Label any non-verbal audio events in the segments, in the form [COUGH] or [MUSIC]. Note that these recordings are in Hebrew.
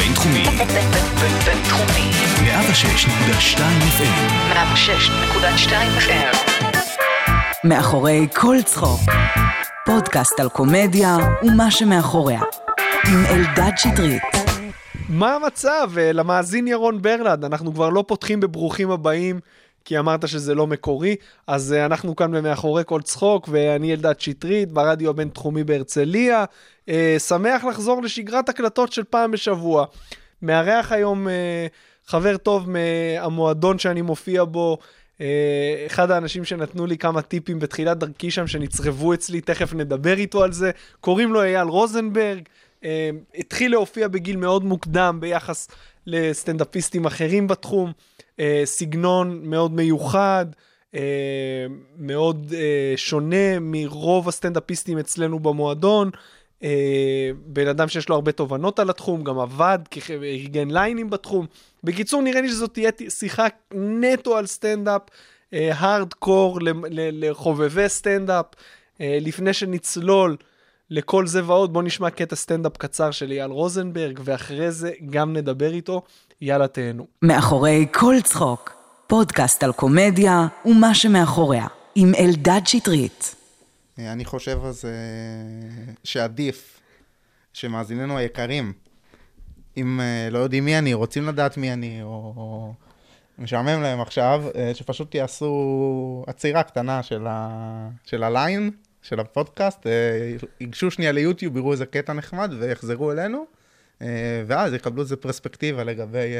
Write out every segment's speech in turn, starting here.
הבינתחומי. בינתחומי. 106.2 FM. 106.2 FM. מאחורי כל צחוק. פודקאסט על קומדיה ומה שמאחוריה. עם אלדד שטרית. מה המצב? אה, למאזין ירון ברלד, אנחנו כבר לא פותחים בברוכים הבאים, כי אמרת שזה לא מקורי, אז אה, אנחנו כאן במאחורי כל צחוק, ואני אלדד שטרית, ברדיו הבינתחומי בהרצליה. אה, שמח לחזור לשגרת הקלטות של פעם בשבוע. מארח היום אה, חבר טוב מהמועדון שאני מופיע בו, אה, אחד האנשים שנתנו לי כמה טיפים בתחילת דרכי שם, שנצרבו אצלי, תכף נדבר איתו על זה. קוראים לו אייל רוזנברג. אה, התחיל להופיע בגיל מאוד מוקדם ביחס לסטנדאפיסטים אחרים בתחום, אה, סגנון מאוד מיוחד, אה, מאוד אה, שונה מרוב הסטנדאפיסטים אצלנו במועדון. אה, בן אדם שיש לו הרבה תובנות על התחום, גם עבד, ארגן ליינים בתחום. בקיצור, נראה לי שזאת תהיה שיחה נטו על סטנדאפ, הארדקור לחובבי סטנדאפ. אה, לפני שנצלול לכל זה ועוד, בואו נשמע קטע סטנדאפ קצר של אייל רוזנברג, ואחרי זה גם נדבר איתו. יאללה, תהנו. מאחורי כל צחוק. פודקאסט על קומדיה ומה שמאחוריה. עם אלדד שטרית. אני חושב אז אה, שעדיף שמאזיננו היקרים, אם אה, לא יודעים מי אני, רוצים לדעת מי אני, או, משעמם להם עכשיו, אה, שפשוט יעשו עצירה קטנה של, ה, של הליין, של הפודקאסט, ייגשו שנייה ליוטיוב, יראו איזה קטע נחמד ויחזרו אלינו, ואז יקבלו איזה פרספקטיבה לגבי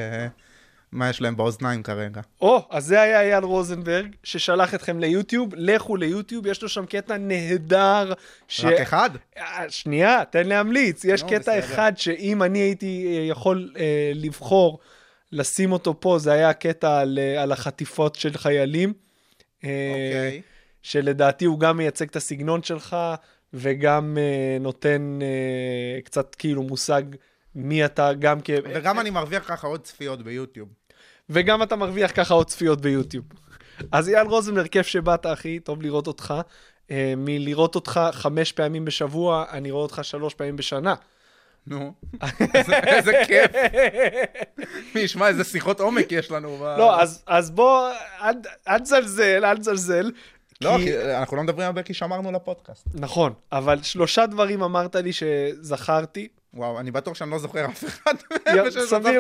מה יש להם באוזניים כרגע. או, אז זה היה אייל רוזנברג, ששלח אתכם ליוטיוב, לכו ליוטיוב, יש לו שם קטע נהדר. ש... רק אחד? אה, שנייה, תן להמליץ. יש נו, קטע בסדר. אחד שאם אני הייתי אה, יכול אה, לבחור לשים אותו פה, זה היה קטע על, אה, על החטיפות של חיילים. אה, אוקיי. שלדעתי הוא גם מייצג את הסגנון שלך, וגם אה, נותן אה, קצת כאילו מושג מי אתה, גם כ... וגם אני מרוויח ככה עוד צפיות ביוטיוב. וגם אתה מרוויח ככה עוד צפיות ביוטיוב. [LAUGHS] אז אייל רוזנברג, כיף שבאת, אחי, טוב לראות אותך. אה, מלראות אותך חמש פעמים בשבוע, אני רואה אותך שלוש פעמים בשנה. נו, איזה- כיף. [LAUGHS] מי ישמע איזה שיחות עומק יש לנו. לא, אז, אז בוא, אל תזלזל, אל תזלזל. לא, כי- כי אנחנו לא מדברים הרבה כי שמרנו לפודקאסט. נכון, אבל שלושה דברים אמרת לי שזכרתי. וואו, אני בטוח שאני לא זוכר אף אחד [LAUGHS] מהם,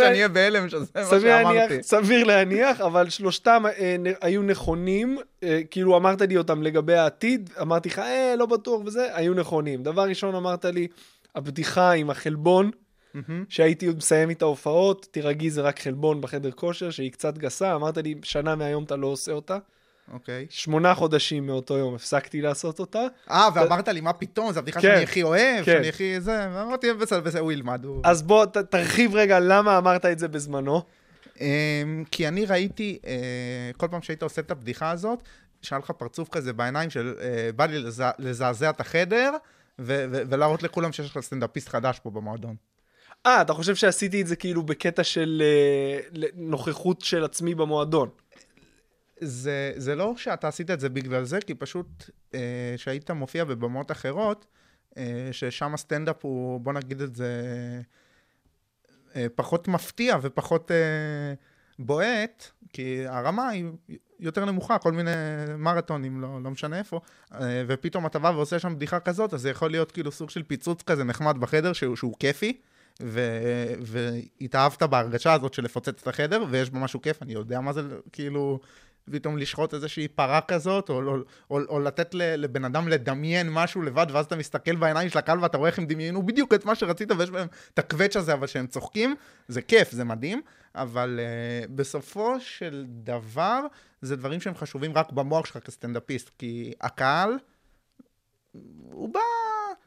שאני אהיה בהלם שזה מה שאמרתי. סביר להניח, אבל שלושתם אה, נ- היו נכונים, אה, כאילו אמרת לי אותם לגבי העתיד, אמרתי לך, אה, לא בטוח וזה, היו נכונים. דבר ראשון אמרת לי, הבדיחה עם החלבון, מהמם. שהייתי עוד מסיים איתה הופעות, תירגעי זה רק חלבון בחדר כושר, שהיא קצת גסה, אמרת לי, שנה מהיום אתה לא עושה אותה. אוקיי. שמונה חודשים מאותו יום הפסקתי לעשות אותה. אה, ואמרת לי, מה פתאום, זו הבדיחה כן. שאני הכי אוהב, כן. שאני הכי זה, ואמרתי, בסדר, בסדר, הוא ילמד. אז בוא, תרחיב רגע למה אמרת את זה בזמנו. אמ, כי אני ראיתי, אה, כל פעם שהיית עושה את הבדיחה הזאת, שהיה לך פרצוף כזה בעיניים של אה, בא לי לזע- לזעזע את החדר, ולהראות לכולם שיש לך סטנדאפיסט חדש פה במועדון. אה, אתה חושב שעשיתי את זה כאילו בקטע של אה, נוכחות של עצמי במועדון. זה, זה לא שאתה עשית את זה בגלל זה, כי פשוט אה, שהיית מופיע בבמות אחרות, אה, ששם הסטנדאפ הוא, בוא נגיד את זה, אה, פחות מפתיע ופחות אה, בועט, כי הרמה היא יותר נמוכה, כל מיני מרתונים, לא, לא משנה איפה, אה, ופתאום אתה בא ועושה שם בדיחה כזאת, אז זה יכול להיות כאילו סוג של פיצוץ כזה נחמד בחדר, שהוא, שהוא כיפי. ו- והתאהבת בהרגשה הזאת של לפוצץ את החדר, ויש בה משהו כיף, אני יודע מה זה, כאילו, פתאום לשחוט איזושהי פרה כזאת, או, או, או, או לתת לבן אדם לדמיין משהו לבד, ואז אתה מסתכל בעיניים של הקהל ואתה רואה איך הם דמיינו בדיוק את מה שרצית, ויש בהם את הקווץ' הזה, אבל שהם צוחקים, זה כיף, זה מדהים, אבל uh, בסופו של דבר, זה דברים שהם חשובים רק במוח שלך כסטנדאפיסט, כי הקהל, הוא בא,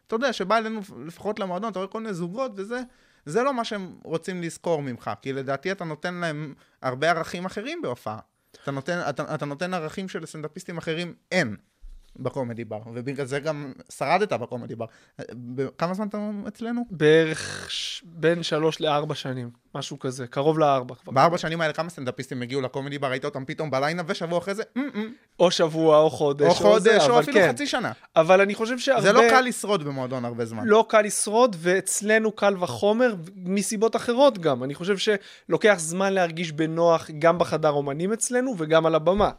אתה יודע, שבא אלינו לפחות למועדון, אתה רואה כל מיני זוגות וזה, זה לא מה שהם רוצים לזכור ממך, כי לדעתי אתה נותן להם הרבה ערכים אחרים בהופעה. אתה נותן, אתה, אתה נותן ערכים שלסטנדאפיסטים אחרים אין. בקומדי בר, ובגלל זה גם שרדת בקומדי בר. כמה זמן אתה אצלנו? בערך ש... בין שלוש לארבע שנים, משהו כזה, קרוב לארבע כבר. בארבע שנים האלה כמה סטנדאפיסטים הגיעו לקומדי בר, ראית אותם פתאום בליינאפ ושבוע אחרי זה, "מ, מ", או שבוע או חודש. או חודש, זה, או אפילו כן. חצי שנה. אבל אני חושב שהרבה... זה לא קל לשרוד במועדון הרבה זמן. לא קל לשרוד, ואצלנו קל וחומר, מסיבות אחרות גם. אני חושב שלוקח זמן להרגיש בנוח גם בחדר אומנים אצלנו וגם על הבמה.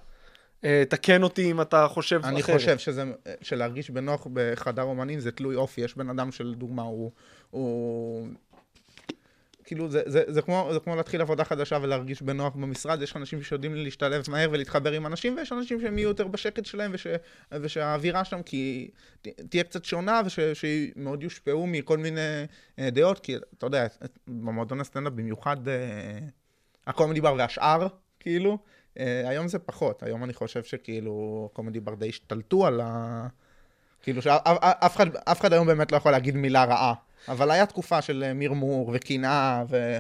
אה, תקן אותי אם אתה חושב אני אחרת. חושב שזה, שלהרגיש בנוח בחדר אומנים זה תלוי אופי. יש בן אדם שלדוגמה הוא... הוא... כאילו זה, זה, זה, כמו, זה כמו להתחיל עבודה חדשה ולהרגיש בנוח במשרד, יש אנשים שיודעים להשתלב מהר ולהתחבר עם אנשים, ויש אנשים שהם יהיו יותר בשקט שלהם, וש, ושהאווירה שם כי ת- תהיה קצת שונה, ושמאוד יושפעו מכל מיני אה, דעות, כי אתה יודע, במועדון הסטנדאפ במיוחד אה, הקומדי בר והשאר, כאילו, אה, היום זה פחות, היום אני חושב שכאילו הקומדי בר די השתלטו על ה... כאילו שאף אף אחד, אף אחד היום באמת לא יכול להגיד מילה רעה. אבל היה תקופה של אה, מרמור וקנאה ו...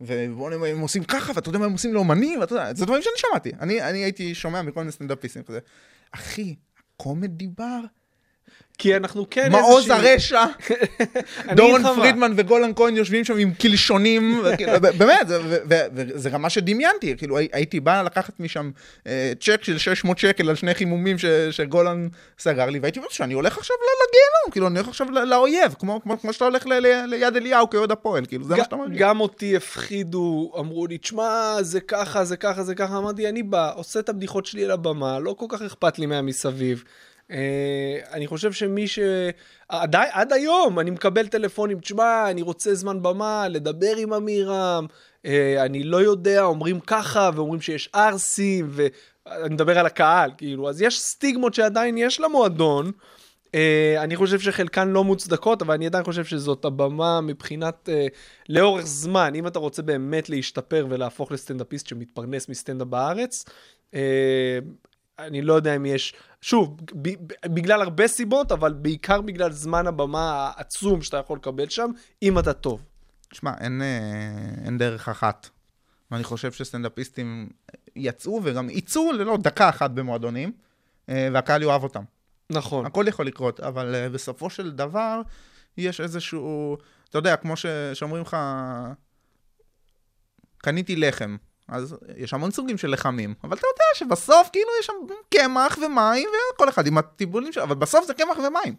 ובואו נראה, הם עושים ככה, ואתה יודע מה הם עושים לאומנים, ואתה יודע, זה דברים שאני שמעתי. אני, אני הייתי שומע מכל מיני סטנדאפיסטים כזה. אחי, הקומדי בר? כי אנחנו כן מעוז איזושהי- הרשע, [LAUGHS] דורון. פרידמן וגולן כהן יושבים שם עם קלשונים, באמת, וזה גם מה שדמיינתי, כאילו הי- הייתי בא לקחת משם אה, צ'ק של 600 שקל על שני חימומים שגולן סגר לי, והייתי אומר שאני הולך עכשיו לגיהנום, כאילו אני הולך עכשיו לאויב, כמו שאתה הולך ליד אליהו כאוהד הפועל, כאילו זה מה שאתה מרגיש. גם אותי הפחידו, אמרו לי, תשמע, זה ככה, זה ככה, זה ככה. אמרתי, אני בא, עושה את הבדיחות שלי על הבמה, לא כל כך אכפת לי מהמסביב. אה, אני חושב שמי ש... עד, עד היום אני מקבל טלפונים, תשמע, אני רוצה זמן במה, לדבר עם עמירם, אה, אני לא יודע, אומרים ככה, ואומרים שיש ערסים, ואני מדבר על הקהל, כאילו, אז יש סטיגמות שעדיין יש למועדון. Uh, אני חושב שחלקן לא מוצדקות, אבל אני עדיין חושב שזאת הבמה מבחינת, uh, לאורך זמן, אם אתה רוצה באמת להשתפר ולהפוך לסטנדאפיסט שמתפרנס מסטנדאפ בארץ, uh, אני לא יודע אם יש, שוב, ב- ב- בגלל הרבה סיבות, אבל בעיקר בגלל זמן הבמה העצום שאתה יכול לקבל שם, אם אתה טוב. תשמע, אין, אה, אין דרך אחת. ואני חושב שסטנדאפיסטים יצאו וגם יצאו ללא דקה אחת במועדונים, אה, והקהל יאהב אותם. נכון. הכל יכול לקרות, אבל uh, בסופו של דבר, יש איזשהו, אתה יודע, כמו ש... שאומרים לך, קניתי לחם. אז יש המון סוגים של לחמים, אבל אתה יודע שבסוף כאילו יש שם קמח ומים, וכל אחד עם הטיבולים שלו, אבל בסוף זה קמח ומים.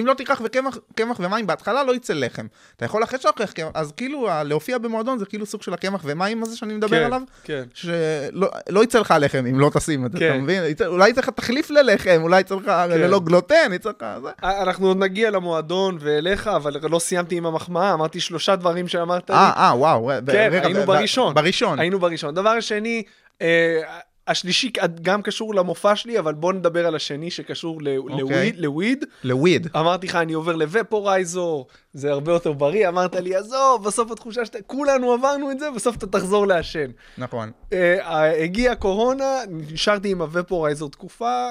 אם לא תיקח וקמח קמח ומים בהתחלה לא יצא לחם. אתה יכול אחרי שאתה קמח, אז כאילו להופיע במועדון זה כאילו סוג של הקמח ומים הזה שאני מדבר כן, עליו, כן. שלא לא יצא לך לחם אם לא תשים את זה, כן. אתה מבין? יצא- אולי יצא לך תחליף ללחם, אולי יצא לך ללא גלוטן, יצא לך זה. אנחנו עוד נגיע למועדון ואליך, אבל לא סיימתי עם המחמאה, אמרתי שלושה דברים שאמרת לי. אה, אה, וואו. כן, רגע, היינו ב- בראשון. בראשון. היינו בראשון. דבר שני, אה, השלישי גם קשור למופע שלי, אבל בוא נדבר על השני שקשור אוקיי. לוויד, לוויד. לוויד. אמרתי לך, אני עובר לוופורייזור, זה הרבה יותר בריא. אמרת לי, עזוב, בסוף התחושה שאתה, כולנו עברנו את זה, בסוף אתה תחזור לעשן. נכון. אה, הגיעה קורונה, נשארתי עם הוופורייזור תקופה,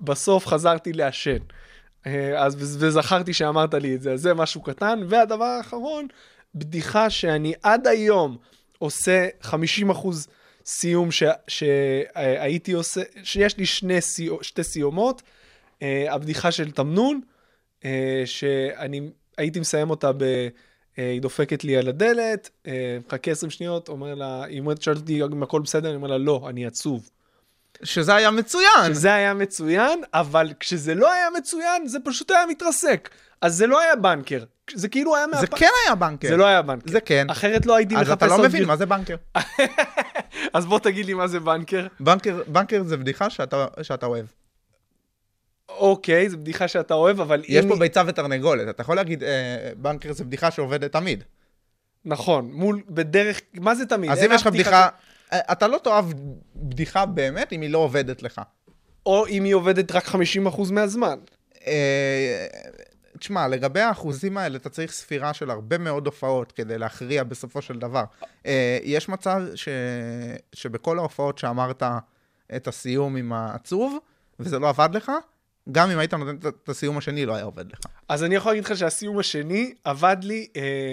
בסוף חזרתי לעשן. אה, אז וזכרתי שאמרת לי את זה, אז זה משהו קטן. והדבר האחרון, בדיחה שאני עד היום עושה 50% סיום ש- שהייתי עושה, שיש לי שני סיו, שתי סיומות. אה, הבדיחה של תמנון, אה, שאני הייתי מסיים אותה ב... אה, היא דופקת לי על הדלת, מחכה 20 שניות, אומר לה, היא שואלת אותי אם הכל בסדר, אני אומר לה, לא, אני עצוב. שזה היה מצוין. זה היה מצוין, אבל כשזה לא היה מצוין, זה פשוט היה מתרסק. אז זה לא היה בנקר, זה כאילו היה זה מהפ... כן היה בנקר. זה לא היה בנקר. זה כן. אחרת לא הייתי מחפש אז אתה לא מבין מה זה בנקר. [LAUGHS] אז בוא תגיד לי מה זה בנקר. בנקר, בנקר זה בדיחה שאתה, שאתה אוהב. אוקיי, זו בדיחה שאתה אוהב, אבל יש אם... פה ביצה ותרנגולת, אתה יכול להגיד, אה, בנקר זה בדיחה שעובדת תמיד. נכון, מול, בדרך, מה זה תמיד? אז אם יש לך בדיחה, אתה לא תאהב בדיחה באמת אם היא לא עובדת לך. או אם היא עובדת רק 50% מהזמן. אה, תשמע, לגבי האחוזים האלה, אתה צריך ספירה של הרבה מאוד הופעות כדי להכריע בסופו של דבר. אה, יש מצב ש... שבכל ההופעות שאמרת את הסיום עם העצוב, וזה לא עבד לך, גם אם היית נותן את- את הסיום השני, לא היה עובד לך. אז אני יכול להגיד לך שהסיום השני עבד לי, אה,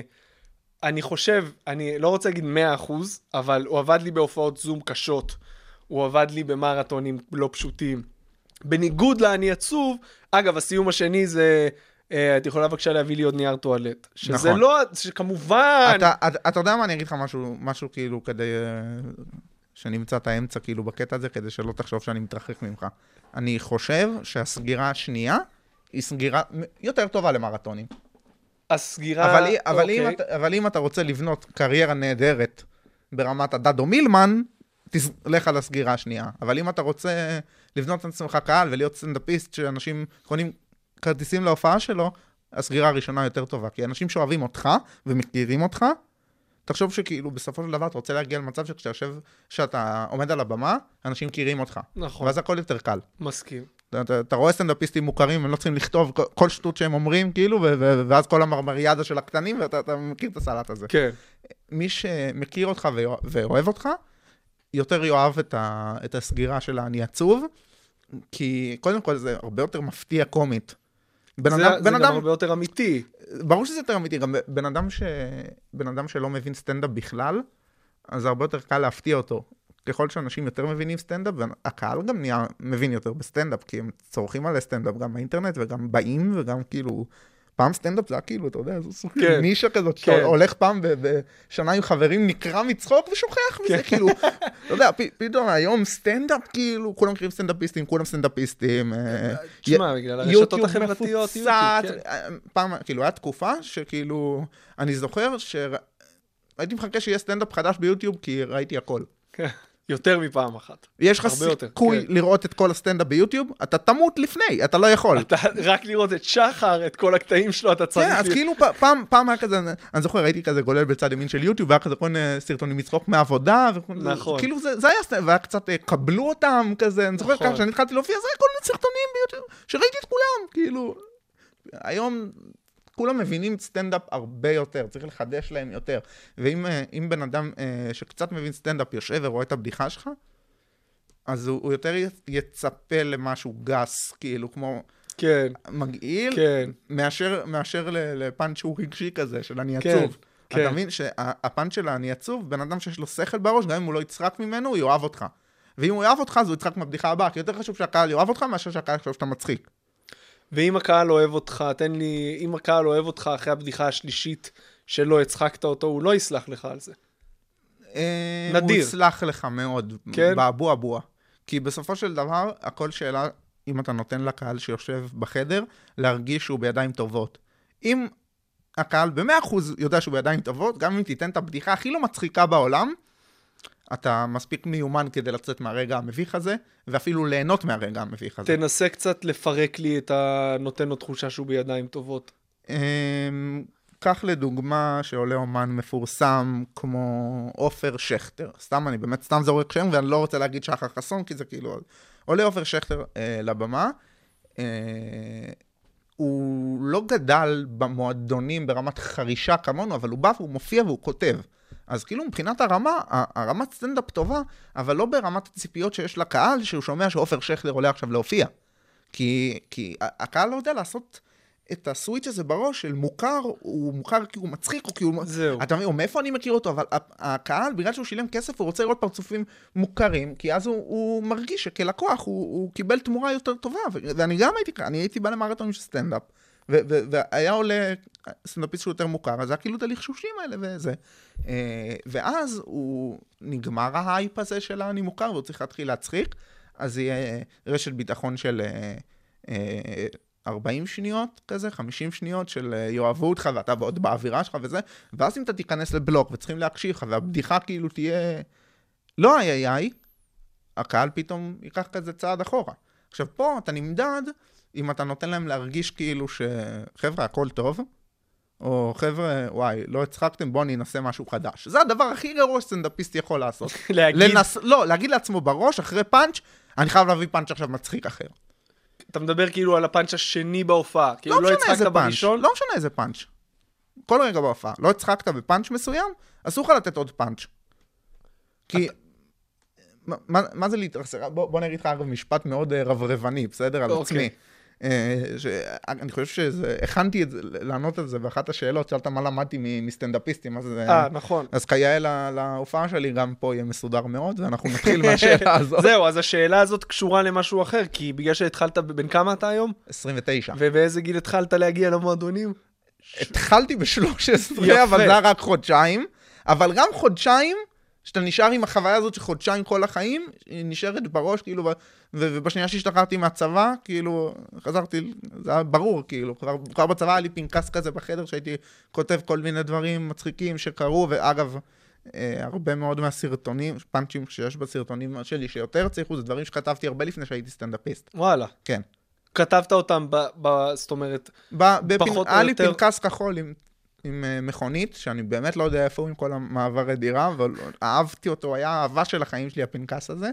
אני חושב, אני לא רוצה להגיד 100%, אבל הוא עבד לי בהופעות זום קשות, הוא עבד לי במרתונים לא פשוטים. בניגוד לאני עצוב, אגב, הסיום השני זה, אה, את יכולה בבקשה להביא לי עוד נייר טואלט. שזה נכון. לא, שכמובן, אתה, אתה, אתה יודע מה, אני אגיד לך משהו, משהו כאילו כדי אה, שנמצא את האמצע כאילו בקטע הזה, כדי שלא תחשוב שאני מתרחק ממך. אני חושב שהסגירה השנייה היא סגירה יותר טובה למרתונים. הסגירה, אבל, אבל, אם אוקיי. אתה, אבל אם אתה רוצה לבנות קריירה נהדרת ברמת הדדו מילמן, תלך על הסגירה השנייה. אבל אם אתה רוצה לבנות את עצמך קהל ולהיות סטנדאפיסט שאנשים קונים כרטיסים להופעה שלו, הסגירה הראשונה יותר טובה. כי אנשים שאוהבים אותך ומכירים אותך, תחשוב שכאילו בסופו של דבר אתה רוצה להגיע למצב שכשאתה שאתה עומד על הבמה, אנשים מכירים אותך. נכון, ואז הכל יותר קל. מסכים. אתה, אתה, רואה סטנדאפיסטים מוכרים, הם לא צריכים לכתוב כל, שטות שהם אומרים, כאילו, ו, ו, ואז כל המרמריאדה של הקטנים, ואתה אתה מכיר את הסלט הזה. כן, מי שמכיר אותך ואוה- ואוהב אותך, יותר יאהב את, ה, את הסגירה של האני עצוב, כי קודם כל זה הרבה יותר מפתיע קומית. בן זה, אדם, זה בן גם אדם, הרבה יותר אמיתי. ברור שזה יותר אמיתי, גם בן אדם, ש, בן אדם שלא מבין סטנדאפ בכלל, אז זה הרבה יותר קל להפתיע אותו. ככל שאנשים יותר מבינים סטנדאפ, הקהל גם נהיה מבין יותר בסטנדאפ, כי הם צורכים על סטנדאפ גם באינטרנט וגם באים וגם כאילו... פעם סטנדאפ זה היה כאילו, אתה יודע, זה סוג של כן. נישה כזאת, כן. שאתה הולך פעם בשנה עם חברים, נקרע מצחוק ושוכח מזה, כאילו, אתה יודע, פתאום היום סטנדאפ, כאילו, כולם מכירים סטנדאפיסטים, כולם סטנדאפיסטים. אה, תשמע, י- בגלל הרשתות החברתיות, יוטיוב, כן. אה, פעם, כאילו, הייתה תקופה שכאילו, אני זוכר שהייתי מחכה שיהיה סטנדאפ חדש ביוטיוב, כי ראיתי הכל. יותר מפעם אחת. יש לך סיכוי כן. לראות את כל הסטנדאפ ביוטיוב, אתה תמות לפני, אתה לא יכול. אתה רק לראות את שחר, את כל הקטעים שלו, אתה צריך... כן, אז כאילו פעם, פעם היה כזה, אני זוכר, ראיתי כזה גולל בצד ימין של יוטיוב, והיה כזה כל מיני סרטונים מצחוק מעבודה, וכל- נכון. כאילו זה, זה היה, סט- והיה קצת, אה, קבלו אותם, כזה, אני זוכר נכון. ככה, כשאני התחלתי להופיע, זה היה כל מיני סרטונים ביוטיוב, שראיתי את כולם, כאילו, היום כולם מבינים סטנדאפ הרבה יותר, צריך לחדש להם יותר, ואם אה, בן אדם אה, שקצת מבין סטנדאפ יושב ורואה את הבדיחה שלך, אז הוא, הוא יותר יצפה למשהו גס, כאילו, כמו כן, מגעיל, כן. מאשר, מאשר לפאנץ' שהוא רגשי כזה, של אני כן, עצוב. כן. אתה מבין שהפאנץ' של אני עצוב, בן אדם שיש לו שכל בראש, גם אם הוא לא יצחק ממנו, הוא יאהב אותך. ואם הוא יאהב אותך, אז הוא יצחק מהבדיחה הבאה, כי יותר חשוב שהקהל יאהב אותך, מאשר שהקהל יחשוב שאתה מצחיק. ואם הקהל אוהב אותך, תן לי, אם הקהל אוהב אותך אחרי הבדיחה השלישית שלא הצחקת אותו, הוא לא יסלח לך על זה. אה, נדיר. הוא יסלח לך מאוד, כן? באבו אבוה. כי בסופו של דבר, הכל שאלה אם אתה נותן לקהל שיושב בחדר, להרגיש שהוא בידיים טובות. אם הקהל ב-100% יודע שהוא בידיים טובות, גם אם תיתן את הבדיחה הכי לא מצחיקה בעולם, אתה מספיק מיומן כדי לצאת מהרגע המביך הזה, ואפילו ליהנות מהרגע המביך הזה. תנסה קצת לפרק לי את הנותן לו תחושה שהוא בידיים טובות. אמ, קח לדוגמה שעולה אומן מפורסם כמו עופר שכטר. סתם, אני באמת סתם זורק שם, ואני לא רוצה להגיד שחר חסון, כי זה כאילו... עולה עופר שכטר אה, לבמה. אה, הוא לא גדל במועדונים ברמת חרישה כמונו, אבל הוא בא והוא מופיע והוא כותב. אז כאילו מבחינת הרמה, הרמת סטנדאפ טובה, אבל לא ברמת הציפיות שיש לקהל, שהוא שומע שעופר שכטר עולה עכשיו להופיע. כי, כי הקהל לא יודע לעשות את הסוויץ' הזה בראש של מוכר, הוא מוכר כי הוא מצחיק, או כי הוא... זהו. אתה מבין, מאיפה אני מכיר אותו, אבל הקהל, בגלל שהוא שילם כסף, הוא רוצה לראות פרצופים מוכרים, כי אז הוא, הוא מרגיש שכלקוח הוא, הוא קיבל תמורה יותר טובה, ואני גם הייתי אני הייתי בא למרתונים של סטנדאפ, והיה עולה סטנדאפיסט שהוא יותר מוכר, אז היה כאילו את הלחשושים האלה וזה. אה, ואז הוא, נגמר ההייפ הזה של אני מוכר, והוא צריך להתחיל להצחיק, אז יהיה רשת ביטחון של... אה, אה, 40 שניות כזה, 50 שניות של אה, יאהבו אותך ואתה עוד באווירה שלך וזה, ואז אם אתה תיכנס לבלוק וצריכים להקשיב לך והבדיחה כאילו תהיה לא איי איי איי, הקהל פתאום ייקח כזה צעד אחורה. עכשיו פה אתה נמדד אם אתה נותן להם להרגיש כאילו שחבר'ה הכל טוב, או חבר'ה וואי לא הצחקתם בואו ננסה משהו חדש. זה הדבר הכי גרוע שסטנדאפיסט יכול לעשות. [LAUGHS] להגיד, לנס... לא, להגיד לעצמו בראש אחרי פאנץ', אני חייב להביא פאנץ' עכשיו מצחיק אחר. אתה מדבר כאילו על הפאנץ' השני בהופעה. כאילו לא לא משנה הצחקת בראשון, לא משנה איזה פאנץ'. כל רגע בהופעה. לא הצחקת בפאנץ' מסוים, אסור לך לתת עוד פאנץ'. כי... מה- מה מה זה להתרסק? בוא בוא אני אגיד לך אגב משפט מאוד אה, רברבני, בסדר? על אוקיי. עצמי. אה, ש- אני חושב שזה, הכנתי את זה, לענות על זה באחת השאלות, שאלת מה למדתי מסטנדאפיסטים, אז... אה, נכון. אז כיאה ל- להופעה שלי, גם פה יהיה מסודר מאוד, ואנחנו נתחיל [LAUGHS] מהשאלה [LAUGHS] הזאת. זהו, אז השאלה הזאת קשורה למשהו אחר, כי בגלל שהתחלת, בן כמה אתה היום? 29. ובאיזה גיל התחלת להגיע למועדונים? התחלתי ב-13, יפה. אבל זה רק חודשיים, אבל גם חודשיים, שאתה נשאר עם החוויה הזאת של חודשיים כל החיים, היא נשארת בראש, כאילו, ובשנייה שהשתחררתי מהצבא, כאילו, חזרתי, זה היה ברור, כאילו, כבר, כבר בצבא היה לי פנקס כזה בחדר, שהייתי כותב כל מיני דברים מצחיקים שקרו, ואגב, אה, הרבה מאוד מהסרטונים, פאנצ'ים שיש בסרטונים שלי, שיותר הצליחו, זה דברים שכתבתי הרבה לפני שהייתי סטנדאפיסט. וואלה. כן. כתבת אותם, ב, ב, זאת אומרת, ב- בפנ... פחות או היה לי יותר- פנקס כחול עם, עם uh, מכונית, שאני באמת לא יודע איפה הוא עם כל המעברי דירה, אבל אהבתי אותו, היה אהבה של החיים שלי, הפנקס הזה.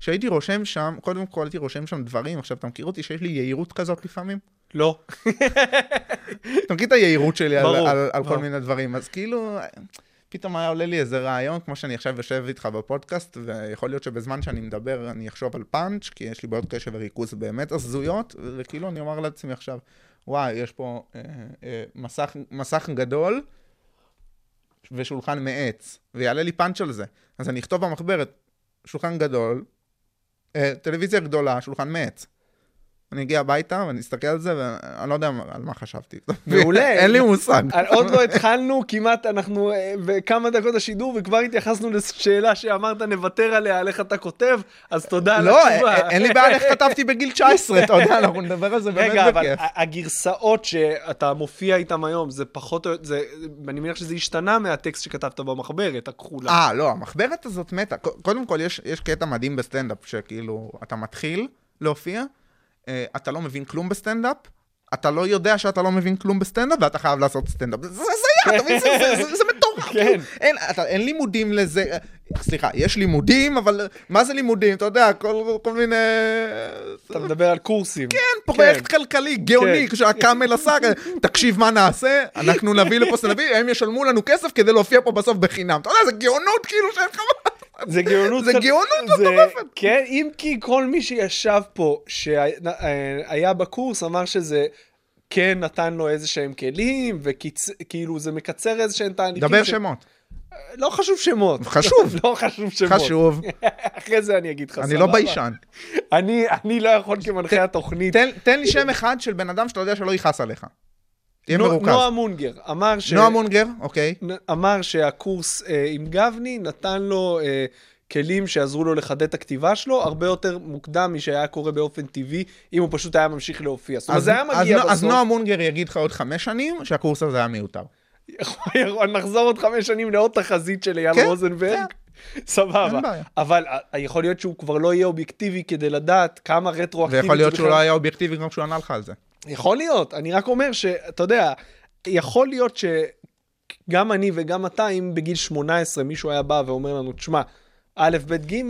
שהייתי רושם שם, קודם כל הייתי רושם שם דברים, עכשיו אתה מכיר אותי שיש לי יהירות כזאת לפעמים? לא. אתה מכיר את היהירות שלי על, ברור, על, על כל ברור. מיני דברים, אז כאילו, פתאום היה עולה לי איזה רעיון, כמו שאני עכשיו יושב איתך בפודקאסט, ויכול להיות שבזמן שאני מדבר אני אחשוב על פאנץ', כי יש לי בעיות קשב וריכוז באמת הזויות, וכאילו אני אומר לעצמי עכשיו, וואי, יש פה אה, אה, מסך, מסך גדול ושולחן מעץ, ויעלה לי פאנץ' על זה. אז אני אכתוב במחברת, שולחן גדול, טלוויזיה גדולה, שולחן מעץ. אני אגיע הביתה ואני אסתכל על זה, ואני לא יודע על מה חשבתי. מעולה. [LAUGHS] אין לי מושג. עוד לא התחלנו, כמעט אנחנו אה, בכמה דקות השידור, וכבר התייחסנו לשאלה שאמרת נוותר עליה, על איך אתה כותב, אז תודה על לא, התשובה. אין אין לי בעיה איך כתבתי בגיל 19, אתה יודע, אנחנו נדבר על זה באמת רגע, אבל בכיף. הגרסאות שאתה מופיע איתן היום, זה פחות או יותר, אני מניח שזה השתנה מהטקסט שכתבת במחברת הכחולה. אה, לא, המחברת הזאת מתה. קודם כל, יש, קטע מדהים בסטנדאפ, שכאילו, אתה מתחיל להופיע, אה, אתה לא מבין כלום בסטנדאפ, אתה לא יודע שאתה לא מבין כלום בסטנדאפ, ואתה חייב לעשות סטנדאפ. זה הזיה, אתה מבין? זה- זה- זה- זה מטורף. כן. אין, אתה, אין לימודים לזה, אה, סליחה, יש לימודים, אבל מה זה לימודים? אתה יודע, כל, כל מיני... אתה מדבר על קורסים. כן, פרויקט כלכלי גאוני, כן. שהקאמל עשה, תקשיב מה נעשה, אנחנו נביא לפה סטנדאפים, הם ישלמו לנו כסף כדי להופיע פה בסוף בחינם. אתה יודע, זה גאונות כאילו שאין לך מה... זה גאונות. זה גאונות מטורפת. כן, אם כי כל מי שישב פה, שהיה בקורס, אמר שזה כן נתן לו איזה שהם כלים, וכאילו זה מקצר איזה שהם תהליכים. דבר ש- שמות. לא חשוב שמות. חשוב. [LAUGHS] לא חשוב שמות. חשוב. [LAUGHS] אחרי זה אני אגיד לך, אני לא סבבה? ביישן. אני אני לא יכול כמנחה התוכנית. תן- תן לי שם אחד של בן אדם שאתה יודע שלא יכעס עליך. תהיה מרוכז. נועה מונגר אמר ש... נועה מונגר, אוקיי. אמר שהקורס אה, עם גבני נתן לו אה, כלים שיעזרו לו לחדד את הכתיבה שלו הרבה יותר מוקדם משהיה קורה באופן טבעי, אם הוא פשוט היה ממשיך להופיע. זאת אומרת, אז- זה היה אז מגיע אז בסוף. נועה מונגר יגיד לך עוד חמש שנים שהקורס הזה היה מיותר. נחזור עוד חמש שנים לעוד תחזית של אייל כן, רוזנברג. סבבה. אין בעיה. אבל יכול להיות שהוא כבר לא יהיה אובייקטיבי כדי לדעת כמה רטרואקטיבית ויכול להיות שהוא לא היה אובייקטיבי גם כשהוא ענה לך על זה. יכול להיות, אני רק אומר שאתה יודע, יכול להיות שגם אני וגם אתה, אם בגיל 18 מישהו היה בא ואומר לנו, תשמע, א', ב', ג',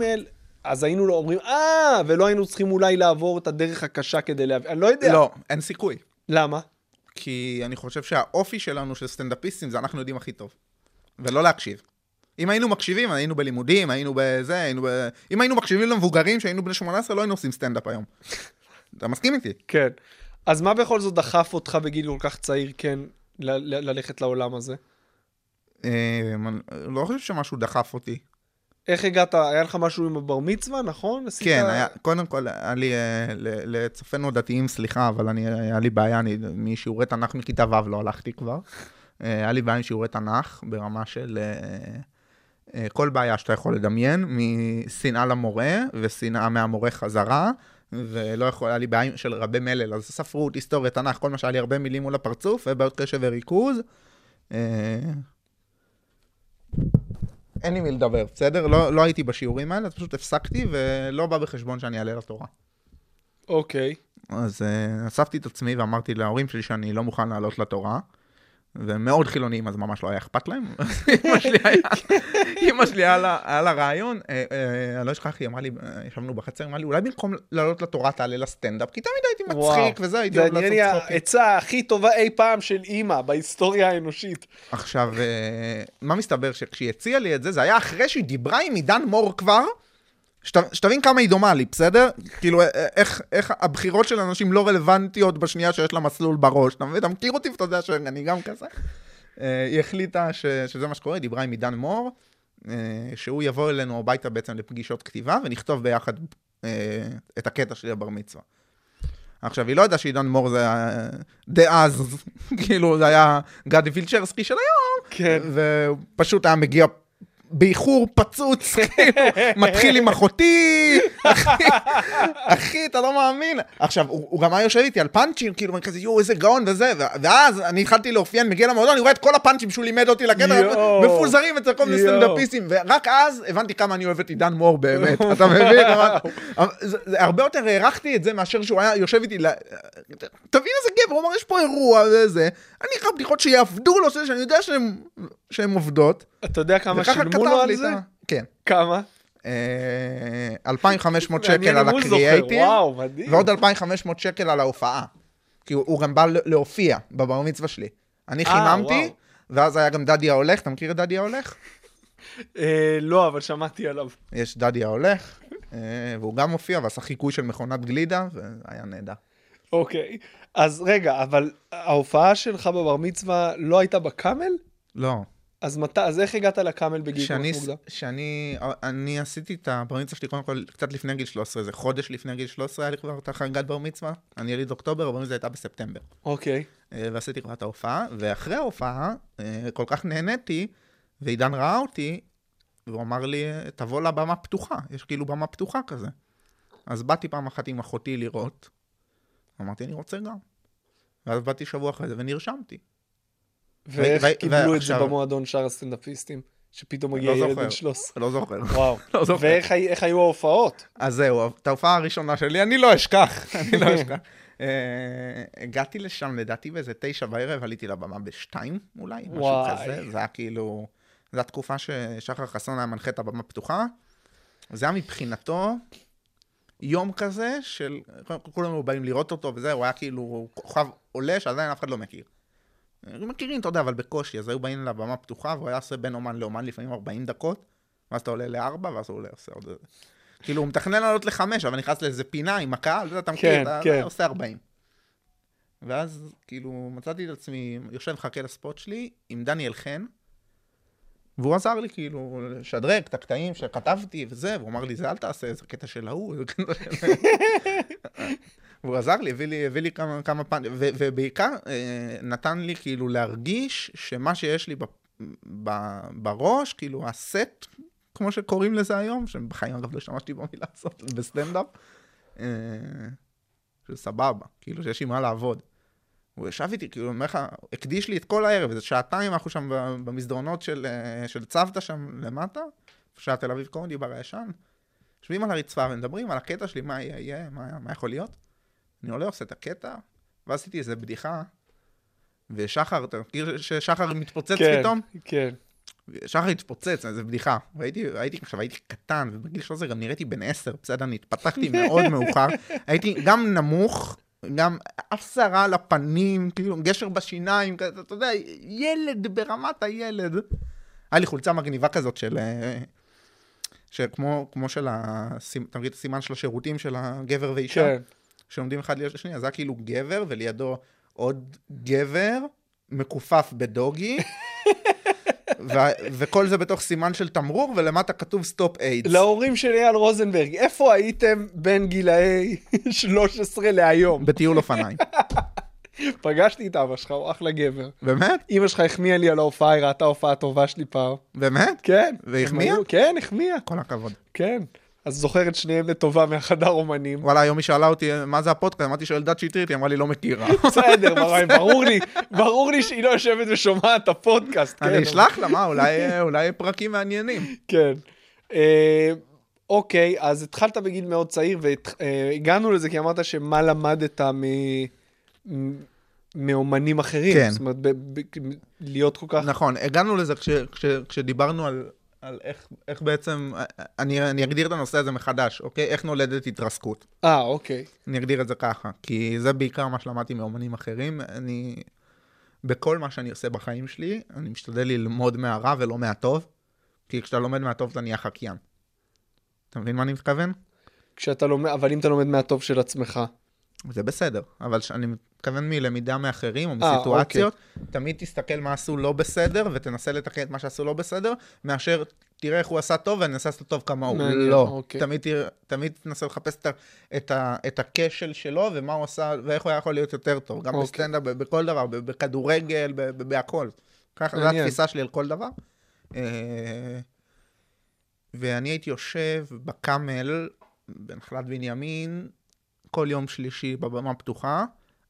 אז היינו לו אומרים, אה, ולא היינו צריכים אולי לעבור את הדרך הקשה כדי להבין, אני לא יודע. לא, אין סיכוי. למה? כי אני חושב שהאופי שלנו של סטנדאפיסטים זה אנחנו יודעים הכי טוב. ולא להקשיב. אם היינו מקשיבים, היינו בלימודים, היינו בזה, היינו ב... אם היינו מקשיבים למבוגרים שהיינו בני 18, לא היינו עושים סטנדאפ היום. אתה מסכים איתי? כן. אז מה בכל זאת דחף אותך בגיל כל כך צעיר, כן, ללכת לעולם הזה? אני לא חושב שמשהו דחף אותי. איך הגעת, היה לך משהו עם הבר מצווה, נכון? כן, היה, קודם כל, היה לי, אה, לצופינו הדתיים, סליחה, אבל אני, היה לי בעיה, אני, משיעורי תנ"ך מכיתה ו' לא הלכתי כבר. אה, היה לי בעיה עם שיעורי תנ"ך ברמה של אה, כל בעיה שאתה יכול לדמיין, משנאה למורה ושנאה מהמורה חזרה, ולא יכול, היה לי בעיה של רבי מלל, אז ספרות, היסטוריה, תנ"ך, כל מה שהיה לי הרבה מילים מול הפרצוף, ובעיות קשב וריכוז. אה, אין לי מי לדבר, בסדר? לא, לא הייתי בשיעורים האלה, אז פשוט הפסקתי, ולא בא בחשבון שאני אעלה לתורה. אוקיי. אז uh, אספתי את עצמי ואמרתי להורים שלי שאני לא מוכן לעלות לתורה, והם מאוד חילוניים, אז ממש לא היה אכפת להם. אמא שלי היה, לה, רעיון, אה, אה, אני לא אשכח, היא אמרה לי, אה, ישבנו בחצר, היא אמרה לי, אולי במקום לעלות לתורה תעלה לסטנדאפ, כי תמיד הייתי מצחיק וזה, הייתי זה אוהב נראה לי לעשות צחוקים. העצה הכי טובה אי פעם של אימא בהיסטוריה האנושית. עכשיו, אה, מה מסתבר שכשהיא הציעה לי את זה, זה היה אחרי שהיא דיברה עם עידן מור כבר, שתבין כמה היא דומה לי, בסדר? כאילו, איך, איך הבחירות של אנשים לא רלוונטיות בשנייה שיש לה מסלול בראש. אתה מבין? אתה מכיר אותי ואתה יודע שאני גם כזה. אה, היא החליטה ש, שזה מה שקורה, דיברה עם עידן מור, אה, שהוא יבוא אלינו הביתה בעצם לפגישות כתיבה, ונכתוב ביחד אה, את הקטע שלי לבר מצווה. עכשיו, היא לא ידעה שעידן מור זה דאז, [LAUGHS] כאילו, זה היה גדי פילצ'רסקי של היום, כן. והוא פשוט היה מגיע באיחור פצוץ, [LAUGHS] כאילו, מתחיל עם אחותי, אחי, אחי, אתה לא מאמין. עכשיו, הוא, הוא גם היה יושב איתי על פאנצ'ים, כאילו, אני כזה, יואו, איזה גאון וזה, ואז אני התחלתי לאופיין, מגיע למועדון, אני רואה את כל הפאנצ'ים שהוא לימד אותי לקטע. מפוזרים אצל כל מיני. סטנדאפיסטים, ורק אז הבנתי כמה אני אוהב את עידן מור באמת, אתה מבין? [LAUGHS] הרבה יותר הערכתי את זה מאשר שהוא היה יושב איתי, תבין איזה גבר, הוא אמר, יש פה אירוע וזה, אני אקרא בדיחות שיעבדו לו, שאני יודע שהן- שהן עובדות. אתה יודע כמה שילמו לו על זה? כן. כמה? אה, 2,500 שקל מעניין על הקריאייטיב, מדהים. ועוד 2,500 שקל על ההופעה. כי הוא- גם בא להופיע בבר מצווה שלי. אני אה, חיממתי. ואז היה גם דדי ההולך, אתה מכיר את דדי ההולך? אה, לא, אבל שמעתי עליו. יש דדי ההולך, אה, והוא גם מופיע ועשה חיקוי של מכונת גלידה, והיה נהדר. אוקיי. אז רגע, אבל ההופעה שלך בבר מצווה לא הייתה בקאמל? לא. אז מת... אז איך הגעת לקאמל בגיל כל כך מוקדם? שאני אני עשיתי את הבר מצווה שלי קודם כל קצת לפני גיל 13, איזה חודש לפני גיל 13 היה לי כבר את החגיגת בר מצווה. אני יליד אוקטובר, הבר מצווה הייתה בספטמבר. אוקיי. אה, ועשיתי כבר את ההופעה, ואחרי ההופעה אה, כל כך נהניתי, ועידן ראה אותי, והוא אמר לי, תבוא לבמה פתוחה, יש כאילו במה פתוחה כזה. אז באתי פעם אחת עם אחותי לראות, אמרתי, אני רוצה גם. ואז באתי שבוע אחרי זה ונרשמתי. ואיך קיבלו את זה במועדון שאר הסטנדאפיסטים? שפתאום מגיע לא ילד. בן 13. לא זוכר. וואו. [LAUGHS] לא זוכר. ואיך הי- איך היו ההופעות? אז זהו, את ההופעה הראשונה שלי, אני לא אשכח, [LAUGHS] אני לא אשכח. אה, הגעתי לשם, לדעתי באיזה תשע בערב, עליתי לבמה בשתיים אולי, משהו. כזה. זה היה כאילו, זו התקופה ששחר חסון היה מנחה את הבמה פתוחה. זה היה מבחינתו יום כזה של, כולם היו באים לראות אותו וזה, הוא היה כאילו כוכב עולה שעדיין אף אחד לא מכיר. מכירים, אתה יודע, אבל בקושי, אז היו באים לבמה פתוחה, והוא היה עושה בין אומן לאומן לפעמים 40 דקות, ואז אתה עולה לארבע, ואז הוא עולה, עושה עוד... כאילו, הוא מתכנן לעלות לחמש, אבל נכנס לאיזה פינה עם הקהל, אתה מכיר, כן, אתה כן. אתה עושה 40. ואז, כאילו, מצאתי את עצמי, יושב מחכה לספוט שלי, עם דניאל חן, והוא עזר לי, כאילו, לשדרג את הקטעים שכתבתי וזה, והוא אמר לי, זה אל תעשה, זה קטע של ההוא, זה קטע של... והוא עזר לי, הביא לי, הביא לי כמה, כמה ו- ובעיקר אה, נתן לי כאילו להרגיש שמה שיש לי בראש, כאילו הסט, כמו שקוראים לזה היום, שבחיים אגב לא השתמשתי במילה הזאת, בסטנדאפ, אה, שסבבה, כאילו שיש עם מה לעבוד. הוא ישב איתי, כאילו, אומר לך, הקדיש לי את כל הערב, איזה שעתיים אנחנו שם במסדרונות של, אה, של צוותא שם למטה, שהיה תל אביב קומדי בר הישן, יושבים על הרצפה ומדברים על הקטע שלי, מה יהיה, מה, מה יכול להיות. אני עולה, עושה את הקטע, ואז עשיתי איזה בדיחה, ושחר, אתה מכיר ששחר מתפוצץ כן, פתאום? כן. שחר התפוצץ, איזה בדיחה. והייתי, הייתי, עכשיו הייתי קטן, ובגיל 13 גם נראיתי בן 10, בסדר, אני התפתחתי [LAUGHS] מאוד מאוחר. הייתי גם נמוך, גם אף שערה על הפנים, כאילו גשר בשיניים, כזה, אתה יודע, ילד ברמת הילד. היה לי חולצה מגניבה כזאת של... אה, שכמו כמו של ה... אתה מכיר את הסימן של השירותים של הגבר ואישה? כן. שעומדים אחד ליד השני, אז היה כאילו גבר, ולידו עוד גבר, מכופף בדוגי, [LAUGHS] ו- וכל זה בתוך סימן של תמרור, ולמטה כתוב stop AIDS. להורים של אייל רוזנברג, איפה הייתם בין גילאי [LAUGHS] 13 להיום? בטיול אופניים. [LAUGHS] פגשתי את אבא שלך, הוא אחלה גבר. באמת? אמא שלך החמיאה לי על ההופעה, היא ראתה הופעה טובה שלי פעם. באמת? כן. והחמיאה? כן, החמיאה. כל הכבוד. כן. אז זוכר את שניהם לטובה מהחדר אומנים. וואלה, היום היא שאלה אותי, מה זה הפודקאסט? אמרתי שאלדד שטרית, היא אמרה לי, לא מכירה. [LAUGHS] בסדר, ברור, לי, ברור לי שהיא לא יושבת ושומעת את הפודקאסט. כן, אני אשלח לה, מה, אולי- פרקים מעניינים. כן. אה, אוקיי, אז התחלת בגיל מאוד צעיר, והגענו לזה כי אמרת שמה למדת מ... מ- מאומנים אחרים. כן. זאת אומרת, ב- ב- להיות כל כך... נכון, הגענו לזה כש, כש, כשדיברנו על, על איך, איך בעצם, אני, אני אגדיר את הנושא הזה מחדש, אוקיי? איך נולדת התרסקות. אה, אוקיי. אני אגדיר את זה ככה, כי זה בעיקר מה שלמדתי מאומנים אחרים. אני, בכל מה שאני עושה בחיים שלי, אני משתדל ללמוד מהרע ולא מהטוב, כי כשאתה לומד מהטוב אתה נהיה חקיין. אתה מבין מה אני מתכוון? כשאתה לומד, אבל אם אתה לומד מהטוב של עצמך. זה בסדר, אבל אני מתכוון מלמידה מאחרים או אה, מסיטואציות, תמיד תסתכל מה עשו לא בסדר ותנסה לתקן את מה שעשו לא בסדר, מאשר תראה איך הוא עשה טוב ואני אנסה לעשות טוב כמוהו. מעניין, לא, אוקיי. תמיד, תראה- תמיד תנסה לחפש את, את, את הכשל שלו ומה הוא עשה ואיך הוא היה יכול להיות יותר טוב, גם אוקיי. בסטנדאפ, בכל דבר, בכדורגל, בהכל. ככה, זו. התפיסה שלי על כל דבר. אה, ואני הייתי יושב בקאמל, בנחלת בנימין, כל יום שלישי בבמה פתוחה,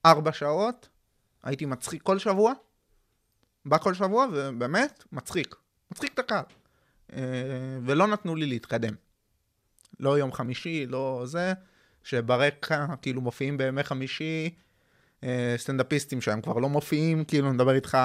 ארבע שעות, הייתי מצחיק כל שבוע, בא כל שבוע, ובאמת, מצחיק. מצחיק את הקהל. אה, ולא נתנו לי להתקדם. לא יום חמישי, לא זה, שברקע, כאילו, מופיעים בימי חמישי אה, סטנדאפיסטים שהם כבר לא מופיעים, כאילו, נדבר איתך...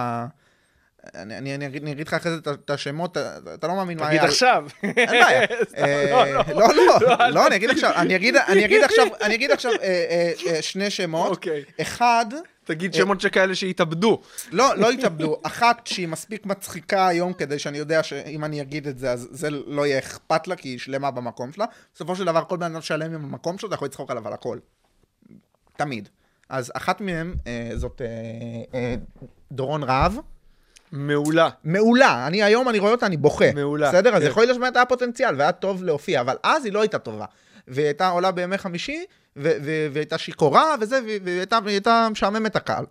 אני, אני, אני, אגיד, אני אגיד לך אחרי זה את- השמות, אתה, לא מאמין מה היה. תגיד עכשיו. אין בעיה. [LAUGHS] אה, לא, לא, לא, אני אגיד עכשיו, אני אגיד, אני אגיד עכשיו, אני אגיד עכשיו אה, אה, אה, שני שמות. אוקיי. אחד, תגיד שמות שכאלה שהתאבדו. לא, לא התאבדו, אחת שהיא מספיק מצחיקה היום כדי שאני יודע שאם אני אגיד את זה, אז זה לא יהיה אכפת לה, כי היא שלמה במקום שלה. בסופו של דבר, כל בן אדם שלם עם המקום שלו, אתה יכול לצחוק עליו על הכל. תמיד. אז אחת מהן, אה, זאת אה, אה, דורון רהב. מעולה. מעולה, אני היום, אני רואה אותה, אני בוכה. מעולה. בסדר? אז כן. יכול להיות שבאמת היה פוטנציאל, והיה טוב להופיע, אבל אז היא לא הייתה טובה. והיא הייתה עולה בימי חמישי, והייתה שיכורה וזה, והיא הייתה- משעממת הקהל.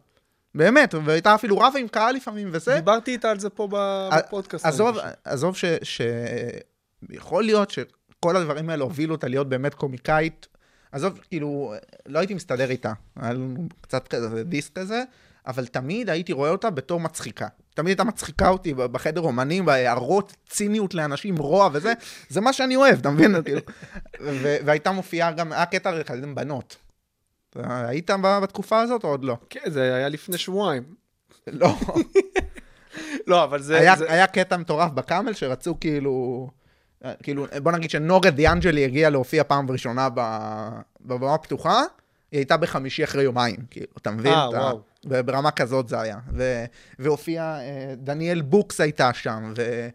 באמת, והייתה אפילו רבה עם קהל לפעמים וזה. דיברתי איתה על זה פה בפודקאסט. עזוב. עזוב ש... ש... יכול להיות שכל הדברים האלה הובילו אותה להיות באמת קומיקאית. עזוב, כאילו, לא הייתי מסתדר איתה. היה לנו קצת כזה דיסק כזה, אבל תמיד הייתי רואה אותה בתור מצחיקה. תמיד הייתה מצחיקה אותי בחדר אומנים, בהערות, ציניות לאנשים, רוע וזה, זה מה שאני אוהב, אתה מבין? [LAUGHS] כאילו. והייתה מופיעה גם, היה קטע עם בנות. היית בתקופה הזאת או עוד לא? כן, זה היה לפני שבועיים. לא. [LAUGHS] לא, אבל זה... היה, זה- היה קטע מטורף בקאמל שרצו כאילו, אה, כאילו, בוא נגיד שנוגה דיאנג'לי הגיעה להופיע פעם ראשונה בבמה פתוחה, היא הייתה בחמישי אחרי יומיים, כאילו, אתה מבין? אה, וואו. ברמה כזאת זה היה. ו- והופיע, אה, דניאל בוקס הייתה שם, ו...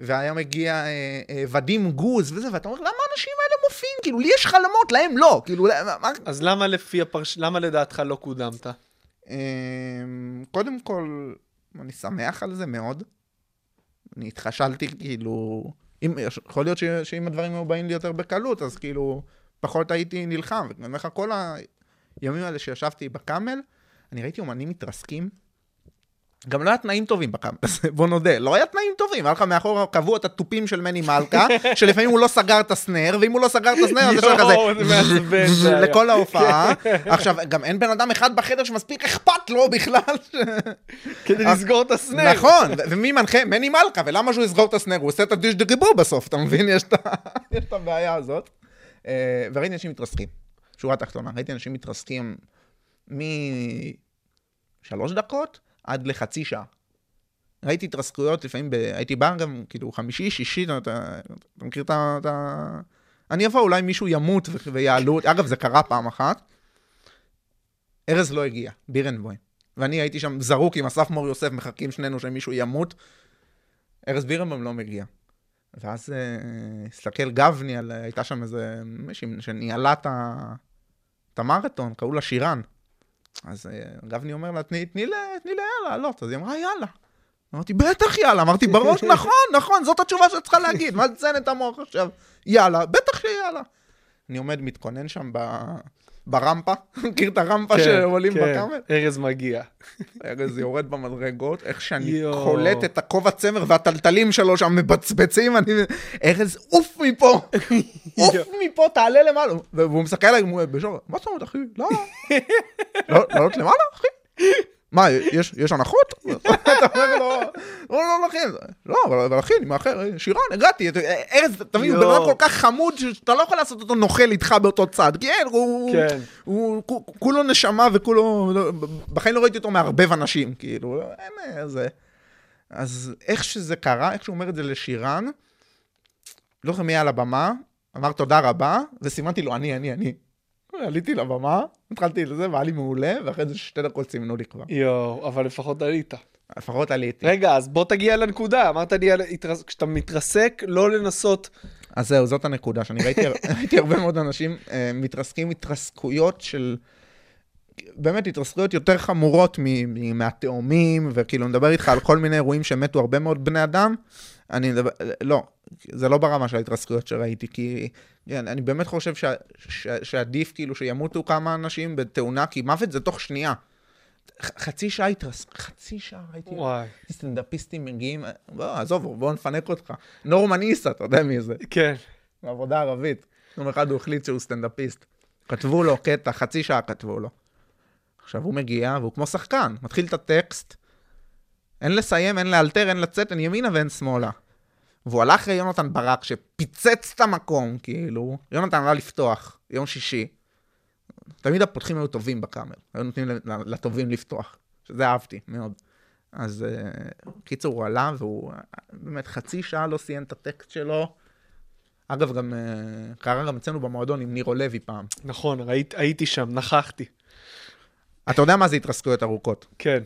והיה מגיע אה, אה, ודים גוז וזה, ואתה אומר, למה האנשים האלה מופיעים? כאילו, לי יש חלומות, להם לא. כאילו, מה-. אז למה לפי הפרש... למה לדעתך לא קודמת? אמ, קודם כל, אני שמח על זה מאוד. אני התחשלתי, כאילו... אם, יכול להיות ש, שאם הדברים היו באים לי יותר בקלות, אז כאילו, פחות הייתי נלחם. ואני אומר לך, כל הימים האלה שישבתי בקאמל, אני ראיתי אומנים מתרסקים. גם לא היה תנאים טובים בקאמל הזה, בוא נודה. לא היה תנאים טובים, היה לך מאחור קבעו את התופים של מני מלכה, [LAUGHS] שלפעמים הוא לא סגר את הסנר, ואם הוא לא סגר את הסנר, אז יש לך כזה... [LAUGHS] לכל ההופעה. [LAUGHS] עכשיו, גם אין בן אדם אחד בחדר שמספיק אכפת לו בכלל. כדי לסגור את הסנר. נכון, ומי מנחה? מני מלכה, ולמה שהוא יסגור את הסנר? הוא עושה את הדיש דגיבור בסוף, אתה מבין? יש את ה- יש את הבעיה הזאת. אה, וראיתי אנשים מתרסקים, שורה תחתונה, ראיתי אנשים מתרסקים משלוש דקות עד לחצי שעה. ראיתי התרסקויות, לפעמים ב... הייתי בא גם, כאילו, חמישי, שישי, אתה, אתה אתה מכיר את ה... את ה... אני אבוא, אולי מישהו ימות ו- ויעלו. אגב, זה קרה פעם אחת. ארז לא הגיע, בירנבוים. ואני הייתי שם זרוק עם אסף מור יוסף, מחכים שנינו שמישהו ימות. ארז בירנבוים לא מגיע. ואז אה, הסתכל גבני, על, הייתה שם איזה מישהי שניהלה את ה- המרתון, קראו לה שירן. אז אה, גבני אומר לה, תני, תני, לה- תני ליאללה לעלות. אז היא אמרה, יאללה. אמרתי, בטח יאללה. אמרתי, בראש, [LAUGHS] נכון, נכון, זאת התשובה שאת צריכה להגיד. מה תציין את המוח עכשיו? יאללה, בטח שיאללה. אני עומד, מתכונן שם ב... ברמפה, [LAUGHS] מכיר את הרמפה כן, שעולים כן? ארז מגיע. [LAUGHS] ארז יורד במדרגות, איך שאני. קולט את הכובע צמר והטלטלים שלו שם מבצבצים, אני... ארז, עוף מפה! [LAUGHS] עוף מפה, תעלה למעלה. והוא מסתכל עליי הוא בשור, מה זאת אומרת, אחי? לא. לא- לעלות למעלה, אחי? מה, יש יש הנחות? [LAUGHS] אתה אומר לו, לא, לא, לא, אחי, לא, אבל אחי, אני מאחר, שירן, הגעתי. ארז, תבין, הוא בן. אדם כל כך חמוד, שאתה לא יכול לעשות אותו נוכל איתך באותו צד, כי אין, הוא... כן. כולו נשמה וכולו... לא- בחיים לא ראיתי אותו מערבב אנשים, כאילו, אין איזה... אז איך שזה קרה, איך שהוא אומר את זה לשירן, לא זוכר מי על הבמה, אמר תודה רבה, וסימנתי לו, אני, אני, אני. עליתי לבמה, התחלתי לזה, והיה לי מעולה, ואחרי זה שתי דקות סימנו לי כבר. יואו, אבל לפחות עלית. לפחות עליתי. רגע, אז בוא תגיע לנקודה. אמרת לי, כשאתה מתרסק, לא לנסות אז זהו, זאת הנקודה, שאני ראיתי, [LAUGHS] ראיתי הרבה מאוד אנשים אה, מתרסקים התרסקויות של... באמת התרסקויות יותר חמורות מ- מ- מהתאומים, וכאילו, אני מדבר איתך על כל מיני אירועים שמתו הרבה מאוד בני אדם. אני מדבר, לא, זה לא ברמה של ההתרסקויות שראיתי, כי כן, אני באמת חושב ש, ש, שעדיף כאילו שימותו כמה אנשים בתאונה, כי מוות זה תוך שנייה. חצי שעה התרסק, חצי שעה ראיתי וואי. סטנדאפיסטים מגיעים, בוא, עזוב, בוא נפנק אותך. נורמן איסה, אתה יודע מי זה? כן. בעבודה ערבית. יום אחד הוא החליט שהוא סטנדאפיסט. כתבו לו קטע, חצי שעה כתבו לו. עכשיו הוא מגיע, והוא כמו שחקן, מתחיל את הטקסט, אין לסיים, אין לאלתר, אין לצאת, אין ימינה ואין שמאלה. והוא הלך אחרי יונתן ברק, שפיצץ את המקום, כאילו, יונתן עלה לפתוח, יום שישי. תמיד הפותחים היו טובים בקאמר, היו נותנים לטובים לפתוח, שזה אהבתי מאוד. אז uh, קיצור, הוא עלה, והוא באמת חצי שעה לא סיים את הטקסט שלו. אגב, גם uh, קרה גם אצלנו במועדון עם נירו לוי פעם. נכון, ראית, הייתי שם, נכחתי. אתה יודע מה זה התרסקויות ארוכות? כן.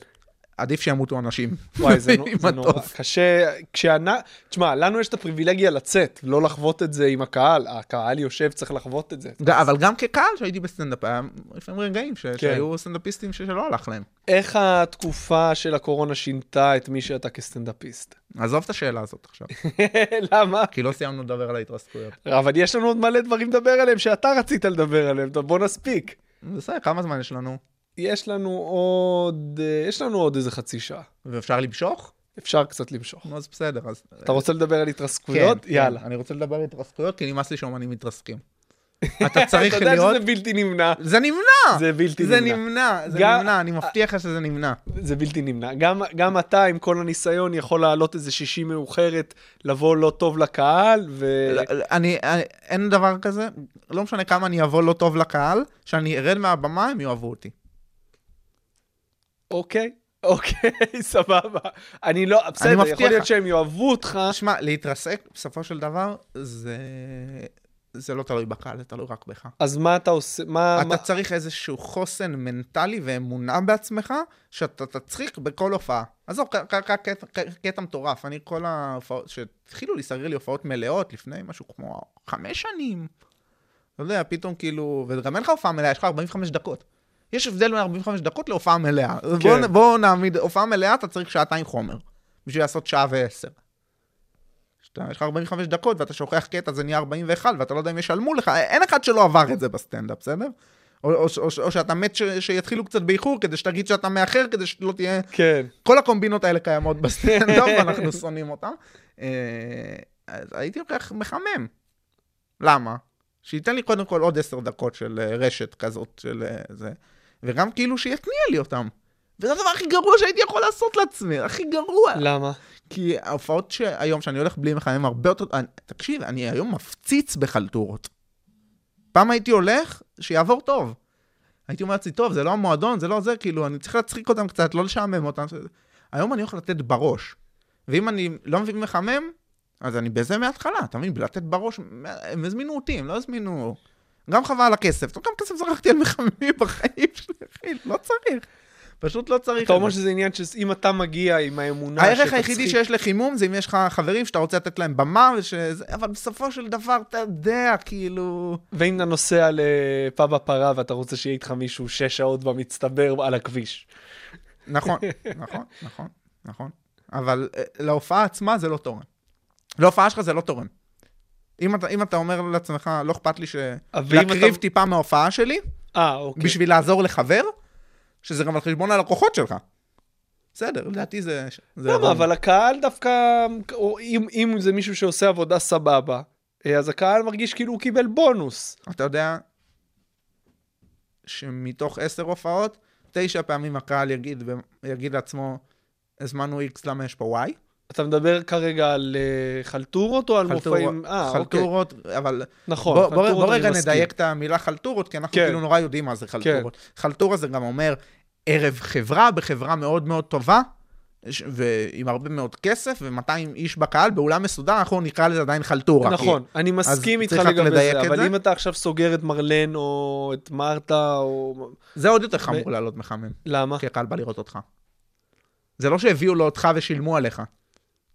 עדיף שימותו אנשים. [LAUGHS] וואי, זה, נו- זה נורא. קשה. כשאנ... תשמע, לנו יש את הפריבילגיה לצאת, לא לחוות את זה עם הקהל. הקהל יושב, צריך לחוות את זה. אבל גם כקהל שהייתי בסטנדאפ, היה לפעמים רגעים ש- כן. שהיו סטנדאפיסטים שלא הלך להם. איך התקופה של הקורונה שינתה את מי שאתה כסטנדאפיסט? עזוב את השאלה הזאת עכשיו, [LAUGHS] למה? כי לא סיימנו לדבר על ההתרסקויות. אבל יש לנו עוד מלא דברים לדבר עליהם שאתה רצית לדבר עליהם, בוא נספיק. בסדר, כמה זמן יש לנו? יש לנו עוד, אה, יש לנו עוד איזה חצי שעה. ואפשר למשוך? אפשר קצת למשוך. אז בסדר, אז... אתה רוצה לדבר על התרסקויות? כן, יאללה. כן, אני רוצה לדבר על התרסקויות, כי נמאס לי שאומנים מתרסקים. [LAUGHS] אתה צריך אתה יודע להיות... שזה בלתי נמנע. זה נמנע! זה בלתי זה נמנע. נמנע, זה גם- נמנע, אני מבטיח לך שזה נמנע. זה בלתי נמנע. גם, גם אתה, עם כל הניסיון, יכול לעלות איזה שישי מאוחרת, לבוא לא טוב לקהל, ו... אני, אני, אין דבר כזה, לא משנה כמה אני אבוא לא טוב לקהל, שאני ארד מהבמה, הם יאהבו אותי. אוקיי, אוקיי, [LAUGHS] סבבה. אני לא, בסדר, יכול מבטיח להיות. שהם יאהבו אותך. שמע, להתרסק, בסופו של דבר, זה... זה לא תלוי בקהל, זה תלוי רק בך. אז מה אתה עושה? מה... אתה מה... צריך איזשהו חוסן מנטלי ואמונה בעצמך, שאתה תצחיק בכל הופעה. עזוב, קטע- מטורף. אני כל ההופעות, שהתחילו להיסגר לי הופעות מלאות לפני משהו כמו חמש שנים. לא יודע, פתאום כאילו, וגם אין לך הופעה מלאה, יש לך 45 דקות. יש הבדל בין 45 דקות להופעה מלאה. כן. בוא, בוא נעמיד, הופעה מלאה אתה צריך שעתיים חומר, בשביל לעשות שעה ועשר. שאתה- יש לך 45 דקות ואתה שוכח קטע, זה נהיה 41, ואתה לא יודע אם ישלמו לך, אין אחד שלא עבר את זה בסטנדאפ, בסדר? או, או, או, או שאתה מת ש, שיתחילו קצת באיחור, כדי שתגיד שאתה מאחר, כדי שלא תהיה... כן. כל הקומבינות האלה קיימות בסטנדאפ, [LAUGHS] ואנחנו שונאים אותן. אה, אז הייתי לוקח מחמם. למה? שייתן לי קודם כל עוד עשר דקות של אה, רשת כזאת של אה, זה, וגם כאילו שיתניע לי אותם. וזה הדבר הכי גרוע שהייתי יכול לעשות לעצמי, הכי גרוע. למה? כי ההופעות שהיום, שאני הולך בלי מחמם, הרבה יותר... אני, תקשיב, אני היום מפציץ בחלטורות. פעם הייתי הולך, שיעבור טוב. הייתי אומר לעצמי, טוב, זה לא המועדון, זה לא זה, כאילו, אני צריך להצחיק אותם קצת, לא לשעמם אותם. היום אני הולך לתת בראש. ואם אני לא מביא מחמם, אז אני בזה מההתחלה, אתה מבין? בלתת בראש, הם הזמינו אותי, הם לא הזמינו... גם חבל על הכסף, כמה כסף זרקתי על מחממים בחיים שלי, אחי, לא צריך. פשוט לא צריך. אתה את אומר זה. שזה עניין שאם אתה מגיע עם האמונה הערך היחידי שיש לחימום זה אם יש לך חברים שאתה רוצה לתת להם במה, ושזה, אבל בסופו של דבר, אתה יודע, כאילו... ואם אתה נוסע לפאב הפרה ואתה רוצה שיהיה איתך מישהו שש שעות במצטבר על הכביש. נכון, נכון, נכון, נכון. אבל אה, להופעה עצמה זה לא תורם. להופעה שלך זה לא תורם. אם אתה, אם אתה אומר לעצמך, לא אכפת לי ש... להקריב אתה- טיפה מההופעה שלי, אה, אוקיי. בשביל לעזור לחבר, שזה גם על חשבון הלקוחות שלך. בסדר, לדעתי זה... זה למה? אבל הקהל דווקא, או אם, אם זה מישהו שעושה עבודה סבבה, אה, אז הקהל מרגיש כאילו הוא קיבל בונוס. אתה יודע שמתוך עשר הופעות, תשע פעמים הקהל יגיד, יגיד לעצמו, הזמנו איקס, למה יש פה Y? אתה מדבר כרגע על אה, חלטורות או על מופעים? אה, אוקיי. חלטורות, אבל... נכון, בוא, בוא, חלטורות בוא אני רגע. נדייק את המילה חלטורות, כי אנחנו כן. כאילו נורא יודעים מה זה חלטורות. חלטורה זה גם אומר ערב חברה, בחברה מאוד מאוד טובה, ועם הרבה מאוד כסף, ו-200 איש בקהל, באולם מסודר, אנחנו נקרא לזה עדיין חלטורה. כי- נכון, אני מסכים איתך לגבי זה, אבל זה. אם אתה עכשיו סוגר את מרלן או את מרתה, או... זה עוד יותר חמור לעלות מחמם, למה? כי הקהל בא לראות אותך. זה לא שהביאו לו אותך ושילמו עליך.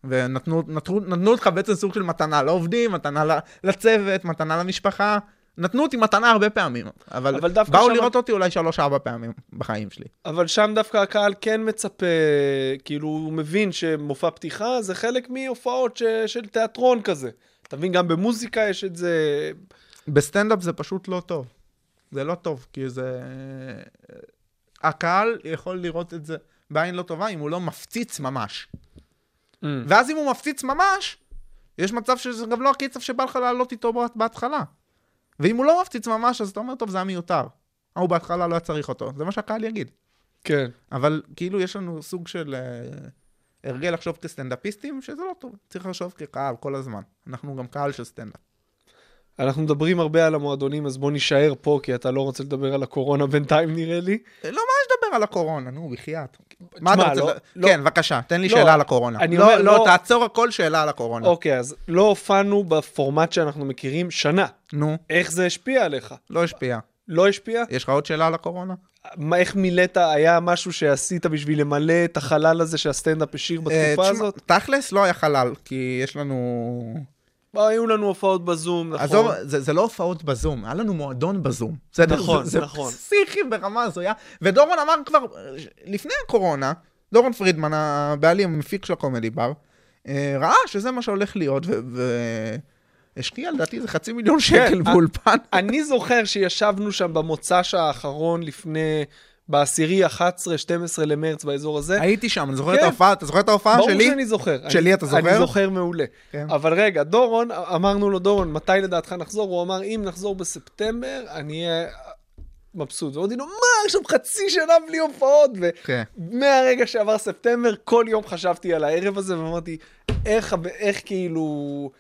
ונתנו נתנו, נתנו לך בעצם סוג של מתנה לעובדים, מתנה לצוות, מתנה למשפחה. נתנו אותי מתנה הרבה פעמים, אבל, אבל באו שם- לראות אותי אולי שלוש-ארבע פעמים בחיים שלי. אבל שם דווקא הקהל כן מצפה, כאילו הוא מבין שמופע פתיחה זה חלק מהופעות ש... של תיאטרון כזה. אתה מבין, גם במוזיקה יש את זה. בסטנדאפ זה פשוט לא טוב. זה לא טוב, כי זה... הקהל יכול לראות את זה בעין לא טובה אם הוא לא מפציץ ממש. ואז אם הוא מפציץ ממש, יש מצב שזה גם לא הקצב שבא לך לעלות איתו בהתחלה. ואם הוא לא מפציץ ממש, אז אתה אומר, טוב, זה היה מיותר. ההוא בהתחלה לא היה צריך אותו. זה מה שהקהל יגיד. כן. אבל כאילו יש לנו סוג של uh, הרגל לחשוב כסטנדאפיסטים, שזה לא טוב. צריך לחשוב כקהל כל הזמן. אנחנו גם קהל של סטנדאפ. אנחנו מדברים הרבה על המועדונים, אז בוא נישאר פה, כי אתה לא רוצה לדבר על הקורונה בינתיים, נראה לי. לא, מה יש לדבר על הקורונה? נו, בחייאת. מה אתה רוצה? לא-? לא- כן, בבקשה, תן לי לא, שאלה על הקורונה. אני לא, אומר, לא, תעצור הכל שאלה על הקורונה. אוקיי, אז לא הופענו בפורמט שאנחנו מכירים שנה. נו, איך זה השפיע עליך? לא השפיע. לא השפיע? יש לך עוד שאלה על הקורונה? מה, איך מילאת, היה משהו שעשית בשביל למלא את החלל הזה שהסטנדאפ השאיר אה, בתקופה תשמע, הזאת? תכלס לא היה חלל, כי יש לנו... היו לנו הופעות בזום, נכון. עזוב, זה, זה לא הופעות בזום, היה לנו מועדון בזום. בסדר? נכון, זה, זה נכון. פסיכי ברמה הזויה. ודורון אמר כבר, לפני הקורונה, דורון פרידמן, הבעלים, המפיק של הקומדי בר, אה, ראה שזה מה שהולך להיות, והשקיע לדעתי איזה חצי מיליון שקל אה, באולפן. אני זוכר שישבנו שם במוצ"ש האחרון לפני, בעשירי 11, 12 למרץ, באזור הזה. הייתי שם, אני זוכר את כן. ההופעה, אתה זוכר את ההופעה ברור שלי? שאני זוכר. שלי אני, אתה זוכר? אני זוכר מעולה. כן. אבל רגע, דורון, אמרנו לו, דורון, מתי לדעתך נחזור? הוא אמר, אם נחזור בספטמבר, אני אהיה מבסוט. ואמרתי לו, מה, עכשיו חצי שנה בלי הופעות? כן. ומהרגע שעבר ספטמבר, כל יום חשבתי על הערב הזה, ואמרתי, איך, איך כאילו...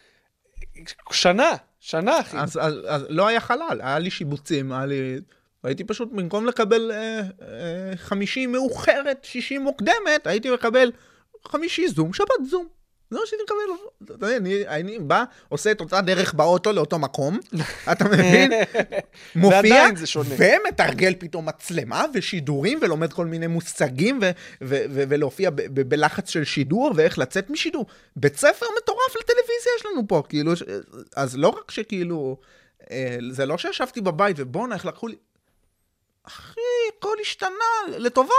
שנה, שנה, אחי. אז, אז, אז לא היה חלל, היה לי שיבוצים, היה לי... הייתי פשוט, במקום לקבל אה, אה, חמישי מאוחרת, שישי מוקדמת, הייתי מקבל חמישי זום, שבת זום. זה מה שהייתי מקבל. אתה יודע, אני, אני בא, עושה את אותה דרך באוטו לאותו מקום, [LAUGHS] אתה מבין? מופיע. ומתרגל פתאום מצלמה ושידורים, ולומד כל מיני מושגים, ו- ו- ו- ולהופיע ב- ב- בלחץ של שידור, ואיך לצאת משידור. בית ספר מטורף לטלוויזיה יש לנו פה, כאילו, אז לא רק שכאילו, אה, זה לא שישבתי בבית ובואנה, איך לקחו לי... אחי, הכל השתנה לטובה.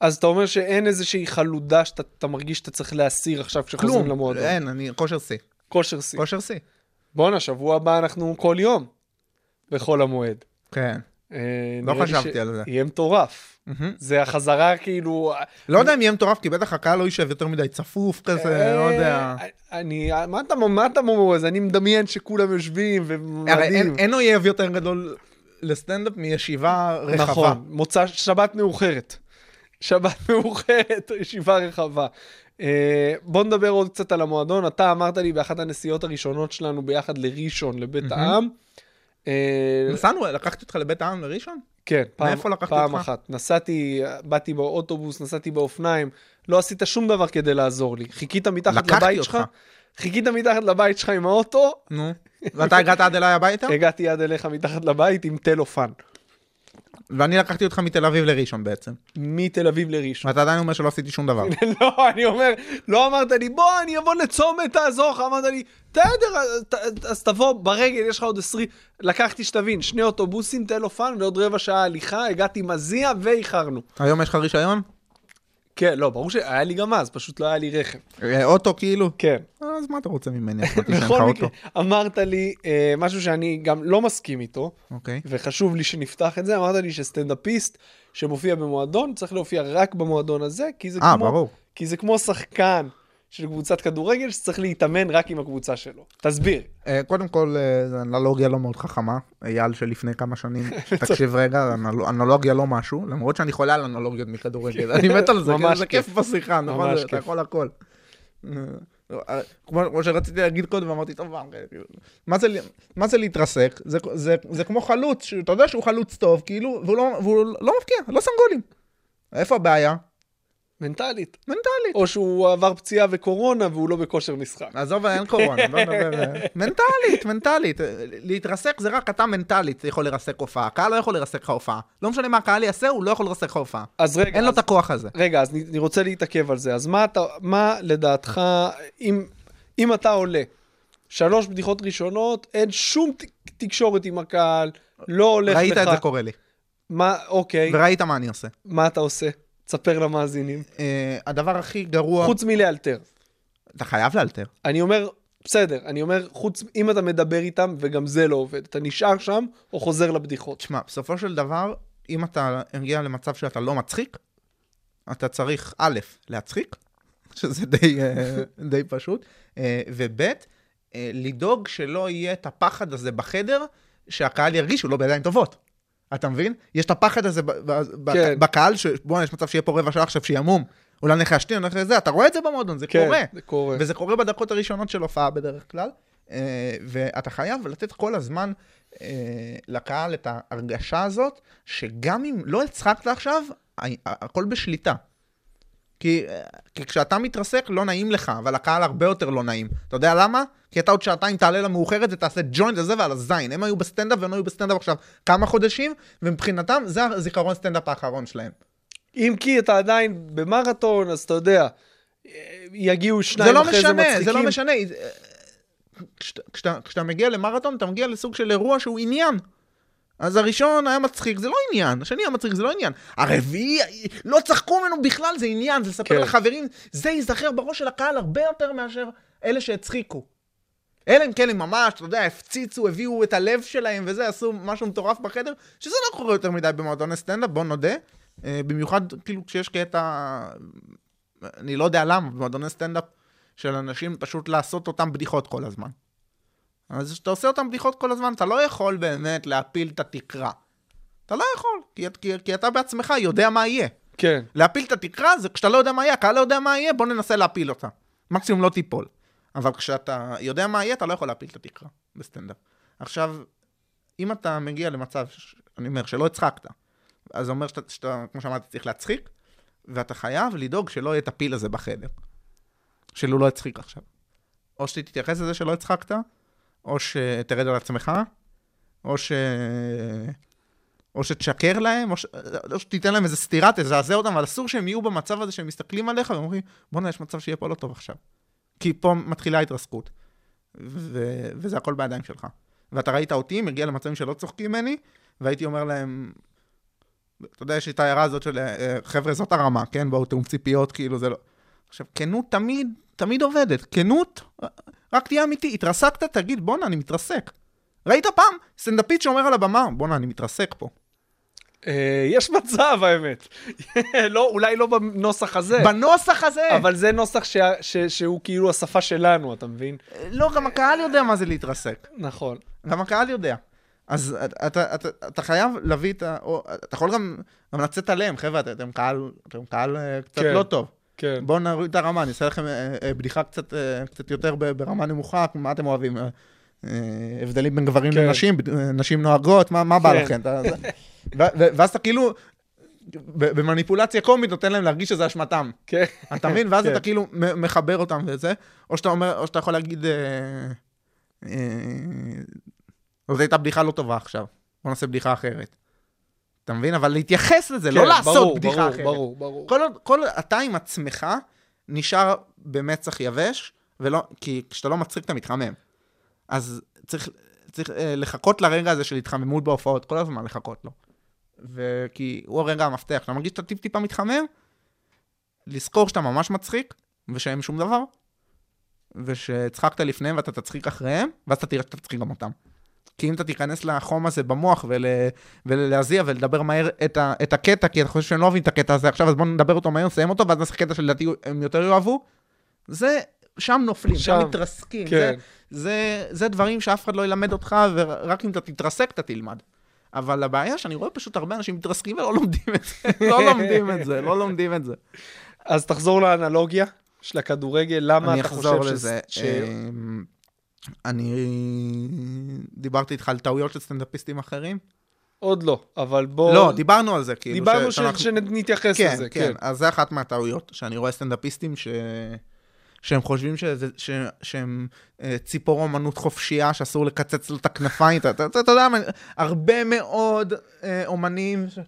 אז אתה אומר שאין איזושהי חלודה שאתה אתה מרגיש שאתה צריך להסיר עכשיו כשחוזרים כלום, למועדון. אין, אני, כושר שיא. כושר שיא. כושר שיא. בואנה, שבוע הבא אנחנו כל יום בחול המועד. כן. אה, לא חשבתי על זה. יהיה מטורף. זה החזרה כאילו... לא יודע אם יהיה מטורף, כי בטח הקהל לא יישב יותר מדי צפוף כזה, לא יודע. אה, אני, מה אתה, אומר? אני מדמיין שכולם יושבים הרי ומדהים. אין- אין אויב יותר גדול לסטנדאפ מישיבה רחבה. נכון, מוצא שבת מאוחרת. שבת [LAUGHS] מאוחרת, ישיבה רחבה. אה, בוא נדבר עוד קצת על המועדון. אתה אמרת לי באחת הנסיעות הראשונות שלנו ביחד לראשון, לבית העם. אה, נסענו, לקחתי אותך לבית העם לראשון? כן, פעם, מאיפה לקחתי פעם אותך? אחת. נסעתי, באתי באוטובוס, נסעתי באופניים, לא עשית שום דבר כדי לעזור לי. חיכית מתחת לבית אותך. שלך, חיכית מתחת לבית שלך עם האוטו, נו. ואתה הגעת עד אליי הביתה? הגעתי עד אליך מתחת לבית עם טלופן. ואני לקחתי אותך מתל אביב לראשון בעצם. מתל אביב לראשון. ואתה עדיין אומר שלא עשיתי שום דבר. [LAUGHS] לא, אני אומר, לא אמרת לי, בוא, אני אבוא לצומת, תעזור לך, אמרת לי, בסדר, אז תבוא ברגל, יש לך עוד 20, לקחתי, שתבין, שני אוטובוסים, טלופן, ועוד רבע שעה הליכה, הגעתי מזיע ואיחרנו. היום יש לך רישיון? כן, לא, ברור שהיה לי גם אז, פשוט לא היה לי רכב. אה, אוטו כאילו? כן. אז מה אתה רוצה ממני? [LAUGHS] בכל. מקרה, אמרת לי אה, משהו שאני גם לא מסכים איתו, אוקיי. וחשוב לי שנפתח את זה, אמרת לי שסטנדאפיסט שמופיע במועדון, צריך להופיע רק במועדון הזה, כי זה אה, כמו... ברור. כי זה כמו שחקן של קבוצת כדורגל שצריך להתאמן רק עם הקבוצה שלו. תסביר. אה, קודם כל, אה, זו אנלוגיה לא מאוד חכמה. אייל שלפני כמה שנים, [LAUGHS] תקשיב רגע, אנל- אנלוגיה לא משהו, למרות שאני חולה על אנלוגיות מכדורגל. אני מת על זה, כי זה כיף. בשיחה, נכון? אתה. יכול הכל. אה, כמו שרציתי להגיד קודם, אמרתי, טוב, מה, זה, להתרסק? זה, כמו חלוץ, שאתה יודע שהוא חלוץ טוב, כאילו, והוא לא, והוא לא מבקיע, לא שם גולים. איפה הבעיה? מנטלית. מנטלית. או שהוא עבר פציעה וקורונה והוא לא בכושר משחק. עזוב, אין קורונה, לא נדבר... [LAUGHS] מנטלית, מנטלית. להתרסק זה רק אתה מנטלית יכול לרסק הופעה. הקהל לא יכול לרסק לך הופעה. לא משנה מה הקהל יעשה, הוא לא יכול לרסק לך הופעה. אז רגע, אין לו אז, את הכוח הזה. רגע, אז אני, רוצה להתעכב על זה. אז מה, אתה, מה לדעתך, אם, אם אתה עולה, שלוש בדיחות ראשונות, אין שום תקשורת עם הקהל, לא הולך ראית לך... את זה קורה לי. מה, אוקיי, וראית מה אני עושה. מה אתה עושה? תספר למאזינים. אה, הדבר הכי גרוע... חוץ מלאלתר. אתה חייב לאלתר. אני אומר, בסדר, אני אומר, חוץ, אם אתה מדבר איתם, וגם זה לא עובד, אתה נשאר שם או חוזר לבדיחות. תשמע, בסופו של דבר, אם אתה מגיע למצב שאתה לא מצחיק, אתה צריך א', להצחיק, [LAUGHS] שזה די, אה, די פשוט, אה, וב', לדאוג שלא יהיה את הפחד הזה בחדר, שהקהל ירגיש שהוא לא בידיים טובות. אתה מבין? יש את הפחד הזה כן. בקהל, שבואנה, יש מצב שיהיה פה רבע שעה עכשיו שימום. אולי נלך להשתין, נלך לזה, אתה רואה את זה במועדון, זה כן, קורה. זה קורה. וזה קורה בדקות הראשונות של הופעה בדרך כלל, אה, ואתה חייב לתת כל הזמן אה, לקהל את ההרגשה הזאת, שגם אם לא הצחקת עכשיו, הכל בשליטה. כי, כי כשאתה מתרסק, לא נעים לך, אבל הקהל הרבה יותר לא נעים. אתה יודע למה? כי אתה עוד שעתיים תעלה למאוחרת ותעשה ג'וינט לזה ועל הזין. הם היו בסטנדאפ והם היו בסטנדאפ עכשיו כמה חודשים, ומבחינתם זה הזיכרון סטנדאפ האחרון שלהם. אם כי אתה עדיין במרתון, אז אתה יודע, יגיעו שניים זה לא אחרי זה משנה, מצחיקים. זה לא משנה. כשאתה, כשאתה, כשאתה מגיע למרתון, אתה מגיע לסוג של אירוע שהוא עניין. אז הראשון היה מצחיק, זה לא עניין. השני היה מצחיק, זה לא עניין. הרביעי, לא צחקו ממנו בכלל, זה עניין. זה לספר כן. לחברים, זה ייזכר בראש של הקהל הרבה יותר מאשר אלה שהצחיקו. אלא אם כן הם ממש, אתה יודע, הפציצו, הביאו את הלב שלהם וזה, עשו משהו מטורף בחדר, שזה לא קורה יותר מדי במועדוני סטנדאפ, בוא נודה. אה, במיוחד, כאילו, כשיש קטע... אני לא יודע למה, במועדוני סטנדאפ של אנשים פשוט לעשות אותם בדיחות כל הזמן. אז כשאתה עושה אותם בדיחות כל הזמן, אתה לא יכול באמת להפיל את התקרה. אתה לא יכול, כי, כי, כי אתה בעצמך יודע מה יהיה. כן. להפיל את התקרה זה כשאתה לא יודע מה יהיה, הקהל לא יודע מה יהיה, בוא ננסה להפיל אותה. מקסימום לא תיפול. אבל כשאתה יודע מה יהיה, אתה לא יכול להפיל את התקרה בסטנדאפ. עכשיו, אם אתה מגיע למצב, ש- אני אומר, שלא הצחקת, אז זה אומר שאתה, שאתה, כמו שאמרתי, צריך להצחיק, ואתה חייב לדאוג שלא יהיה את הפיל הזה בחדר. שהוא לא יצחיק עכשיו. או שתתייחס לזה שלא הצחקת, או שתרד על עצמך, או ש... או שתשקר להם, או, ש... או שתיתן להם איזה סטירה, תזעזע אותם, אבל אסור שהם יהיו במצב הזה שהם מסתכלים עליך ואומרים, בואנה, יש מצב שיהיה פה לא טוב עכשיו. כי פה מתחילה התרסקות. ו... וזה הכל בידיים שלך. ואתה ראית אותי, מגיע למצבים שלא צוחקים ממני, והייתי אומר להם, אתה יודע, יש לי את ההערה הזאת של, אה, חבר'ה, זאת הרמה, כן? בואו, תאום ציפיות, כאילו זה לא... עכשיו, כנות תמיד, תמיד עובדת. כנות, רק תהיה אמיתי. התרסקת, תגיד, בואנה, אני מתרסק. ראית פעם סטנדאפיסט שאומר על הבמה, בואנה, אני מתרסק פה. אה, יש מצב, האמת. [LAUGHS] לא, אולי לא בנוסח הזה, בנוסח הזה! אבל זה נוסח ש... ש... שהוא כאילו השפה שלנו, אתה מבין? לא, גם הקהל יודע מה זה להתרסק. נכון. גם הקהל יודע. אז אתה, אתה, אתה, אתה חייב להביא את ה... או, אתה יכול גם, גם לצאת עליהם, חבר'ה, אתם, קהל, אתם קהל אה, קצת כן. לא טוב. כן. בואו נוריד את הרמה, אני אעשה לכם אה, אה, בדיחה קצת, אה, קצת יותר ברמה נמוכה, מה אתם אוהבים? הבדלים בין גברים כן. לנשים, נשים נוהגות, מה, מה בא כן. לכם? אתה- ואז אתה כאילו, במניפולציה קומית נותן להם להרגיש שזה אשמתם. כן. אתה מבין? ואז כן. אתה כאילו מחבר אותם וזה, או שאתה אומר, או שאתה יכול להגיד, אה, אה, זאת הייתה בדיחה לא טובה עכשיו, בוא נעשה בדיחה אחרת. אתה מבין? אבל להתייחס לזה, לא כן, לעשות ברור, בדיחה ברור, אחרת. ברור, ברור. כל עוד, כל עוד אתה עם עצמך נשאר במצח יבש, ולא, כי כשאתה לא מצחיק אתה מתחמם. אז צריך, צריך אה, לחכות לרגע הזה של התחממות בהופעות, כל הזמן לחכות לו. וכי הוא הרגע המפתח, כשאתה מרגיש שאתה טיפ-טיפה מתחמם, לזכור שאתה ממש מצחיק, ושאין שום דבר, ושהצחקת לפניהם ואתה תצחיק אחריהם, ואז אתה תראה שאתה תצחיק גם אותם. כי אם אתה תיכנס לחום הזה במוח ול, ולהזיע ולדבר מהר את, ה, את הקטע, כי אתה חושב שהם לא אוהבים את הקטע הזה עכשיו, אז בוא נדבר אותו מהר, נסיים אותו, ואז נעשה קטע שלדעתי הם יותר יאהבו, זה, שם נופלים, שם, שם, מתרסקים. כן. זה, זה, זה דברים שאף אחד לא ילמד אותך, ורק אם אתה תתרסק אתה תלמד. אבל הבעיה שאני רואה פשוט הרבה אנשים מתרסקים ולא לומדים את זה, [LAUGHS] לא לומדים את זה, לא לומדים את זה. אז תחזור לאנלוגיה של הכדורגל, למה אני אתה אחזור חושב לזה. ש... ש... אני דיברתי איתך על טעויות של סטנדאפיסטים אחרים. עוד לא, אבל בוא... לא, דיברנו על זה, כאילו. דיברנו ש- שאנחנו- שנתייחס כן, לזה, כן, כן. אז זה אחת מהטעויות, שאני רואה סטנדאפיסטים ש... שהם חושבים שזה, ש... שהם אה, ציפור אמנות חופשייה, שאסור לקצץ לו את הכנפיים, אתה, אתה, אתה, אתה יודע, הרבה מאוד אה, אומנים, ש...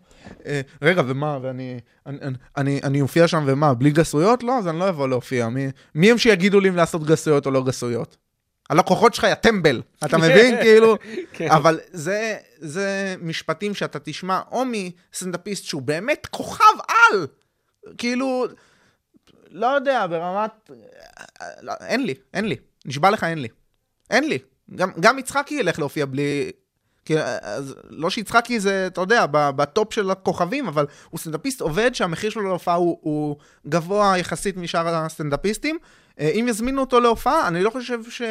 אה, רגע, ומה, ואני אני, אני, אני, אני אופיע שם, ומה, בלי גסויות? לא, אז אני לא אבוא להופיע. מי, מי הם שיגידו לי אם לעשות גסויות או לא גסויות? הלקוחות שלך, יא טמבל, אתה [LAUGHS] מבין? כאילו, כן. אבל זה, זה משפטים שאתה תשמע או מסטנדאפיסט שהוא באמת כוכב על, כאילו, לא יודע, ברמת... לא, אין לי, אין לי. נשבע לך, אין לי. אין לי. גם, גם יצחקי ילך להופיע בלי... כי, אז, לא שיצחקי זה, אתה יודע, בטופ של הכוכבים, אבל הוא סטנדאפיסט עובד שהמחיר שלו להופעה הוא, הוא גבוה יחסית משאר הסטנדאפיסטים. אה, אם יזמינו אותו להופעה, אני לא חושב ש,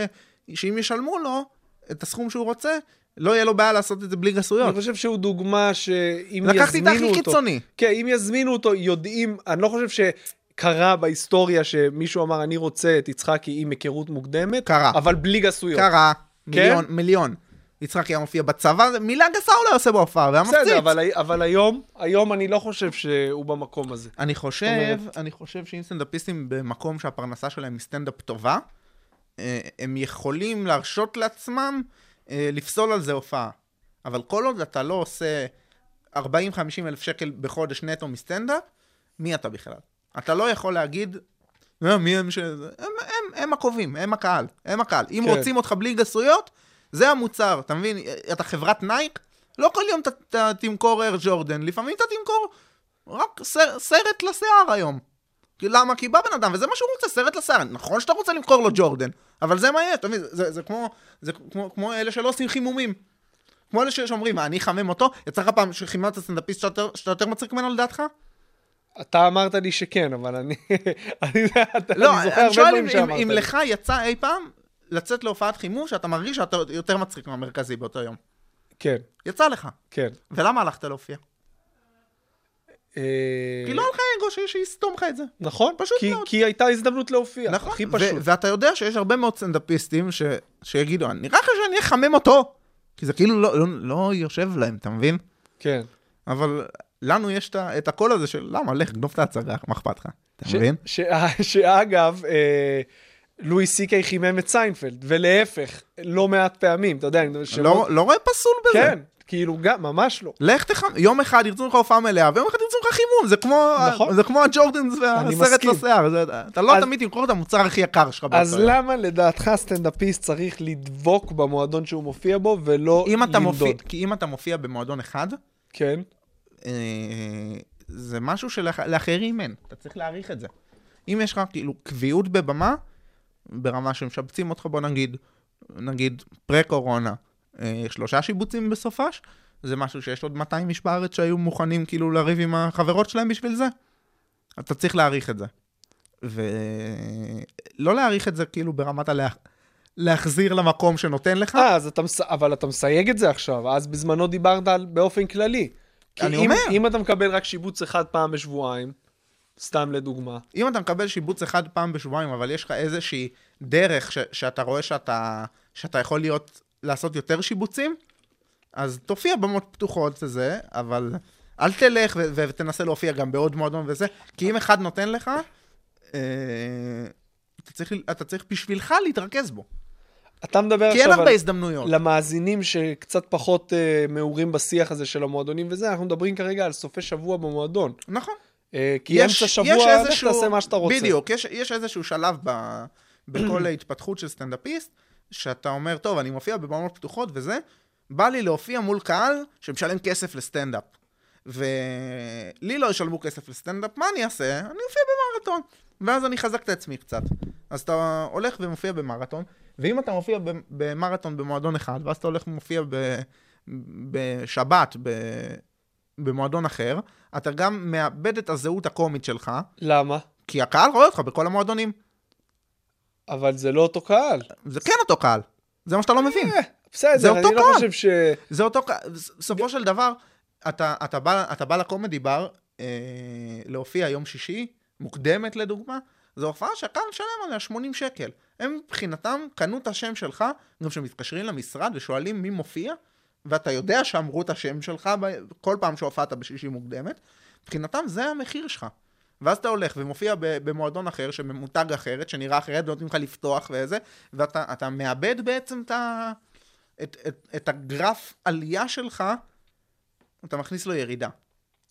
שאם ישלמו לו את הסכום שהוא רוצה, לא יהיה לו בעיה לעשות את זה בלי גסויות. אני חושב שהוא דוגמה שאם לקחתי את הכי יזמינו אותו... קיצוני. כן, אם יזמינו אותו, יודעים, אני לא חושב שקרה בהיסטוריה שמישהו אמר, אני רוצה את יצחקי עם היכרות מוקדמת, קרה. אבל בלי גסויות. קרה, כן? מיליון, מיליון. יצחק היה מופיע בצבא, מילה גסה הוא לא עושה בהופעה, והיה מפציץ. בסדר, אבל, אבל היום, היום אני לא חושב שהוא במקום הזה. אני חושב, אומרת- אני חושב שאם סטנדאפיסטים במקום שהפרנסה שלהם היא סטנדאפ טובה, אה, הם יכולים להרשות לעצמם אה, לפסול על זה הופעה. אבל כל עוד אתה לא עושה 40-50 אלף שקל בחודש נטו מסטנדאפ, מי אתה בכלל? אתה לא יכול להגיד, "אה, מי הם ש... הם, הם, הם הקובעים, הם הקהל, הם הקהל. אם כן. רוצים אותך בלי גסויות, זה המוצר, אתה מבין? אתה חברת נייק, לא כל יום אתה- תמכור אייר ג'ורדן, לפעמים אתה תמכור רק סר, סרט לשיער היום. למה? כי בא בן אדם, וזה מה שהוא רוצה, סרט לשיער. נכון שאתה רוצה למכור לו ג'ורדן, אבל זה מה יש, אתה מבין? זה, זה, כמו, זה כמו, כמו אלה שלא עושים חימומים. כמו אלה שאומרים, אני אחמם אותו? יצא לך פעם שחיממת סטנדאפיסט שאתה יותר- מצחיק ממנו לדעתך? אתה אמרת לי שכן, אבל אני, [LAUGHS] אני, אתה- לא, אני זוכר אני הרבה שואל דברים אם, שאמרת אם, אם לי. לך יצא אי פעם לצאת להופעת חימום שאתה מרגיש שאתה יותר מצחיק מהמרכזי באותו יום. כן, יצא לך. כן. ולמה הלכת להופיע? אה, כי לא היה לך אגו ש- שיסתום לך את זה. נכון, פשוט כי, מאוד. כי הייתה הזדמנות להופיע, נכון, הכי ו- פשוט. ואתה יודע שיש הרבה מאוד סטנדאפיסטים ש... שיגידו, נראה לך שאני אחמם אותו? כי זה כאילו לא, לא, לא יושב להם, אתה מבין? כן. אבל לנו יש את הקול הזה של למה, לך, גנוב את ההצגה, מה אכפת לך? אתה ש- מבין? ש- [LAUGHS] שאגב, אה, לואי סי-קיי חימם את סיינפלד, ולהפך, לא מעט פעמים, אתה יודע, אני מדבר שמות- לא, לא רואה פסול בזה. כן, כאילו, גם, ממש לא. לך תחמם, יום אחד ירצו לך הופעה מלאה, ויום אחד ירצו לך חימום, זה כמו, נכון. זה כמו הג'ורדנס והסרט. לשיער, זה, אתה לא אז- תמיד תמכור את המוצר הכי יקר שלך. אז. למה לדעתך סטנדאפיסט צריך לדבוק במועדון שהוא מופיע בו, ולא? מופיע, כי אם אתה מופיע במועדון אחד, כן, אה, זה משהו שלאחרים אין, אתה צריך להעריך את זה. אם יש לך כאילו קביעות בבמה, ברמה שמשבצים אותך, בוא נגיד, נגיד פרה-קורונה, אה, שלושה שיבוצים בסופש, זה משהו שיש עוד 200 איש בארץ שהיו מוכנים כאילו לריב עם החברות שלהם בשביל זה. אתה צריך להעריך את זה. ולא להעריך את זה כאילו ברמת הלה... להחזיר למקום שנותן לך. אה, אז אתה, מס... אבל אתה מסייג את זה עכשיו, אז בזמנו דיברת על באופן כללי. אני אם, אומר. אם אתה מקבל רק שיבוץ אחד פעם בשבועיים, סתם לדוגמה, אם אתה מקבל שיבוץ אחד פעם בשבועיים, אבל יש לך איזושהי דרך ש- שאתה רואה שאתה, שאתה יכול להיות, לעשות יותר שיבוצים, אז תופיע במות פתוחות וזה, אבל אל תלך ו- ו- ותנסה להופיע גם בעוד מועדון וזה, כי אם אחד נותן לך, אה, אתה, צריך, אתה צריך בשבילך להתרכז בו. אתה מדבר כי אין עכשיו הרבה. הזדמנויות. למאזינים שקצת פחות uh, מעורים בשיח הזה של המועדונים וזה, אנחנו מדברים כרגע על סופי שבוע במועדון. נכון. Uh, כי אמצע שבוע, לך תעשה מה שאתה רוצה. בדיוק, יש, יש איזשהו שלב ב, בכל [CLEARS THROAT] ההתפתחות של סטנדאפיסט, שאתה אומר, טוב, אני מופיע בבמות פתוחות וזה, בא לי להופיע מול קהל שמשלם כסף לסטנדאפ. ולי לא ישלמו כסף לסטנדאפ, מה אני אעשה? אני אופיע במרתון. ואז אני אחזק את עצמי קצת. אז אתה הולך ומופיע במרתון, ואם אתה מופיע במרתון במועדון אחד, ואז אתה הולך ומופיע ב- בשבת ב- במועדון אחר, אתה גם מאבד את הזהות הקומית שלך, למה? כי הקהל רואה אותך בכל המועדונים. אבל זה לא אותו קהל. זה כן אותו קהל. זה מה שאתה לא מבין. אה, בסדר, זה אני לא. חושב ש... זה אותו קהל. בסופו של דבר, אתה, אתה, בא, אתה בא לקומדי בר אה, להופיע יום שישי, מוקדמת לדוגמה, זו הופעה שהקהל משלם עליה 80 שקל. הם מבחינתם קנו את השם שלך, גם כשמתקשרים למשרד ושואלים מי מופיע, ואתה יודע שאמרו את השם שלך כל פעם שהופעת בשישי מוקדמת, מבחינתם זה המחיר שלך. ואז אתה הולך ומופיע במועדון אחר, שממותג אחרת, שנראה אחרת, ונותנים לך לפתוח וזה, ואתה אתה מאבד בעצם את, ה, את, את, את הגרף עלייה שלך, אתה מכניס לו ירידה.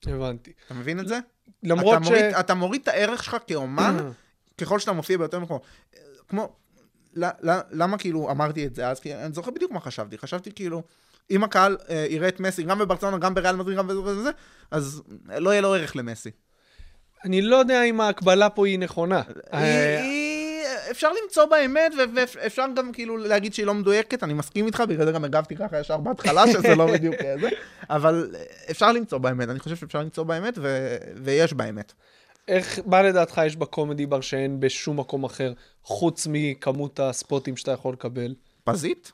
הבנתי. אתה מבין את זה? למרות אתה ש... מוריד, אתה מוריד את הערך שלך כאומן, [CLEARS THROAT] ככל שאתה מופיע ביותר מקומות. כמו, למה כאילו אמרתי את זה אז? כי אני זוכר בדיוק מה חשבתי. חשבתי כאילו, אם הקהל אה, יראה את מסי גם בברצלונה, גם בריאל מדריד, גם בזה וזה, אז לא יהיה לו ערך למסי. אני לא יודע אם ההקבלה פה היא נכונה. אה, אפשר למצוא בה אמת, ו- ואפשר גם כאילו להגיד שהיא לא מדויקת, אני מסכים איתך, בגלל זה גם הגבתי ככה ישר בהתחלה, [LAUGHS] שזה לא בדיוק זה, אבל אפשר למצוא בה אמת, אני חושב שאפשר למצוא בה אמת, ו- ויש בה אמת. איך, מה לדעתך יש בקומדי בר שאין בשום מקום אחר, חוץ מכמות הספוטים שאתה יכול לקבל? פזית?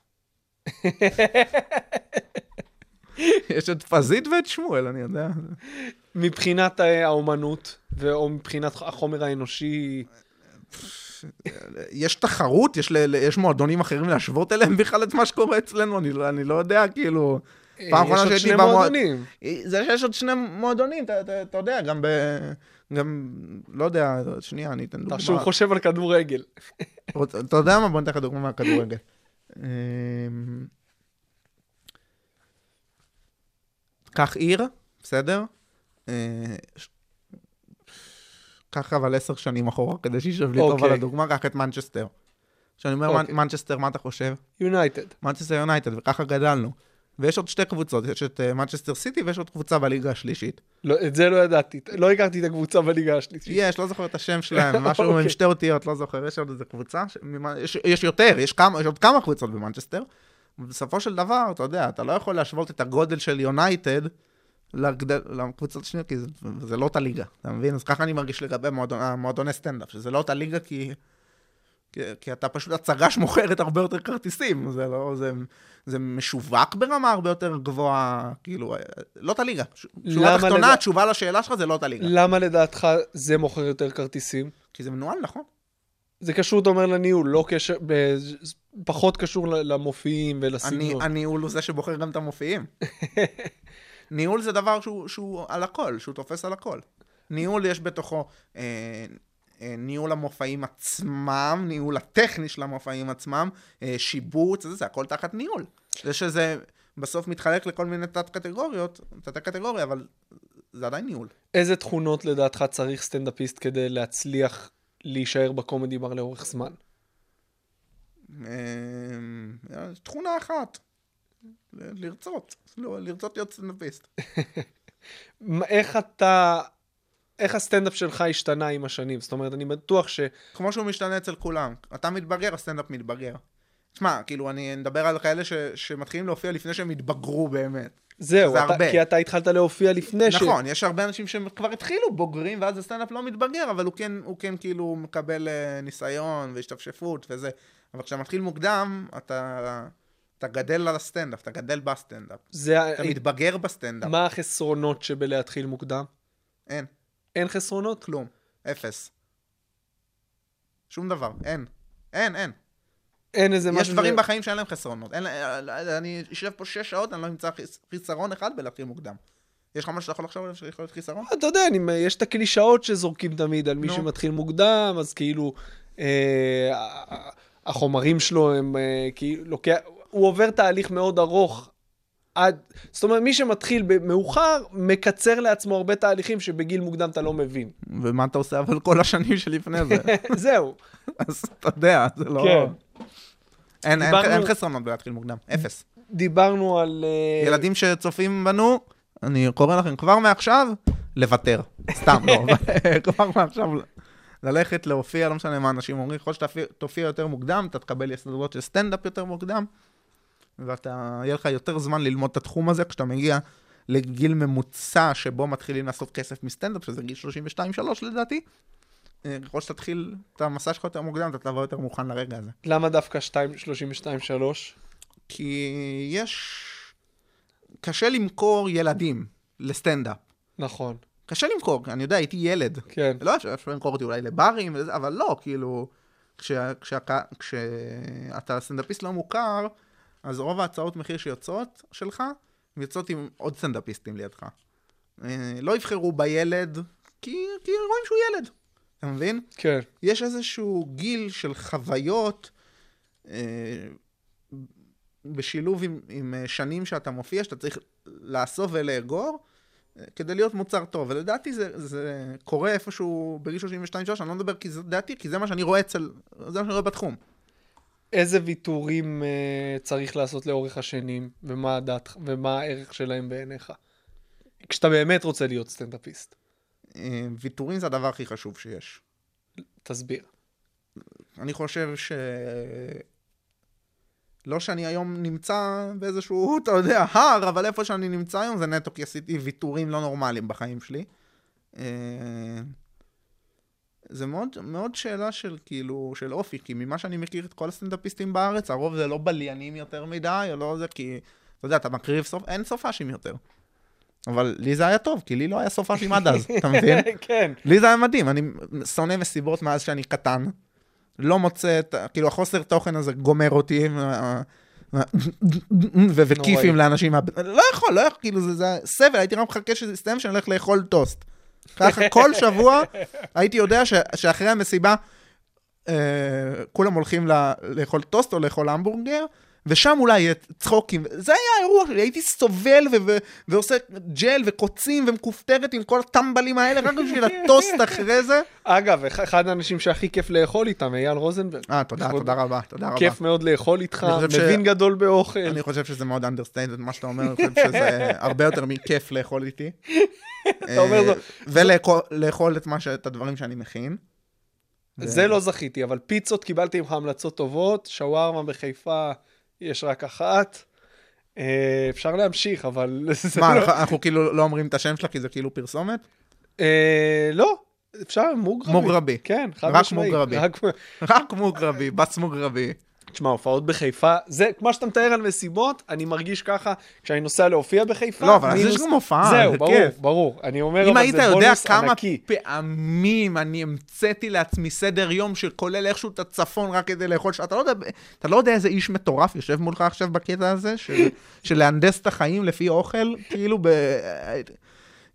יש את פזית ואת שמואל, אני יודע. מבחינת אה, האומנות, או מבחינת החומר האנושי, יש תחרות? יש, ל- יש מועדונים אחרים להשוות אליהם בכלל את מה שקורה אצלנו? אני, לא- אני לא יודע, כאילו... פעם אה, אחרונה יש עוד שהייתי שני מועדונים. זה שיש עוד שני מועדונים, אתה, אתה, אתה יודע, גם ב... גם, לא יודע, שנייה, אני אתן דוגמה. אתה שוב חושב על כדורגל. אתה יודע מה? בוא ניתן לך דוגמה מהכדורגל. אמ, קח עיר, בסדר? אה, קח אבל עשר שנים אחורה, כדי שישב לי טוב אוקיי. על הדוגמה, קח את מנצ'סטר. כשאני אומר אוקיי. מנ- מנצ'סטר, מה אתה חושב? יונייטד. מנצ'סטר יונייטד, וככה גדלנו. ויש עוד שתי קבוצות, יש את אה, מנצ'סטר סיטי ויש עוד קבוצה בליגה השלישית. לא, את זה לא ידעתי. לא הכרתי את הקבוצה בליגה השלישית. יש, לא זוכר את השם שלהם, [LAUGHS] משהו עם אוקיי. שתי אותיות, לא זוכר, יש עוד איזה קבוצה, ש- יש, יש יותר, יש, כמה, יש עוד כמה קבוצות במנצ'סטר. ובסופו של דבר, אתה יודע, אתה לא יכול להשוות את הגודל של יונייטד לגדל, לקבוצות השניות, כי זה, זה לא אותה ליגה, אתה מבין? אז ככה אני מרגיש לגבי מועדון, המועדוני סטנדאפ, שזה לא אותה ליגה כי, כי, כי אתה פשוט הצגה שמוכרת הרבה יותר כרטיסים, זה לא, זה, זה משווק ברמה הרבה יותר גבוהה, כאילו, לא אותה ליגה. ש- שורה תחתונה, לדע- התשובה לשאלה שלך זה לא אותה ליגה. למה לדעתך זה מוכר יותר כרטיסים? כי זה מנוהל נכון. זה קשור, אתה אומר, לניהול, לא קשר, פחות קשור למופיעים ולסגנון. הניהול הוא זה שבוחר גם את המופיעים. [LAUGHS] ניהול זה דבר שהוא, שהוא על הכל, שהוא תופס על הכל. ניהול יש בתוכו אה, אה, ניהול המופעים עצמם, ניהול הטכני של המופעים עצמם, אה, שיבוץ, זה, זה הכל תחת ניהול. זה שזה בסוף מתחלק לכל מיני תת-קטגוריות, תת-קטגוריה, אבל זה עדיין ניהול. איזה תכונות לדעתך צריך סטנדאפיסט כדי להצליח להישאר בקומדי בר לאורך זמן? אה, תכונה אחת, לרצות, לא, לרצות להיות סטנדאפיסט. [LAUGHS] איך אתה... איך הסטנדאפ שלך השתנה עם השנים? זאת אומרת, אני בטוח ש... כמו שהוא משתנה אצל כולם. אתה מתבגר, הסטנדאפ מתבגר. תשמע, כאילו, אני מדבר על כאלה ש, שמתחילים להופיע לפני שהם התבגרו באמת. זהו, זה אתה, הרבה. כי אתה התחלת להופיע לפני ש... נכון, יש הרבה אנשים שכבר התחילו בוגרים, ואז הסטנדאפ לא מתבגר, אבל הוא כן, הוא כן כאילו מקבל אה, ניסיון והשתפשפות וזה. אבל כשאתה מתחיל מוקדם, אתה, אתה גדל על הסטנדאפ, אתה גדל בסטנדאפ. זה... אתה מתבגר בסטנדאפ. מה החסרונות שבלהתחיל מוקדם? אין, אין חסרונות? כלום. אפס. שום דבר, אין. אין, אין. אין איזה יש משהו... דברים ש- בחיים שאין להם חסרונות. אין, לה- אני אשב פה שש שעות, אני לא אמצא חיס- חיסרון אחד בלהתחיל מוקדם. יש לך משהו שאתה יכול לחשוב עליו שיכול להיות חיסרון? אתה יודע, אני, יש את הקלישאות שזורקים תמיד על מי נו. שמתחיל מוקדם, אז כאילו, אה, החומרים שלו הם אה, כאילו, לוקח, הוא עובר תהליך מאוד ארוך. עד, זאת אומרת, מי שמתחיל מאוחר, מקצר לעצמו הרבה תהליכים שבגיל מוקדם אתה לא מבין. ומה אתה עושה אבל כל השנים שלפני זה? [LAUGHS] זהו. אז אתה יודע, זה לא... כן. אין, אין, דיברנו- אין חסרונות בלהתחיל מוקדם, אפס. דיברנו על... אה, ילדים שצופים בנו, אני קורא לכם כבר מעכשיו, לוותר. סתם, לא, [LAUGHS] כבר מעכשיו ללכת להופיע, לא משנה מה אנשים אומרים, ככל שתופיע יותר מוקדם, אתה תקבל יסודות של סטנדאפ יותר מוקדם, ואתה, יהיה לך יותר זמן ללמוד את התחום הזה כשאתה מגיע לגיל ממוצע שבו מתחילים לעשות כסף מסטנדאפ, שזה גיל 32-3 לדעתי. אה, ככל שתתחיל את המסע שלך יותר מוקדם, אתה תבוא יותר מוכן לרגע הזה. למה דווקא 2, 32, 3? כי יש... קשה למכור ילדים לסטנדאפ. נכון, קשה למכור, אני יודע, הייתי ילד. כן. לא אפשר למכור אותי אולי לברים, אבל לא, כאילו, כשה, כשה, כשאתה סטנדאפיסט לא מוכר, אז רוב ההצעות מחיר שיוצאות שלך, יוצאות עם עוד סטנדאפיסטים לידך. אה, לא יבחרו בילד, כי, כי רואים שהוא ילד. אתה מבין? כן. יש איזשהו גיל של חוויות אה, בשילוב עם, עם אה, שנים שאתה מופיע, שאתה צריך לאסוף ולאגור, אה, כדי להיות מוצר טוב. ולדעתי זה, זה קורה איפשהו בגיל 32-3, אני לא מדבר כי זה דעתי, כי זה מה שאני רואה אצל, זה מה שאני רואה בתחום. איזה ויתורים אה, צריך לעשות לאורך השנים, ומה הדעת, ומה הערך שלהם בעיניך? כשאתה באמת רוצה להיות סטנדאפיסט. אה, ויתורים זה הדבר הכי חשוב שיש. תסביר. אני חושב ש... לא שאני היום נמצא באיזשהו, [LAUGHS] אתה יודע, הר, אבל איפה שאני נמצא היום זה נטו כי עשיתי ויתורים לא נורמליים בחיים שלי. אה, זה מאוד, מאוד שאלה של כאילו, של אופי, כי ממה שאני מכיר את כל הסטנדאפיסטים בארץ, הרוב זה לא בליינים יותר מדי, או לא זה, כי, אתה יודע, אתה מקריב סוף, אין סופאשים יותר. אבל לי זה היה טוב, כי לי לא היה סופאשים עד אז, אתה מבין? [LAUGHS] כן. לי זה היה מדהים, אני שונא מסיבות מאז שאני קטן. לא מוצא את, כאילו החוסר תוכן הזה גומר אותי, ו- ו- וכיפים לאנשים, לא יכול, לא יכול, כאילו זה סבל, הייתי רק מחכה שזה יסתיים, שאני הולך לאכול טוסט. ככה כל שבוע הייתי יודע ש, שאחרי המסיבה אה, כולם הולכים ל- לאכול טוסט או לאכול המבורגר, ושם אולי צחוקים. זה היה האירוע שלי, הייתי סובל ו- ו- ועושה ג'ל וקוצים ומכופתרת עם כל הטמבלים האלה, רק בשביל הטוסט אחרי זה. אגב, אחד- האנשים שהכי כיף לאכול איתם, אייל רוזנברג. אה, תודה, לכבוד- תודה רבה, תודה רבה. כיף מאוד לאכול איתך, חושב ש- מבין גדול באוכל. אני חושב שזה מאוד understated מה שאתה אומר, אני חושב שזה [LAUGHS] הרבה יותר מכיף לאכול איתי. אתה אומר זאת- ולאכול את ש- את הדברים שאני מכין. זה לא זכיתי, אבל פיצות קיבלתי ממך המלצות טובות, שווארמה בחיפה יש רק אחת. אה, אפשר להמשיך, אבל [LAUGHS] מה, לא... אנחנו- כאילו לא אומרים את השם שלה כי זה כאילו פרסומת? אה, לא, אפשר מוגרבי. מוגרבי. כן, חד רק משמעית. מוגרבי. רק... רק מוגרבי, בס מוגרבי. תשמע, הופעות בחיפה, זה, כמו שאתה מתאר על מסיבות, אני מרגיש ככה כשאני נוסע להופיע בחיפה. לא, אבל אז יש גם הופעה, זהו, זה ברור, כיף. ברור. אני אומר, אם אבל היית זה יודע בונוס כמה ענקי. פעמים אני המצאתי לעצמי סדר יום שכולל איכשהו את הצפון רק כדי לאכול, אתה לא יודע, אתה לא יודע איזה איש מטורף יושב מולך עכשיו בקטע הזה, של, [LAUGHS] של להנדס את החיים לפי אוכל, כאילו ב...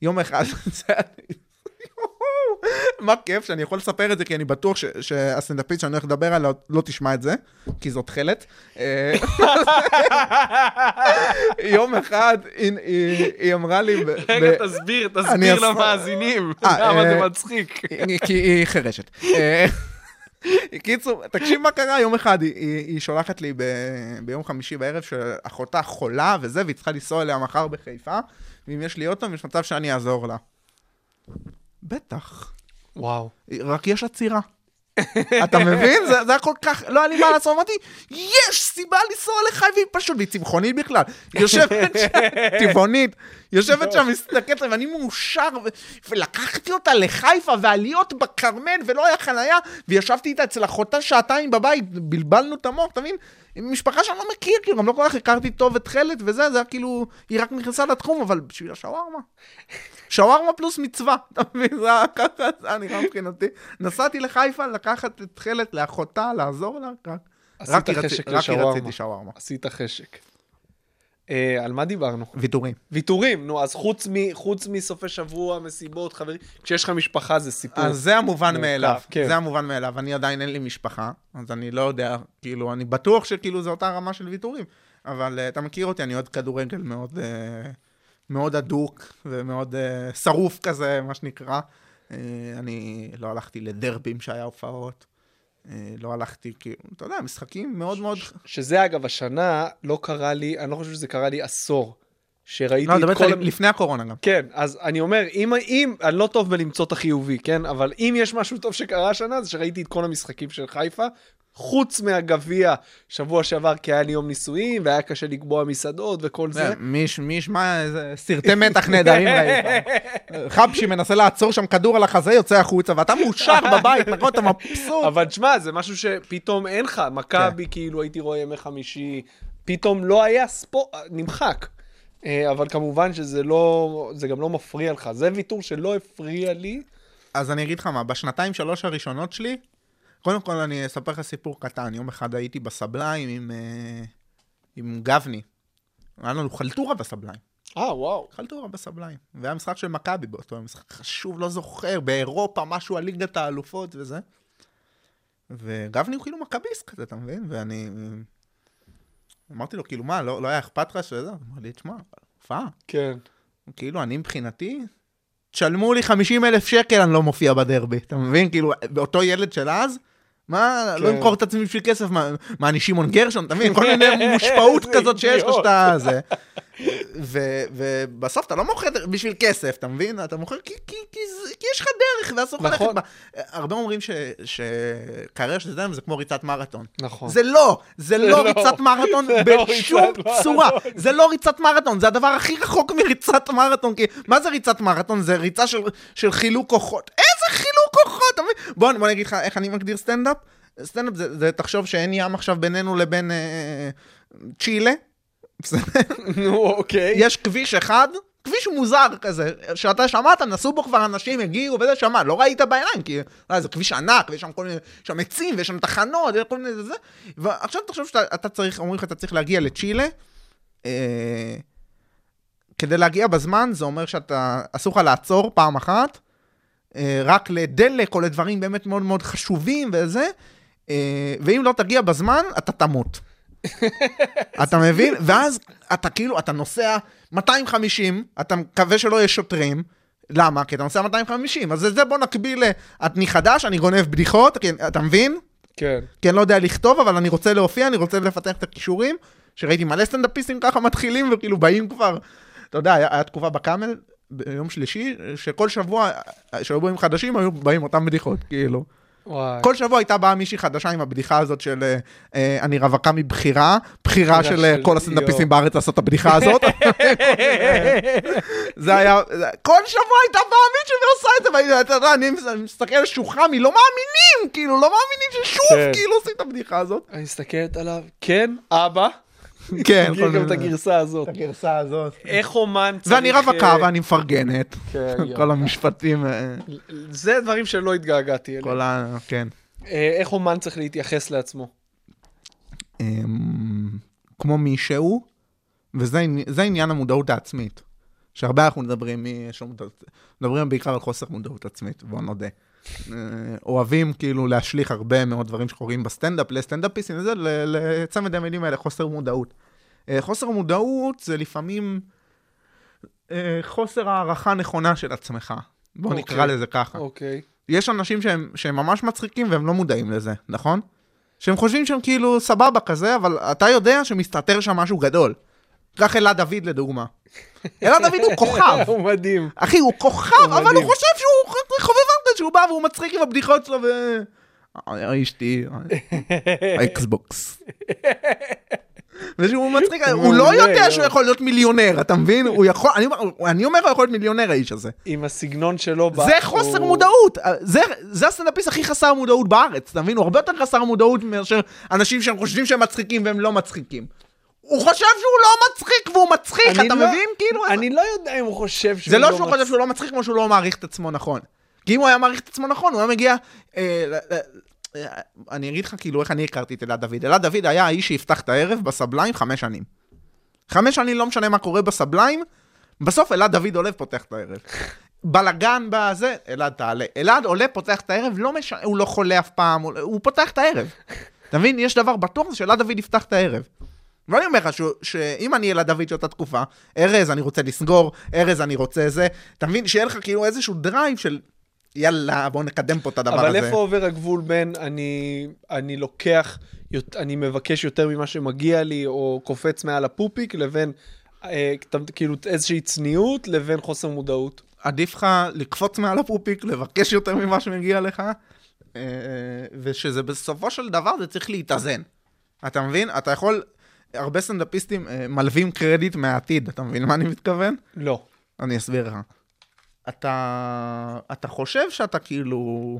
יום אחד. [LAUGHS] מה כיף שאני יכול לספר את זה, כי אני בטוח ש- שהסטנדאפיסט שאני הולך לדבר עליה לא תשמע את זה, כי זאת תכלת. אה, [LAUGHS] יום אחד היא- היא היא אמרה לי... ב- ב- רגע, תסביר, אני תסביר למאזינים, אה, למה זה אה, מצחיק. כי היא חירשת. אה, קיצור, תקשיב מה קרה, יום אחד היא, היא, היא שולחת לי ב, ביום חמישי בערב שאחותה חולה וזה, והיא צריכה לנסוע אליה מחר בחיפה, ואם יש לי אוטו, יש מצב שאני אעזור לה. בטח, וואו. רק יש עצירה. אתה מבין? זה, זה היה כל כך, לא היה לי מה לעשות, אמרתי, יש סיבה לנסוע לחיפה, והיא פשוט, והיא צמחונית בכלל. יושבת שם, [LAUGHS] טבעונית, יושבת שם, מסתכלת עליי, ואני מאושר, ו- ולקחתי אותה לחיפה, ועליות בכרמל, ולא היה חנייה, וישבתי איתה אצל אחותה שעתיים בבית, בלבלנו את המוח, אתה מבין? משפחה שאני לא מכיר, כאילו, גם לא כל כך הכרתי טוב את חלת וזה, זה היה כאילו, היא רק נכנסה לתחום, אבל בשביל השווארמה. שווארמה פלוס מצווה, [LAUGHS] אתה מבין? זה היה ככה, זה היה נראה מבחינתי. נסעתי לחיפה לקחת את חלת לאחותה, לעזור לה, רק... רק חשק רק כי. רציתי שווארמה. עשית חשק. אה, על מה דיברנו? ויתורים. ויתורים, נו, אז חוץ, מ, חוץ מסופי שבוע, מסיבות, חברים, כשיש לך משפחה זה סיפור. אז זה המובן מאליו, כן. זה המובן מאליו. אני עדיין אין לי משפחה, אז אני לא יודע, כאילו, אני בטוח שכאילו זו אותה רמה של ויתורים. אבל uh, אתה מכיר אותי, אני אוהד כדורגל מאוד, uh, מאוד הדוק ומאוד uh, שרוף כזה, מה שנקרא. Uh, אני לא הלכתי לדרבים שהיה הופעות. Uh, לא הלכתי, כאילו, אתה יודע, משחקים מאוד מאוד... שזה אגב, השנה לא קרה לי, אני לא חושב שזה קרה לי עשור, שראיתי לא, מדבר את כל... איתך המ- לפני הקורונה גם. כן, אז אני אומר, אם, אם, אני לא טוב בלמצוא את החיובי, כן? אבל אם יש משהו טוב שקרה השנה, זה שראיתי את כל המשחקים של חיפה, חוץ מהגביע שבוע שעבר, כי היה לי יום נישואים, והיה קשה לקבוע מסעדות וכל זה. מי יש- מי ישמע איזה סרטי מתח נהדרים [LAUGHS] ראית. חבשי מנסה לעצור שם כדור על החזה, יוצא החוצה, ואתה מאושר [LAUGHS] בבית, נכון? אתה מבסוט. אבל תשמע, זה משהו שפתאום אין לך. מכבי, כאילו, הייתי רואה ימי חמישי, פתאום לא היה ספורט, נמחק. אה, אבל כמובן שזה לא, זה גם לא מפריע לך. זה ויתור שלא הפריע לי. אז אני אגיד לך מה, בשנתיים שלוש הראשונות שלי, קודם כל אני אספר לך סיפור קטן. יום אחד הייתי בסבליים עם, אה, עם גבני. היה לנו חלטורה בסבליים. אה, וואו. חלטורה בסבליים. והיה משחק של מכבי באותו יום, משחק חשוב, לא זוכר, באירופה, משהו על ליגת האלופות וזה. וגבני הוא כאילו מכביסט כזה, אתה מבין? ואני... אמרתי לו, כאילו, מה, לא, לא היה אכפת לך שזה? הוא אמר לי, תשמע, הופעה. כן. כאילו, אני מבחינתי, תשלמו לי 50 אלף שקל, אני לא מופיע בדרבי. אתה מבין? כאילו, באותו ילד של אז, מה, לא כן. אמכור את עצמי בשביל כסף, מה, מה, אני שמעון גרשון, אתה מבין? כל מיני [LAUGHS] מושפעות כזאת שיש לך. שאתה... זה. ובסוף אתה לא מוכר בשביל כסף, אתה מבין? אתה מוכר כי, כי, כי, כי יש לך דרך, לך נכון. ללכת בה. הרבה אומרים שקריירה של זדן זה כמו ריצת מרתון. נכון. זה לא, זה לא [LAUGHS] לא. ריצת מרתון [LAUGHS] לא בשום צורה. זה לא ריצת מרתון, זה הדבר הכי רחוק מריצת מרתון. כי מה זה ריצת מרתון? זה ריצה של, של חילוק כוחות. איזה חילוק? אתה מבין? בוא, בוא אני אגיד לך איך אני מגדיר סטנדאפ. סטנדאפ זה, זה תחשוב שאין ים עכשיו בינינו לבין אה, צ'ילה. נו, אוקיי. יש כביש אחד, כביש מוזר כזה, שאתה שמעת, נסעו בו כבר אנשים, הגיעו וזה, שמע, לא ראית בעיניים, כי לא, זה כביש ענק, ויש שם כל מיני, יש שם עצים, ויש שם תחנות, ויש כל מיני זה, ועכשיו תחשוב שאתה אתה צריך, אומרים לך, אתה צריך להגיע לצ'ילה, אה, כדי להגיע בזמן, זה אומר שאתה, אסור לך לעצור פעם אחת, רק לדלק או לדברים באמת מאוד מאוד חשובים וזה, אה, ואם לא תגיע בזמן, אתה תמות. [LAUGHS] אתה מבין? ואז אתה כאילו, אתה נוסע 250, אתה מקווה שלא יהיה שוטרים. למה? כי אתה נוסע 250. אז זה בוא נקביל ל... אני חדש, אני גונב בדיחות, כי, אתה מבין? כן. כי אני לא יודע לכתוב, אבל אני רוצה להופיע, אני רוצה לפתח את הכישורים. שראיתי מלא סטנדאפיסטים ככה מתחילים, וכאילו באים כבר... אתה יודע, היה תקופה בקאמל, ביום שלישי, שכל שבוע, שהיו באים חדשים, היו באים אותם בדיחות, כאילו. וואי. כל שבוע הייתה באה מישהי חדשה עם הבדיחה הזאת של אה, אה, אני רווקה מבחירה, בחירה בחירה של אה, של- כל הסטנדאפיסטים. בארץ לעשות את הבדיחה הזאת. [LAUGHS] זה היה, זה- כל שבוע הייתה באה מישהי ועושה את זה, ואתה יודע, אני מסתכל על שוחמי, לא מאמינים, כאילו, לא מאמינים ששוב, כן. כאילו, עושים את הבדיחה הזאת. אני מסתכלת עליו, כן, אבא. כן, גם את הגרסה הזאת. את הגרסה הזאת. איך אומן צריך... ואני רווקה אה, ואני מפרגנת. כן. [LAUGHS] כל המשפטים, אה, זה דברים שלא התגעגעתי אליהם. כל ה... כן. אה, איך אומן צריך להתייחס לעצמו? אמ, כמו מישהו, וזה עני- זה עניין המודעות העצמית. שהרבה אנחנו מדברים, מי מדברים בעיקר על חוסר מודעות עצמית, בוא נודה. אה, אוהבים כאילו להשליך הרבה מאוד דברים שקורים בסטנדאפ, לסטנדאפיסטים וזה, ל- לצמד המילים האלה, חוסר מודעות. אה, חוסר מודעות זה לפעמים אה, חוסר הערכה נכונה של עצמך. בוא אוקיי. נקרא לזה ככה. אוקיי. יש אנשים שהם, שהם ממש מצחיקים והם לא מודעים לזה, נכון? שהם חושבים שהם כאילו סבבה כזה, אבל אתה יודע שמסתתר שם משהו גדול. קח אלעד דוד לדוגמה. אלעד דוד הוא [LAUGHS] כוכב. הוא מדהים. אחי, הוא כוכב, הוא אבל מדהים. הוא חושב שהוא ח- חובבן כזה, שהוא בא והוא מצחיק עם הבדיחות שלו ו... אה, אשתי, האקסבוקס. ושהוא מצחיק, הוא לא יודע יואו. שהוא יכול להיות מיליונר, אתה מבין? הוא יכול, אני אומר- הוא יכול להיות מיליונר האיש הזה. עם הסגנון שלו. זה חוסר מודעות, זה, הסטנדאפיסט הכי חסר מודעות בארץ, אתה מבין? הוא הרבה יותר חסר מודעות מאשר אנשים שהם חושבים שהם מצחיקים והם לא מצחיקים. הוא חושב שהוא לא מצחיק והוא מצחיק, אתה לא- מבין? כאילו, אני לא יודע אם הוא חושב שהוא זה לא שהוא חושב שהוא לא מצחיק כמו שהוא לא מעריך את עצמו נכון. כי אם הוא היה מעריך את עצמו נכון, הוא היה מגיע... אה, אה, אני אגיד לך כאילו איך אני הכרתי את אלעד דוד. אלעד דוד היה האיש שיפתח את הערב בסבליים חמש שנים. חמש שנים, לא משנה מה קורה בסבליים, בסוף אלעד דוד עולה ופותח את הערב. בלאגן בזה, אלעד תעלה. אלעד עולה, פותח את הערב, לא משנה, הוא לא חולה אף פעם, הוא, הוא פותח את הערב. אתה מבין? יש דבר בטוח, זה שאלעד דוד יפתח את הערב. ואני אומר לך שהוא- שאם אני אלעד דוד של אותה תקופה, ארז, אני רוצה לסגור, ארז, אני רוצה זה, אתה מבין? שיהיה לך כאילו איזשהו דרייב של יאללה, בואו נקדם פה את הדבר אבל הזה. איפה עובר הגבול בין אני, אני לוקח, אני מבקש יותר ממה שמגיע לי, או קופץ מעל הפופיק, לבין אה, כאילו איזושהי צניעות, לבין חוסר מודעות? עדיף לך לקפוץ מעל הפופיק, לבקש יותר ממה שמגיע לך, אה, ושזה בסופו של דבר זה צריך להתאזן. אתה מבין? אתה יכול, הרבה סטנדאפיסטים אה, מלווים קרדיט מהעתיד, אתה מבין מה אני מתכוון? לא. אני אסביר לך. אתה, אתה חושב שאתה כאילו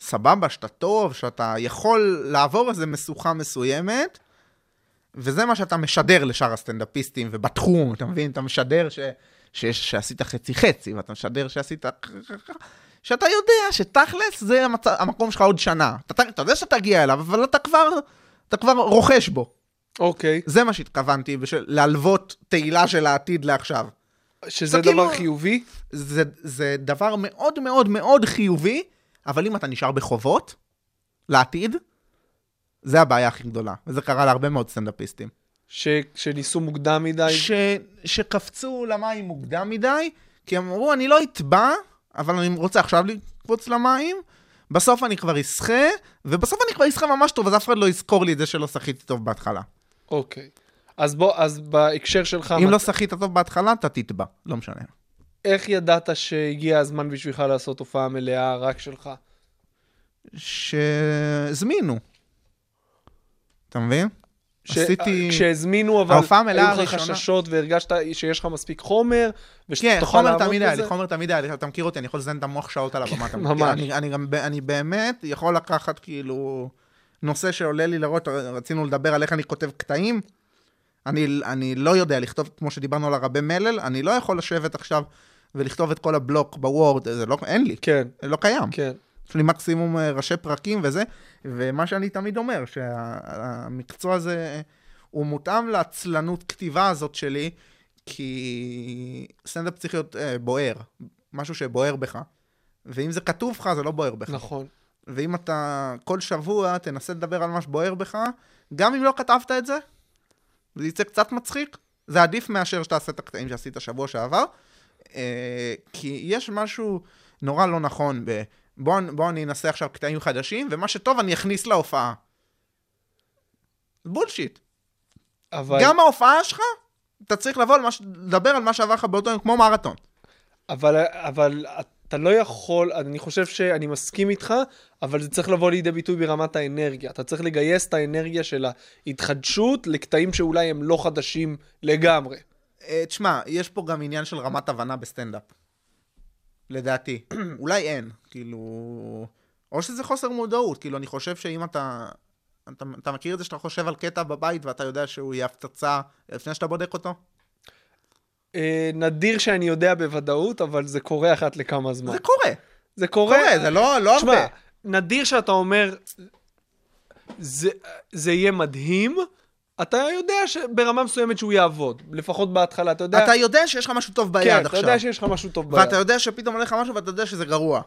סבבה, שאתה טוב, שאתה יכול לעבור איזה משוכה מסוימת, וזה מה שאתה משדר לשאר הסטנדאפיסטים ובתחום, אתה מבין? אתה משדר ש, ש, שעשית חצי חצי, ואתה משדר שעשית... שאתה יודע שתכלס זה המצ... המקום שלך עוד שנה. אתה, אתה יודע שאתה תגיע אליו, אבל אתה כבר, אתה כבר רוכש בו. אוקיי, זה מה שהתכוונתי, בשל- להלוות תהילה של העתיד לעכשיו. שזה זה דבר כאילו- חיובי. זה, זה דבר מאוד מאוד מאוד חיובי, אבל אם אתה נשאר בחובות לעתיד, זה הבעיה הכי גדולה. וזה קרה להרבה מאוד סטנדאפיסטים. ש... שניסו מוקדם מדי. ש, שקפצו למים מוקדם מדי, כי אמרו, אני לא אטבע, אבל אני רוצה עכשיו לקפוץ למים, בסוף אני כבר אשחה, ובסוף אני כבר אשחה ממש טוב, אז אף אחד לא יזכור לי את זה שלא שחיתי טוב בהתחלה. אוקיי. אז בוא, אז בהקשר שלך, אם מת- לא שחית טוב בהתחלה, אתה תטבע, לא משנה. איך ידעת שהגיע הזמן בשבילך לעשות הופעה מלאה רק שלך? שהזמינו. אתה מבין? ש- עשיתי- כשהזמינו, אבל ההופעה המלאה היו לך חששות והרגשת שיש לך מספיק חומר, כן, ושתוכל חומר לעמוד תמיד היה לי, בזה? חומר תמיד היה לי, אתה מכיר אותי, אני יכול לזיין את המוח שעות על הבמה, [LAUGHS] מכיר? ממש. אני- אני גם, ב- אני באמת יכול לקחת כאילו נושא שעולה לי לראות, רצינו לדבר על איך אני כותב קטעים, אני, אני לא יודע לכתוב, כמו שדיברנו על הרבי מלל, אני לא יכול לשבת עכשיו ולכתוב את כל הבלוק בוורד, זה לא, אין לי, כן, זה לא קיים. כן. יש לי מקסימום אה, ראשי פרקים וזה, ומה שאני תמיד אומר, שהמקצוע הזה, הוא מותאם לעצלנות כתיבה הזאת שלי, כי סטנדאפ צריך להיות אה, בוער, משהו שבוער בך. ואם זה כתוב לך, זה לא בוער בך. נכון. ואם אתה כל שבוע תנסה לדבר על מה שבוער בך, גם אם לא כתבת את זה, זה יצא קצת מצחיק, זה עדיף מאשר שתעשה את הקטעים שעשית שבוע שעבר, אה, כי יש משהו נורא לא נכון ב... בוא, בוא אני אנסה עכשיו קטעים חדשים, ומה שטוב אני אכניס להופעה. בולשיט. אבל, גם ההופעה שלך, אתה צריך לבוא לדבר על מה שעבר לך באותו יום, כמו מרתון. אבל, אבל אתה לא יכול, אני חושב שאני מסכים איתך, אבל זה צריך לבוא לידי ביטוי ברמת האנרגיה. אתה צריך לגייס את האנרגיה של ההתחדשות לקטעים שאולי הם לא חדשים לגמרי. אה, תשמע, יש פה גם עניין של רמת הבנה בסטנדאפ. לדעתי. [CLEARS THROAT] אולי אין, כאילו... או שזה חוסר מודעות, כאילו, אני חושב שאם אתה... אתה, אתה מכיר את זה שאתה חושב על קטע בבית ואתה יודע שהוא יהיה הפצצה לפני שאתה בודק אותו? אה, נדיר שאני יודע בוודאות, אבל זה קורה אחת לכמה זמן. זה קורה. זה קורה. קורה, זה לא, לא תשמע, הרבה. נדיר שאתה אומר, זה, זה יהיה מדהים, אתה יודע שברמה מסוימת שהוא יעבוד, לפחות בהתחלה, אתה יודע... אתה יודע שיש לך משהו טוב ביד כן, אתה עכשיו. יודע שיש לך משהו טוב ביד. ואתה יודע שפתאום הולך לך משהו ואתה יודע שזה גרוע.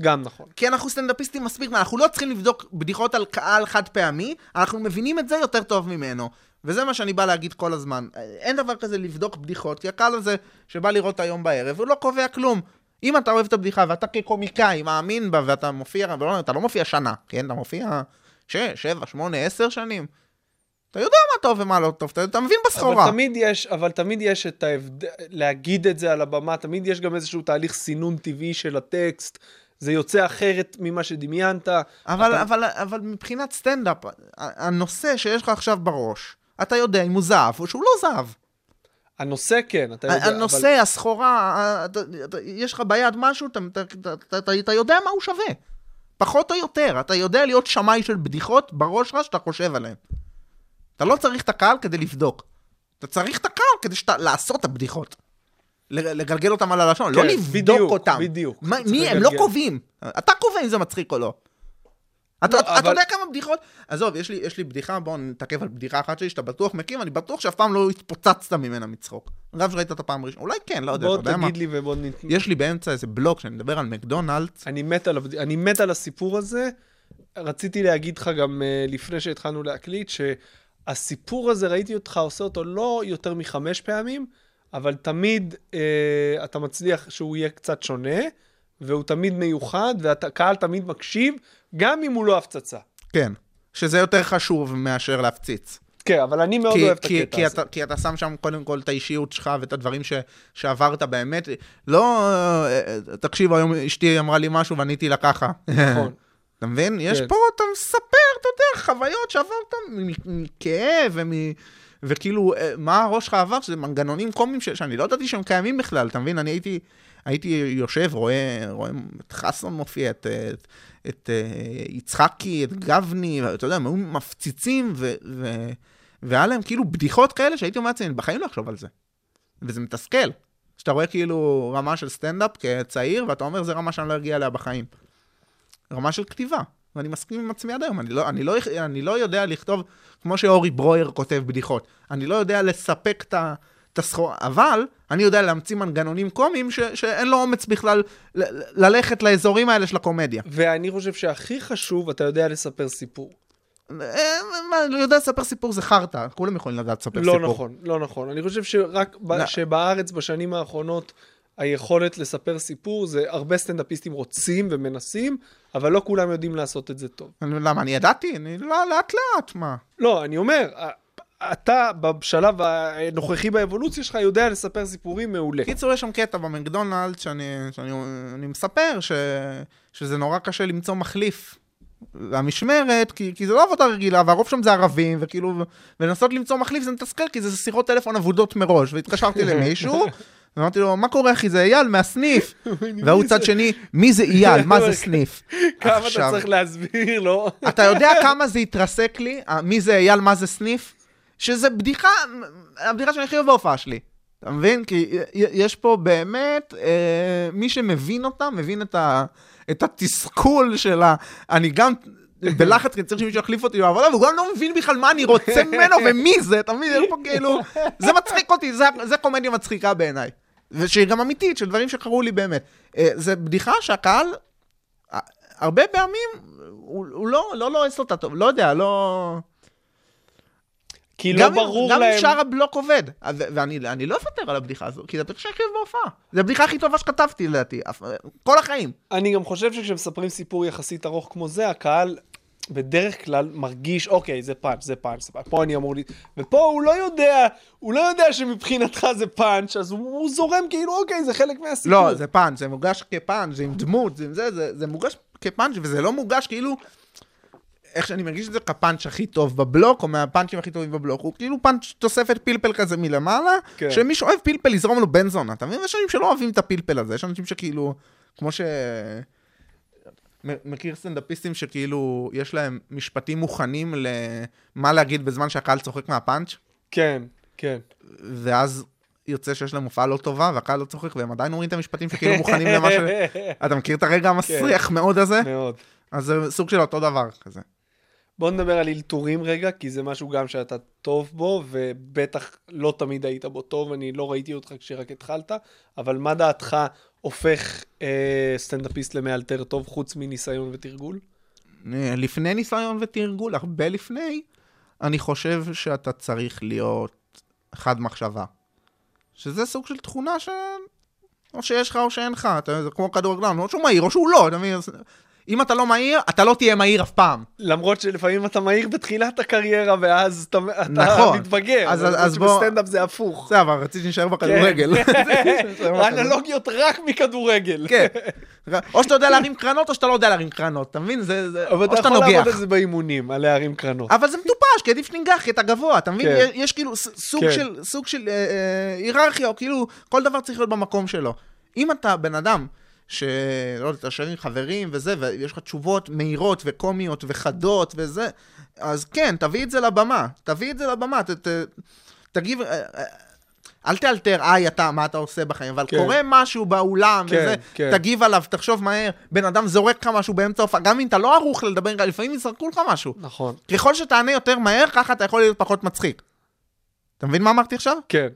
גם נכון. כי אנחנו סטנדאפיסטים מספיק, אנחנו לא צריכים לבדוק בדיחות על קהל חד פעמי, אנחנו מבינים את זה יותר טוב ממנו. וזה מה שאני בא להגיד כל הזמן. אין דבר כזה לבדוק בדיחות, כי הקהל הזה שבא לראות היום בערב, הוא לא קובע כלום. אם אתה אוהב את הבדיחה ואתה כקומיקאי מאמין בה ואתה מופיע, ולא, אתה לא מופיע שנה, כן? אתה מופיע שש, שבע, שמונה, עשר שנים. אתה יודע מה טוב ומה לא טוב, אתה, אתה מבין בסחורה. אבל תמיד יש, אבל תמיד יש את ההבדל, להגיד את זה על הבמה, תמיד יש גם איזשהו תהליך סינון טבעי של הטקסט, זה יוצא אחרת ממה שדמיינת. אבל, אתה- אבל, אבל מבחינת סטנדאפ, הנושא שיש לך עכשיו בראש, אתה יודע אם הוא זהב או שהוא לא זהב. הנושא כן, אתה יודע. הנושא, אבל... הסחורה, ה- אתה- אתה- יש לך ביד משהו, אתה- אתה- אתה- אתה- יודע מה הוא שווה. פחות או יותר, אתה יודע להיות שמאי של בדיחות בראש שלך שאתה חושב עליהן. אתה לא צריך את הקהל כדי לבדוק. אתה צריך את הקהל כדי שת... לעשות את הבדיחות. לגלגל אותם על הלשון, לא כן, לבדוק בדיוק, אותם. בדיוק. צריך מי, הם לא. קובעים. אתה קובע אם זה מצחיק או לא. אתה, לא, אתה אבל- יודע כמה בדיחות? עזוב, יש לי, יש לי בדיחה, בוא נתעכב על בדיחה אחת שלי שאתה בטוח מכיר, ואני בטוח שאף פעם לא התפוצצת ממנה מצחוק. גם שראית את הפעם הראשונה, אולי כן, לא יודע, בוא אתה יודע מה. תגיד לי ובוא נת... יש לי באמצע איזה בלוג שאני מדבר על מקדונלדס, אני מת על, אני מת על הסיפור הזה. רציתי להגיד לך גם uh, לפני שהתחלנו להקליט, שהסיפור הזה, ראיתי אותך עושה אותו לא יותר מחמש פעמים, אבל תמיד uh, אתה מצליח שהוא יהיה קצת שונה, והוא תמיד מיוחד, והקהל תמיד מקשיב, גם אם הוא לא הפצצה. כן, שזה יותר חשוב מאשר להפציץ. כן, אבל אני מאוד כי, אוהב את כי, הקטע כי, הזה. אתה, כי אתה שם שם קודם כל את האישיות שלך ואת הדברים ש, שעברת באמת. לא, אה, תקשיב, היום אשתי אמרה לי משהו ועניתי לה ככה. נכון. [LAUGHS] אתה מבין? יש כן. פה, אתה מספר, אתה יודע, חוויות שעברת מכאב ומ... וכאילו, אה, מה הראש שלך עבר? שזה מנגנונים קומיים ש... שאני לא ידעתי שהם קיימים בכלל, אתה מבין? אני הייתי, הייתי יושב, רואה, רואה את חסון מופיע, את, את, את אה, יצחקי, את גבני, ואתה יודע, הם היו מפציצים, ו, ו, והיה להם כאילו בדיחות כאלה שהייתי אומר לעצמי, בחיים לא אחשוב על זה. וזה מתסכל. שאתה רואה כאילו רמה של סטנדאפ כצעיר, ואתה אומר, זה רמה שאני לא אגיע אליה בחיים. רמה של כתיבה. ואני מסכים עם עצמי עד היום, אני לא, אני לא, אני לא יודע לכתוב, כמו שאורי ברויר כותב בדיחות, אני לא יודע לספק את הסחורה, אבל אני יודע להמציא מנגנונים קומיים ש, שאין לו אומץ בכלל ל, ל- ללכת לאזורים האלה של הקומדיה. ואני חושב שהכי חשוב, אתה יודע לספר סיפור. אה, מה, אני יודע לספר סיפור זה חרטא, כולם יכולים לדעת לספר לא סיפור. נכון, לא נכון. אני חושב שרק ב- לא. שבארץ בשנים האחרונות היכולת לספר סיפור, זה הרבה סטנדאפיסטים רוצים ומנסים, אבל לא כולם יודעים לעשות את זה טוב. למה, אני ידעתי? אני לא, לאט לאט, מה? לא, אני אומר, אתה בשלב הנוכחי באבולוציה שלך יודע לספר סיפורים מעולה. קיצור, יש שם קטע במקדונלד שאני, שאני אני מספר ש, שזה נורא קשה למצוא מחליף למשמרת, כי, כי זה לא עבודה רגילה, והרוב שם זה ערבים, וכאילו, ולנסות למצוא מחליף זה מתסכל, כי זה שיחות טלפון אבודות מראש, והתקשרתי למישהו, [LAUGHS] ואמרתי לו, מה קורה אחי, זה אייל מהסניף. [LAUGHS] והוא צד שני, מי זה אייל, מה זה [LAUGHS] סניף? כמה אתה צריך להסביר לו? אתה יודע כמה זה התרסק לי, מי זה אייל, מה זה סניף? שזה בדיחה, הבדיחה שאני הכי אוהב בהופעה שלי. אתה מבין? כי יש פה באמת, אה, מי שמבין אותה, מבין את, ה, את התסכול של ה... אני גם בלחץ, כי צריך שמישהו יחליף אותי בעבודה, והוא גם לא מבין בכלל מה אני רוצה ממנו ומי זה, אתה מבין? פה כאילו... זה מצחיק אותי, זה, זה קומדיה מצחיקה בעיניי. ושהיא גם אמיתית, של דברים שקרו לי באמת. אה, זה בדיחה שהקהל, הרבה פעמים, הוא, הוא לא, לא לועס אותה טוב, לא יודע, לא... כי לא גם ברור גם להם... אם שאר הבלוק עובד. אז- ואני אני לא אוותר על הבדיחה הזו, כי זו הבדיחה שהכי אוהב בהופעה. זו הבדיחה הכי טובה שכתבתי לדעתי, כל החיים. אני גם חושב שכשמספרים סיפור יחסית ארוך כמו זה, הקהל בדרך כלל מרגיש, אוקיי, זה פאנץ', זה פאנץ', זה פאנץ', פה אני אמור ל... ופה הוא לא יודע, הוא לא יודע שמבחינתך זה פאנץ', אז הוא, הוא זורם כאילו, אוקיי, זה חלק מהסיפור. לא, זה פאנץ', זה מוגש כפאנץ', זה עם דמות, זה עם זה, זה, זה מוגש כפאנץ', וזה לא מוגש כאילו... איך שאני מרגיש את זה כפאנץ' הכי טוב בבלוק, או מהפאנצ'ים הכי טובים בבלוק, הוא כאילו פאנץ' תוספת פלפל כזה מלמעלה, כן. שמי שאוהב פלפל יזרום לו בן זונה, אתה מבין? יש אנשים שלא אוהבים את הפלפל הזה, יש אנשים שכאילו, כמו ש... מכיר סטנדאפיסטים שכאילו, יש להם משפטים מוכנים למה להגיד בזמן שהקהל צוחק מהפאנץ', כן, כן. ואז יוצא שיש להם הופעה לא טובה, והקהל לא צוחק, והם עדיין אומרים את המשפטים שכאילו מוכנים למה ש... [LAUGHS] אתה מכיר את הרגע המסריח מאוד הזה? מאוד. אז זה סוג של אותו דבר כזה. בוא נדבר על אלתורים רגע, כי זה משהו גם שאתה טוב בו, ובטח לא תמיד היית בו טוב, אני לא ראיתי אותך כשרק התחלת, אבל מה דעתך הופך אה, סטנדאפיסט למאלתר טוב חוץ מניסיון ותרגול? אה, לפני ניסיון ותרגול, הרבה לפני, אני חושב שאתה צריך להיות חד מחשבה. שזה סוג של תכונה ש... או שיש לך או שאין לך, אתה זה כמו כדורגלן, או שהוא מהיר או שהוא לא, אתה מבין? אז אם אתה לא מהיר, אתה לא תהיה מהיר אף פעם. למרות שלפעמים אתה מהיר בתחילת הקריירה, ואז אתה, אתה נכון. מתבגר. אז- למרות אז בוא- שבסטנדאפ זה הפוך. זה אבל רציתי שנשאר בכדורגל. [LAUGHS] האנלוגיות רק מכדורגל. כן. או שאתה יודע להרים קרנות או שאתה לא יודע להרים קרנות, אתה מבין? זה... זה- אבל אתה יכול. לעבוד על זה באימונים, על להרים קרנות. אבל זה מטופש, כי עדיף שננגח, כי אתה גבוה, אתה מבין? כן. יש, כאילו סוג כן. של, סוג של אה, אה, היררכיה, או כאילו, כל דבר צריך להיות במקום שלו. אם אתה בן אדם, שלא יודע, אתה יושב עם חברים וזה, ויש לך תשובות מהירות וקומיות וחדות וזה, אז כן, תביא את זה לבמה, תביא את זה לבמה, ת, ת, תגיב... אה, אה, אל תאלתר, היי, אתה, מה אתה עושה בחיים, אבל כן. קורה משהו באולם, כן, וזה, כן. תגיב עליו, תחשוב מהר, בן אדם זורק לך משהו באמצע ההופעה, גם אם אתה לא ערוך לדבר, לפעמים יזרקו לך משהו. נכון. ככל שתענה יותר מהר, ככה אתה יכול להיות פחות מצחיק. אתה מבין מה אמרתי עכשיו? כן,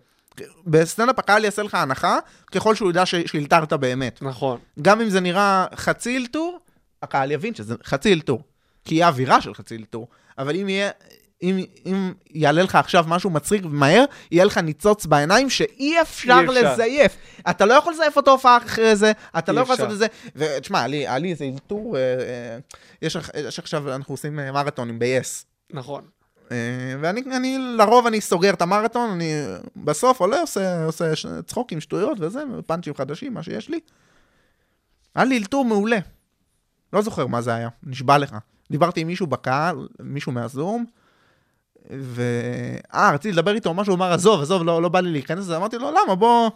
בסטנדאפ הקהל יעשה לך הנחה, ככל שהוא ידע ש- שהלתרת באמת. נכון. גם אם זה נראה חצי אלתור, הקהל יבין שזה חצי אלתור. כי יהיה אווירה של חצי אלתור. אבל אם יהיה... אם, אם יעלה לך עכשיו משהו מצחיק ומהר, יהיה לך ניצוץ בעיניים שאי אפשר אפשר. לזייף. אתה לא יכול לזייף אותו הופעה אחרי זה, אתה לא יכול אפשר. לעשות את זה. ותשמע, לי- היה לי איזה אלתור, אה, אה, יש יש עכשיו, אנחנו עושים אה, מרתונים ב-yes. נכון. אה, ואני אני, לרוב אני סוגר את המרתון, אני בסוף עולה, עושה, עושה צחוקים, שטויות וזה, פאנצ'ים חדשים, מה שיש לי. היה לי אלתור מעולה. לא זוכר מה זה היה, נשבע לך. דיברתי עם מישהו בקהל, מישהו מהזום, ו... אה, רציתי לדבר איתו, משהו, הוא אמר, עזוב, עזוב, לא, לא בא לי להיכנס לזה. אמרתי לו, למה, בוא...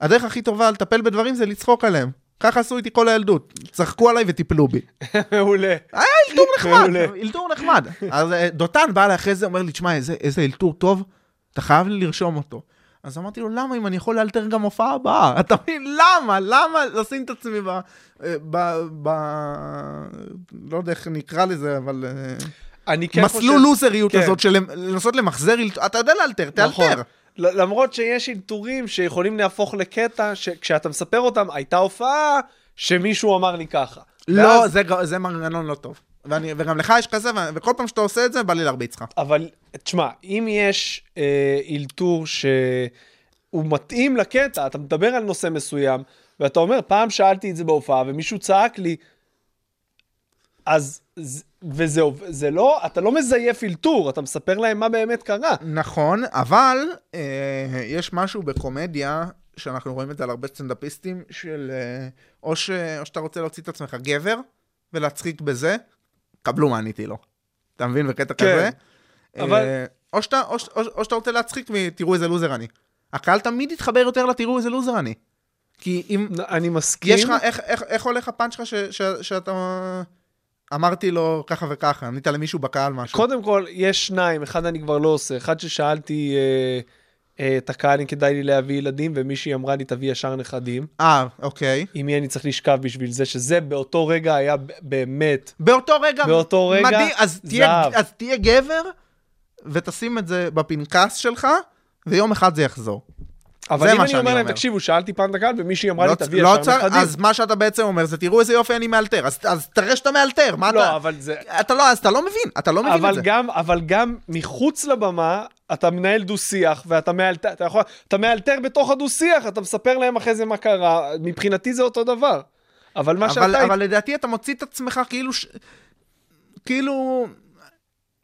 הדרך הכי טובה לטפל בדברים זה לצחוק עליהם. ככה עשו איתי כל הילדות. צחקו עליי וטיפלו בי. [LAUGHS] מעולה. אלתור [LAUGHS] נחמד. אלתור נחמד. אז אה, דותן בא אליי אחרי זה, אומר לי, תשמע, איזה, אלתור טוב, אתה חייב לי לרשום אותו. אז אמרתי לו, למה אם אני יכול לאלתר גם הופעה הבאה? [LAUGHS] אתה מבין? למה? למה לשים את עצמי ב... ב... ב... לא יודע איך נקרא לזה, אבל... אה, אני כן חושב... מסלול לוזריות כן. הזאת של לנסות למחזר, אלת- אתה יודע לאלתר, נכון. תאלתר. למרות שיש אלתורים שיכולים להפוך לקטע, שכשאתה מספר אותם, הייתה הופעה שמישהו אמר לי ככה. לא, ואז- זה זה מנגנון לא טוב. ואני- וגם לך יש כזה, וכל פעם שאתה עושה את זה, בא לי להרביץ לך. אבל תשמע, אם יש אה, אלתור שהוא מתאים לקטע, אתה מדבר על נושא מסוים, ואתה אומר, פעם שאלתי את זה בהופעה, ומישהו צעק לי, אז, ז- וזה עוב- זה לא, אתה לא מזייף אלתור, אתה מספר להם מה באמת קרה. נכון, אבל אה, יש משהו בקומדיה, שאנחנו רואים את זה על הרבה סטנדאפיסטים, של אה, או, ש, או שאתה רוצה להוציא את עצמך גבר, ולהצחיק בזה, קבלו מה עניתי לו. אתה מבין? בקטע כן, כזה. אבל- אה, או, שאתה, או, או, או שאתה רוצה להצחיק ותראו איזה לוזר אני. הקהל תמיד יתחבר יותר לתראו איזה לוזר אני. כי אם... אני מסכים. יש לך, איך, איך, איך הולך הפאנץ' שלך שאתה... אמרתי לו ככה וככה, ענית למישהו בקהל משהו. קודם כל, יש שניים, אחד אני כבר לא עושה. אחד ששאלתי אה, אה, את הקהל אם כדאי לי להביא ילדים, ומישהי אמרה לי, תביא ישר נכדים. אה, אוקיי. עם מי אני צריך לשכב בשביל זה, שזה באותו רגע היה באמת. באותו רגע, באותו רגע, מדהים, אז תהיה, זהב. אז תהיה גבר, ותשים את זה בפנקס שלך, ויום אחד זה יחזור. אבל אם אני אומר להם. תקשיבו, שאלתי פעם את הקהל, ומישהי אמרה לי, לא, תביא לא ישר נכדים. אז מה שאתה בעצם אומר זה, תראו איזה יופי אני מאלתר. אז, אז תראה שאתה מאלתר, מה אתה... לא, אבל זה... אתה לא, אז אתה לא מבין, אתה לא מבין את זה. גם, אבל גם מחוץ לבמה, אתה מנהל דו-שיח, ואתה מאלתר, אתה יכול, אתה מאלתר בתוך הדו-שיח, אתה מספר להם אחרי זה מה קרה, מבחינתי זה אותו דבר. אבל מה אבל, שאתה... אבל לדעתי אתה מוציא את עצמך כאילו... ש... כאילו...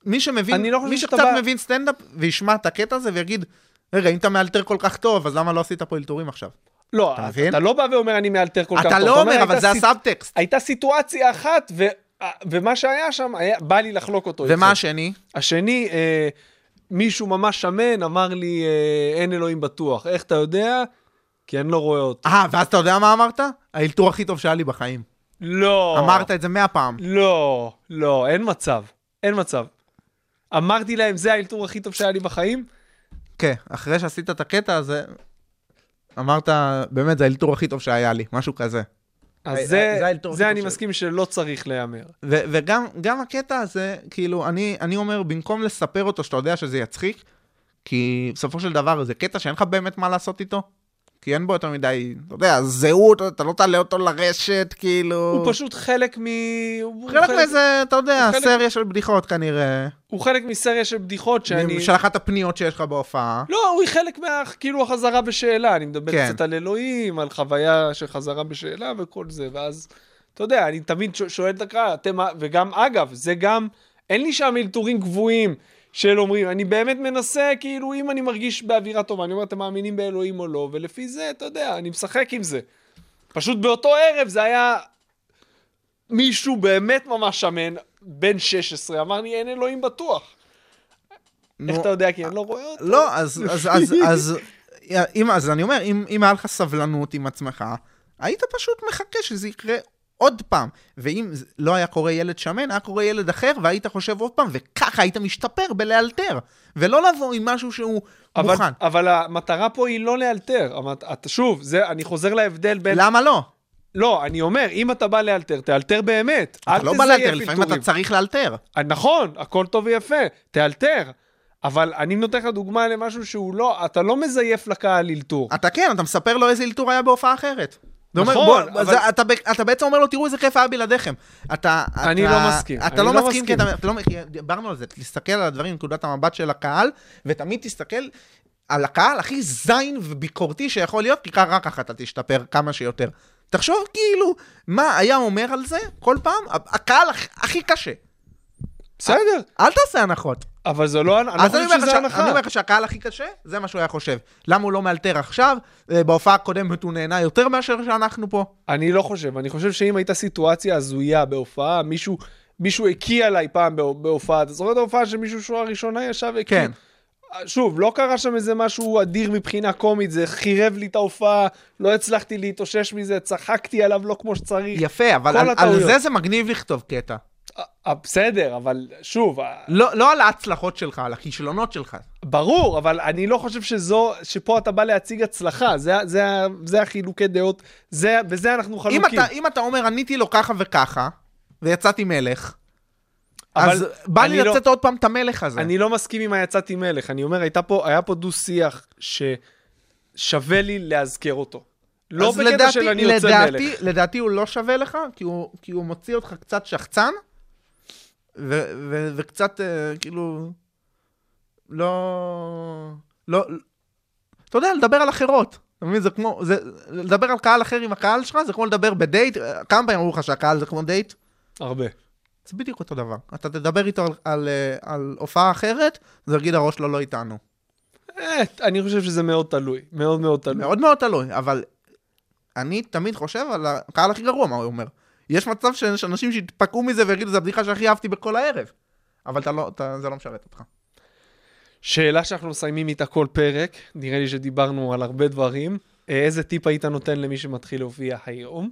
מי שמבין, לא מי שקצת בא- מבין סטנדאפ וישמע את הקטע הזה ויגיד, רגע, אם אתה מאלתר כל כך טוב, אז למה לא עשית פה אלתורים עכשיו? לא, אתה אתה? אתה לא בא ואומר אני מאלתר כל כך טוב. אתה לא אומר, אבל זה סיט- הסאבטקסט. הייתה סיטואציה אחת, ו... ומה שהיה שם, היה... בא לי לחלוק אותו. ומה איתכם. השני? השני, אה, מישהו ממש שמן אמר לי, אה, אין אלוהים בטוח. איך אתה יודע? כי אני לא רואה אותו. אה, ואז אתה יודע מה אמרת? האלתור הכי טוב שהיה לי בחיים. לא. אמרת את זה מאה פעם. לא, לא, אין מצב. אין מצב. אמרתי להם, זה האלתור הכי טוב שהיה לי בחיים? כן, אחרי שעשית את הקטע הזה, אמרת, באמת, זה האלתור הכי טוב שהיה לי, משהו כזה. אז אה, זה, זה האלתור הכי זה טוב אני שלי. מסכים שלא צריך להיאמר. ו- וגם גם הקטע הזה, כאילו, אני, אני אומר, במקום לספר אותו שאתה יודע שזה יצחיק, כי בסופו של דבר זה קטע שאין לך באמת מה לעשות איתו, כי אין בו יותר מדי, אתה יודע, זהות, אתה לא תעלה אותו לרשת, כאילו... הוא פשוט חלק מ... הוא חלק מאיזה, אתה יודע, חלק- סריה של בדיחות כנראה. הוא חלק מסריה של בדיחות שאני... של אחת הפניות שיש לך בהופעה. לא, הוא חלק מה... כאילו החזרה בשאלה. אני מדבר כן. קצת על אלוהים, על חוויה של חזרה בשאלה וכל זה, ואז, אתה יודע, אני תמיד שואל את הקהל, אתם... וגם, אגב, זה גם... אין לי שם אלתורים קבועים של אומרים, אני באמת מנסה, כאילו, אם אני מרגיש באווירה טובה, אני אומר, אתם מאמינים באלוהים או לא, ולפי זה, אתה יודע, אני משחק עם זה. פשוט באותו ערב זה היה מישהו באמת ממש שמן, בן 16, אמר לי, אין אלוהים בטוח. איך אתה יודע? כי אני לא רואה אותו. לא, אז, אז, אז, אז, [LAUGHS] אם, אז אני אומר, אם, אם היה לך סבלנות עם עצמך, היית פשוט מחכה שזה יקרה עוד פעם. ואם לא היה קורה ילד שמן, היה קורה ילד אחר, והיית חושב עוד פעם, וככה היית משתפר בלאלתר. ולא לבוא עם משהו שהוא אבל, מוכן. אבל המטרה פה היא לא לאלתר. שוב, זה, אני חוזר להבדל בין... למה לא? לא, אני אומר, אם אתה בא לאלתר, תאלתר באמת. אתה לא בא לאלתר, לפעמים אתה. צריך לאלתר. אה, נכון, הכל טוב ויפה, תאלתר. אבל אני נותן לך דוגמה למשהו שהוא לא, אתה לא מזייף לקהל אלתור. אתה כן, אתה מספר לו איזה אלתור היה בהופעה אחרת. אומר, נכון, בוא, אבל- זה, אתה, בעצם אומר לו, תראו איזה כיף היה בלעדיכם. אתה, אני לא מסכים, אתה לא לא מסכים, כי. אתה, אתה לא, דיברנו על זה, תסתכל על הדברים מנקודת המבט של הקהל, ותמיד תסתכל על הקהל הכי זין וביקורתי שיכול להיות, כי רק ככה אתה תשתפר כמה שיותר. תחשוב כאילו, מה היה אומר על זה כל פעם? הקהל הכ- הכי קשה. בסדר, אל תעשה הנחות. אבל זה לא, לא אז אני אומר, לך שזה ש... הנחה. אני אומר לך שהקהל הכי קשה, זה מה שהוא היה חושב. למה הוא לא מאלתר עכשיו? אה, בהופעה הקודמת הוא נהנה יותר מאשר שאנחנו פה. אני לא חושב, אני חושב שאם הייתה סיטואציה הזויה בהופעה, מישהו, מישהו הקיא עליי פעם בהופ- בהופעה, אתה זוכר את ההופעה שמישהו שורה ראשונה ישב והקיא? כן. שוב, לא קרה שם איזה משהו אדיר מבחינה קומית, זה חירב לי את ההופעה, לא הצלחתי להתאושש מזה, צחקתי עליו לא כמו שצריך. יפה, אבל על, על. זה זה מגניב לכתוב קטע. אה, בסדר, אבל שוב, אה, לא, לא על ההצלחות שלך, על הכישלונות שלך. ברור, אבל אני לא חושב שזו, שפה אתה בא להציג הצלחה, זה, זה, זה החילוקי דעות, זה, בזה אנחנו אם חלוקים. אתה, אם אתה אומר, עניתי לו ככה וככה, ויצאתי מלך, אז בא לי לא- לצאת עוד פעם את המלך הזה. אני לא מסכים עם היצאתי מלך, אני אומר, הייתה פה, היה פה דו-שיח ששווה לי לאזכר אותו. לא בקטע של אני יוצא מלך. לדעתי הוא לא שווה לך, כי הוא, כי הוא מוציא אותך קצת שחצן, וקצת אה, כאילו, לא, לא, אתה יודע, לדבר על אחרות. אתה מבין? זה כמו, זה, לדבר על קהל אחר עם הקהל שלך, זה כמו לדבר בדייט. אה, כמה פעמים אמרו לך שהקהל זה כמו דייט? הרבה. זה בדיוק אותו דבר. אתה תדבר איתו על, על, אה, על הופעה אחרת, זה יגיד הראש שלו לא איתנו. אני חושב שזה מאוד תלוי, מאוד מאוד תלוי. מאוד מאוד תלוי, אבל אני תמיד חושב על הקהל הכי גרוע, מה הוא אומר. יש מצב שיש אנשים שיתפקעו מזה ויגידו, זו הבדיחה שהכי אהבתי בכל הערב. אבל אתה לא, אתה, זה לא משרת אותך. שאלה שאנחנו מסיימים איתה כל פרק, נראה לי שדיברנו על הרבה דברים. אה, איזה טיפ היית נותן למי שמתחיל להופיע היום?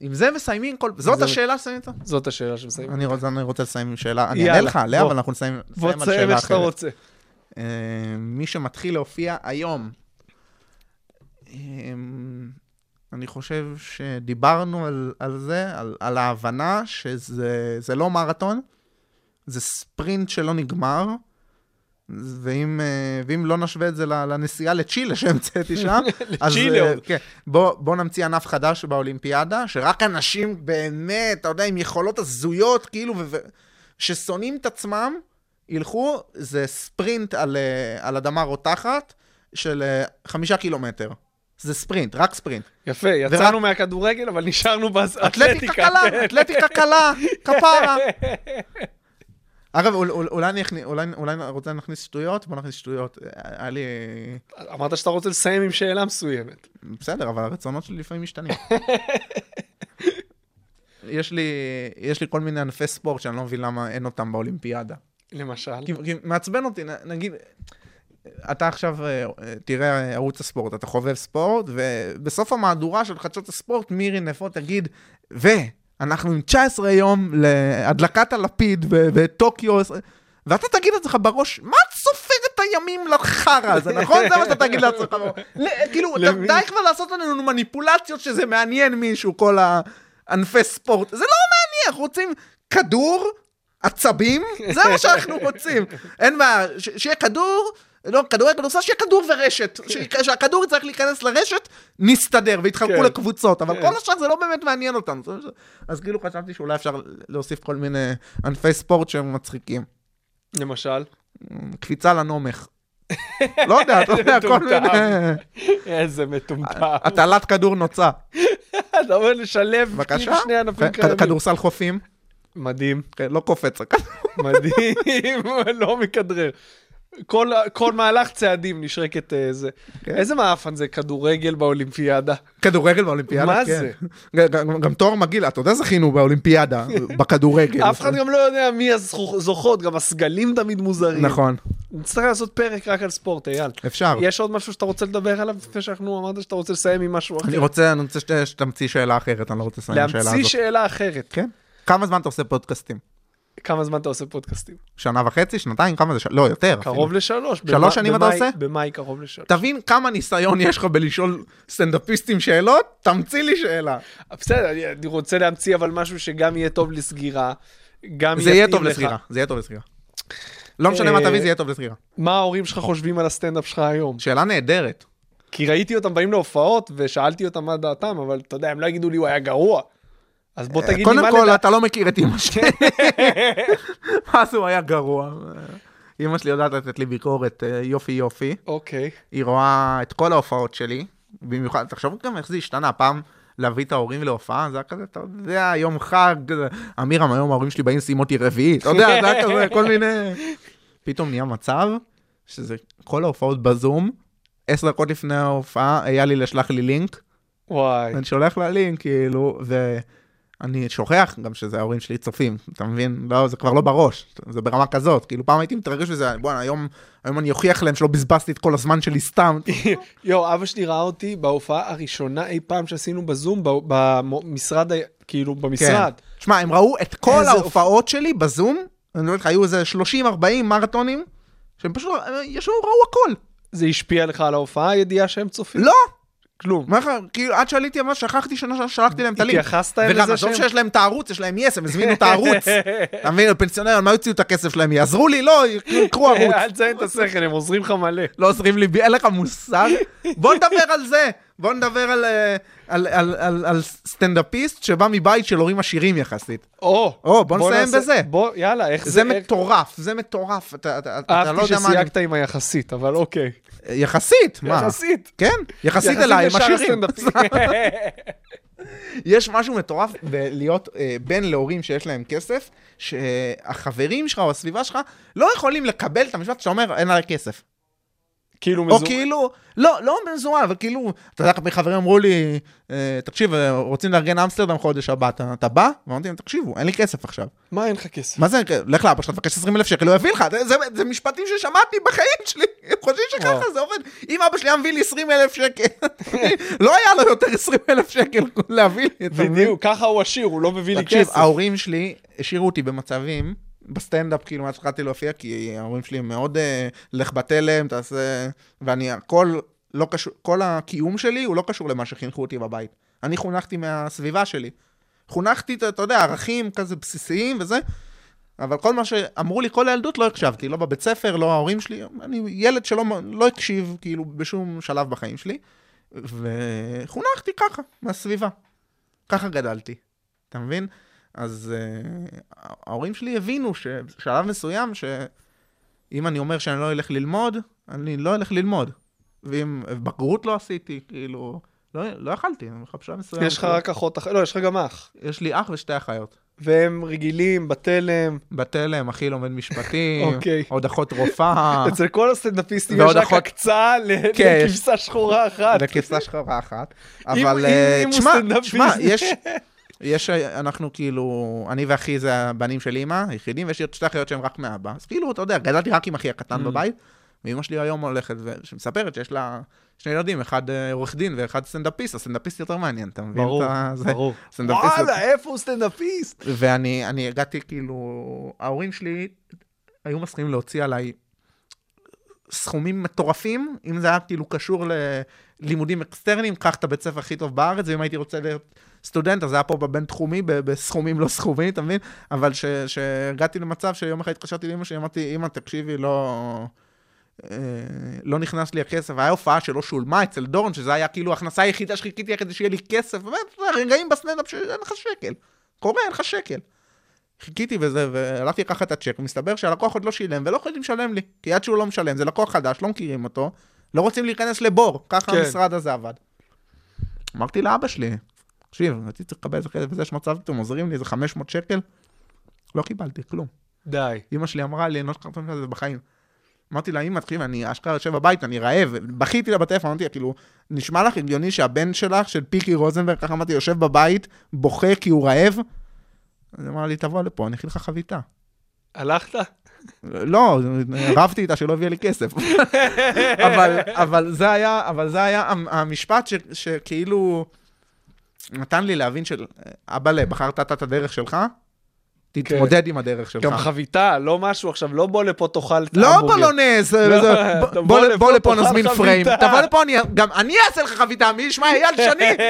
עם זה מסיימים כל... זאת זה- השאלה שסיימים איתה? זאת השאלה שמסיימים. אני רוצה, אני רוצה לסיים עם שאלה, אני אענה לך עליה, בוא. אבל אנחנו נסיים, בוא נסיים על תסיים שאלה איך שאתה אחרת. רוצה. אה, מי שמתחיל להופיע היום, אה, אני חושב שדיברנו על, על זה, על, על ההבנה שזה זה לא מרתון, זה ספרינט שלא נגמר, ואם, אה, ואם לא נשווה את זה לנסיעה לצ'ילה שהמצאתי שם, [LAUGHS] אז אה. כן, בוא, בוא נמציא ענף חדש באולימפיאדה, שרק אנשים באמת, אתה יודע, עם יכולות הזויות, כאילו, ו- ששונאים את עצמם, ילכו, זה ספרינט על, אה, על אדמה רותחת של חמישה קילומטר. זה ספרינט, רק ספרינט. יפה, יצאנו מהכדורגל, אבל נשארנו באתלטיקה. אתלטיקה קלה, כן. אתלטיקה קלה, כפרה. אגב, אול- אול- אולי אני אולי אולי רוצה להכניס שטויות? בוא נכניס שטויות. היה לי... אמרת שאתה רוצה לסיים עם שאלה מסוימת. בסדר, אבל הרצונות שלי לפעמים משתנים. [LAUGHS] יש לי, יש לי כל מיני ענפי ספורט שאני לא מבין למה אין אותם באולימפיאדה. למשל. כי, כי מעצבן אותי, נגיד, אתה עכשיו אה, תראה ערוץ הספורט, אתה חובב ספורט, ובסוף המהדורה של חדשות הספורט, מירי נפו תגיד, ואנחנו עם 19 יום להדלקת הלפיד בטוקיו, ואתה תגיד לעצמך בראש, מה את סופרת הימים לחרא הזה, [LAUGHS] נכון? זה מה שאתה תגיד לעצמך. בראש. כאילו, די? כבר לעשות לנו מניפולציות שזה מעניין מישהו, כל הענפי ספורט. זה לא מעניין, אנחנו רוצים כדור, עצבים, זה מה שאנחנו רוצים. אין ש- שיהיה כדור, לא, כדורי כדורסל, שיהיה כדור ורשת. ש- שהכדור יצטרך להיכנס לרשת, נסתדר, ויתחלקו כן. לקבוצות, אבל כן. כל השאר זה לא באמת מעניין אותנו. אז כאילו חשבתי שאולי אפשר להוסיף כל מיני ענפי ספורט שהם מצחיקים. למשל. קפיצה לנומך. [LAUGHS] לא יודע, אתה יודע, כל. מיני... איזה מטומטם. הטלת כדור נוצה. אתה אומר לשלב. כאילו שני ענפים כ- קיימים. כדורסל חופים, מדהים, כן, לא קופץ. הכדור. מדהים, [LAUGHS] לא מכדרר. כל, כל מהלך צעדים נשרקת אה, זה. כן. איזה מעפן זה כדורגל באולימפיאדה? כדורגל באולימפיאדה, מה כן. זה? ג- ג- גם תואר מגעיל, אתה יודע, זכינו באולימפיאדה, [LAUGHS] בכדורגל. אף אחד גם לא יודע מי הזוכות, גם הסגלים תמיד מוזרים. נכון, נצטרך לעשות פרק רק על ספורט, אייל. אפשר. יש עוד משהו שאתה רוצה לדבר עליו לפני שאנחנו אמרת שאתה רוצה לסיים עם משהו אחר? אני רוצה, אני רוצה שת- שתמציא שאלה אחרת, אני לא רוצה לסיים עם השאלה הזאת. להמציא שאלה אחרת. כן. כמה זמן אתה עושה פודקאסטים? כמה זמן אתה עושה פודקאסטים? שנה וחצי, שנתיים, כמה זה? ש- לא, יותר. קרוב אפילו. לשלוש. שלוש שנים אתה במאי- עושה? במאי קרוב לשלוש. תבין כמה ניסיון יש לך בלשאול סטנדאפיסטים שאלות, תמציא לי שאלה. בסדר, אני- אני רוצה להמציא אבל משהו שגם יהיה טוב לסגירה. גם זה יהיה טוב לך. לסגירה, זה יהיה טוב לסגירה. לא משנה מה אה, תביא, זה יהיה טוב לסגירה. מה ההורים שלך חושבים על הסטנדאפ שלך היום? שאלה נהדרת. כי ראיתי אותם באים להופעות ושאלתי אותם מה דעתם, אבל אתה יודע, הם לא יגידו לי הוא היה גרוע. אז בוא תגיד לי קודם מה כל, לדעת. אתה לא מכיר את אמא שלי. [LAUGHS] זה, הוא היה גרוע. אמא שלי יודעת לתת לי ביקורת אה, יופי יופי. אוקיי. היא רואה את כל ההופעות שלי, במיוחד, תחשבו גם איך זה השתנה, פעם להביא את ההורים להופעה, זה היה כזה, אתה יודע, יום חג, אמירם, היום ההורים שלי באים לשים אותי רביעי, אתה יודע, זה היה כזה, [LAUGHS] כל מיני... פתאום נהיה מצב שזה כל ההופעות בזום, עשר דקות לפני ההופעה, היה לי לשלח לי לינק, וואי. אני שולח לה לינק, כאילו, אני שוכח גם שזה ההורים שלי צופים, אתה מבין? לא, זה כבר לא בראש, זה ברמה כזאת. כאילו, פעם הייתי מתרגש מזה, בואנה, היום, היום אני אוכיח להם שלא בזבזתי את כל הזמן שלי סתם. [LAUGHS] יואו, אבא שלי ראה אותי בהופעה הראשונה אי פעם שעשינו בזום, במשרד, כאילו, במשרד. כן. שמע, הם ראו את כל ההופעות שלי בזום, אני אומר לך, היו איזה 30-40 מרתונים, שהם פשוט אה, ישבו, ראו הכל. זה השפיע לך על ההופעה, הידיעה שהם צופים? לא, כלום. אומר לך, כאילו, עד שעליתי ממש שכחתי ששלחתי להם את הלינק. התייחסת לזה וגם, עזוב שהם- שיש להם את הערוץ, יש להם יס, הם הזמינו את הערוץ. [LAUGHS] אתה מבין, הפנסיונר, על מה יוציאו את הכסף שלהם? יעזרו לי? לא, יקחו [LAUGHS] ערוץ. אל תציין את השכל, הם עוזרים לך מלא. לא עוזרים לי, אין לך מושג. בוא נדבר על זה. בוא נדבר על, אה, על, על, על, על סטנדאפיסט שבא מבית של הורים עשירים יחסית. או, או, בוא נסיים נעשה- בזה. בוא, יאללה, איך זה זה... מטורף, זה מטורף. אתה, אתה, אתה לא אהבתי יודע מה... אני- שסייגת עם היחסית, אבל אוקיי. יחסית, מה? יחסית. כן, יחסית אליי, עשירים. הסטנדאפיסטים. יש משהו מטורף בלהיות אה, בן להורים שיש להם כסף, שהחברים שלך או הסביבה שלך לא יכולים לקבל את המשפט שאתה אומר, אין עליי כסף. כאילו או מזוהה. כאילו, לא, לא מזוהה, אבל כאילו, אתה יודע, הרבה חברים אמרו לי, אה, תקשיב, אה, רוצים לארגן אמסטרדם חודש הבא, אתה, אתה בא? ואמרתי להם, תקשיבו, אין לי כסף עכשיו. מה אין לך כסף? מה זה, לך לאבא שלך, תבקש 20 אלף שקל, הוא יביא לך, זה, זה, זה משפטים ששמעתי בחיים שלי, הם חושבים שככה. זה עובד. אם אבא שלי היה מביא לי 20 אלף שקל, [LAUGHS] לא היה לו יותר 20 אלף שקל להביא לי, אתה מבין? בדיוק, ככה הוא עשיר, הוא לא מביא לי תקשיב, כסף. ההורים שלי השאירו אותי במצבים, בסטנדאפ, כאילו, מאז שהתחלתי להופיע, כי ההורים שלי הם מאוד, אה, לך בתלם, תעשה... ואני, הכל לא קשור, כל הקיום שלי הוא לא קשור למה שחינכו אותי בבית. אני חונכתי מהסביבה שלי. חונכתי, אתה יודע, ערכים כזה בסיסיים וזה, אבל כל מה שאמרו לי כל הילדות לא הקשבתי, לא בבית ספר, לא ההורים שלי, אני ילד שלא לא הקשיב, כאילו, בשום שלב בחיים שלי, וחונכתי ככה, מהסביבה. ככה גדלתי, אתה מבין? אז uh, ההורים שלי הבינו שבשלב מסוים, שאם אני אומר שאני לא אלך ללמוד, אני לא אלך ללמוד. ואם בגרות לא עשיתי, כאילו, לא, לא יכלתי, אני אומר בשלב מסוים. יש לך רק אחות אחת, לא, יש לך גם אח. יש לי אח ושתי אחיות. והם רגילים, בתלם. בתלם, אחי לומד משפטים, [LAUGHS] אוקיי. עוד אחות רופאה, [LAUGHS] אצל כל הסטנדאפיסטים יש רק הקצאה כן, לכבשה שחורה אחת. וכבשה שחורה אחת. [LAUGHS] אבל, אה, תשמע. תשמע, יש... יש, אנחנו כאילו, אני ואחי זה הבנים של אימא, היחידים, ויש לי עוד שתי אחיות שהן רק מאבא. אז כאילו, אתה יודע, גדלתי רק עם אחי הקטן Mm. בבית, ואימא שלי היום הולכת, שמספרת שיש לה שני ילדים, אחד אה, עורך דין ואחד סטנדאפיסט, הסטנדאפיסט יותר מעניין, אתה מבין? ברור, זה- ברור. סטנדאפיסט וואלה, איפה הוא סטנדאפיסט? ואני אני הגעתי כאילו, ההורים שלי היו מסכימים להוציא עליי סכומים מטורפים, אם זה היה כאילו קשור ללימודים אקסטרניים, קח את הבית ספר הכי טוב בארץ, ואם הייתי רוצה להיות סטודנט, אז זה היה פה בבינתחומי, בסכומים לא סכומים, אתה מבין? אבל ש- שהגעתי למצב שיום אחד התקשרתי לאמא שלי, אמרתי, אמא, תקשיבי, לא... אה, לא נכנס לי הכסף, היה הופעה שלא שולמה אצל דורון, שזה היה כאילו ההכנסה היחידה שחיכיתי כדי שיהיה לי כסף, באמת, רגעים בסטנדאפ שאין לך שקל. קורה, אין לך שקל. חיכיתי וזה, והלכתי לקחת את הצ'ק, ומסתבר שהלקוח עוד לא שילם, ולא יכולים לשלם לי. כי עד שהוא לא משלם, זה לקוח חדש, לא מכירים אותו, לא רוצים להיכנס לבור, ככה כן. המשרד הזה עבד. אמרתי לאבא שלי, תקשיב, רציתי צריך לקבל איזה כסף וזה, יש מצב אתם עוזרים לי איזה 500 שקל? לא קיבלתי, כלום. די. אמא שלי אמרה לי, אני לא אשכח את זה בחיים. אמרתי לה, אמא, תקשיבי, אני אשכרה יושב בבית, אני רעב. בכיתי לה בטלפון, אמרתי לה, כאילו, נשמע לך הגיוני שהבן שלך, של פיקי רוזנברג, ככה אמרתי, יושב בבית, בוכה כי הוא רעב? אז אמרה לי, תבוא לפה, אני אכין לך חביתה. הלכת? לא, רבתי איתה שלא הביאה לי כסף. אבל, אבל זה היה, אבל זה היה המ- המשפט ש, שכאילו נתן לי להבין של, אבאלה, בחרת אתה את הדרך שלך, תתמודד עם הדרך שלך. גם חביתה, לא משהו עכשיו, לא בוא לפה תאכל את לא ההמבורגר. לא, זה- אתה בוא- לפה, נזמין. פריים, תבוא לפה, גם אני אעשה לך חביתה, מי ישמע אייל שני? [LAUGHS]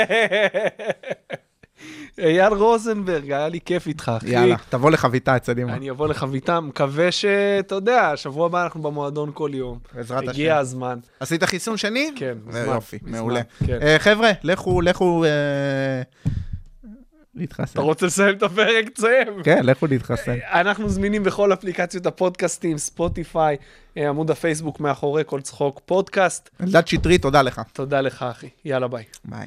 אייל רוזנברג, היה לי כיף איתך, אחי. יאללה, תבוא לחביתה אצל אמא. אני אבוא לחביתה, מקווה שאתה יודע, שבוע הבא אנחנו במועדון כל יום. בעזרת הגיע השם. הזמן. עשית חיסון שני? כן, אה, מזמן, יופי, מעולה. כן. אה, חבר'ה, לכו, לכו... אה, להתחסן. אתה רוצה לסיים את הפרק? תסיים. כן, לכו להתחסן. אנחנו זמינים בכל אפליקציות הפודקאסטים, ספוטיפיי, עמוד הפייסבוק מאחורי כל צחוק פודקאסט. אלדד שטרית, תודה לך. תודה לך, אחי. יאללה, ביי. ביי.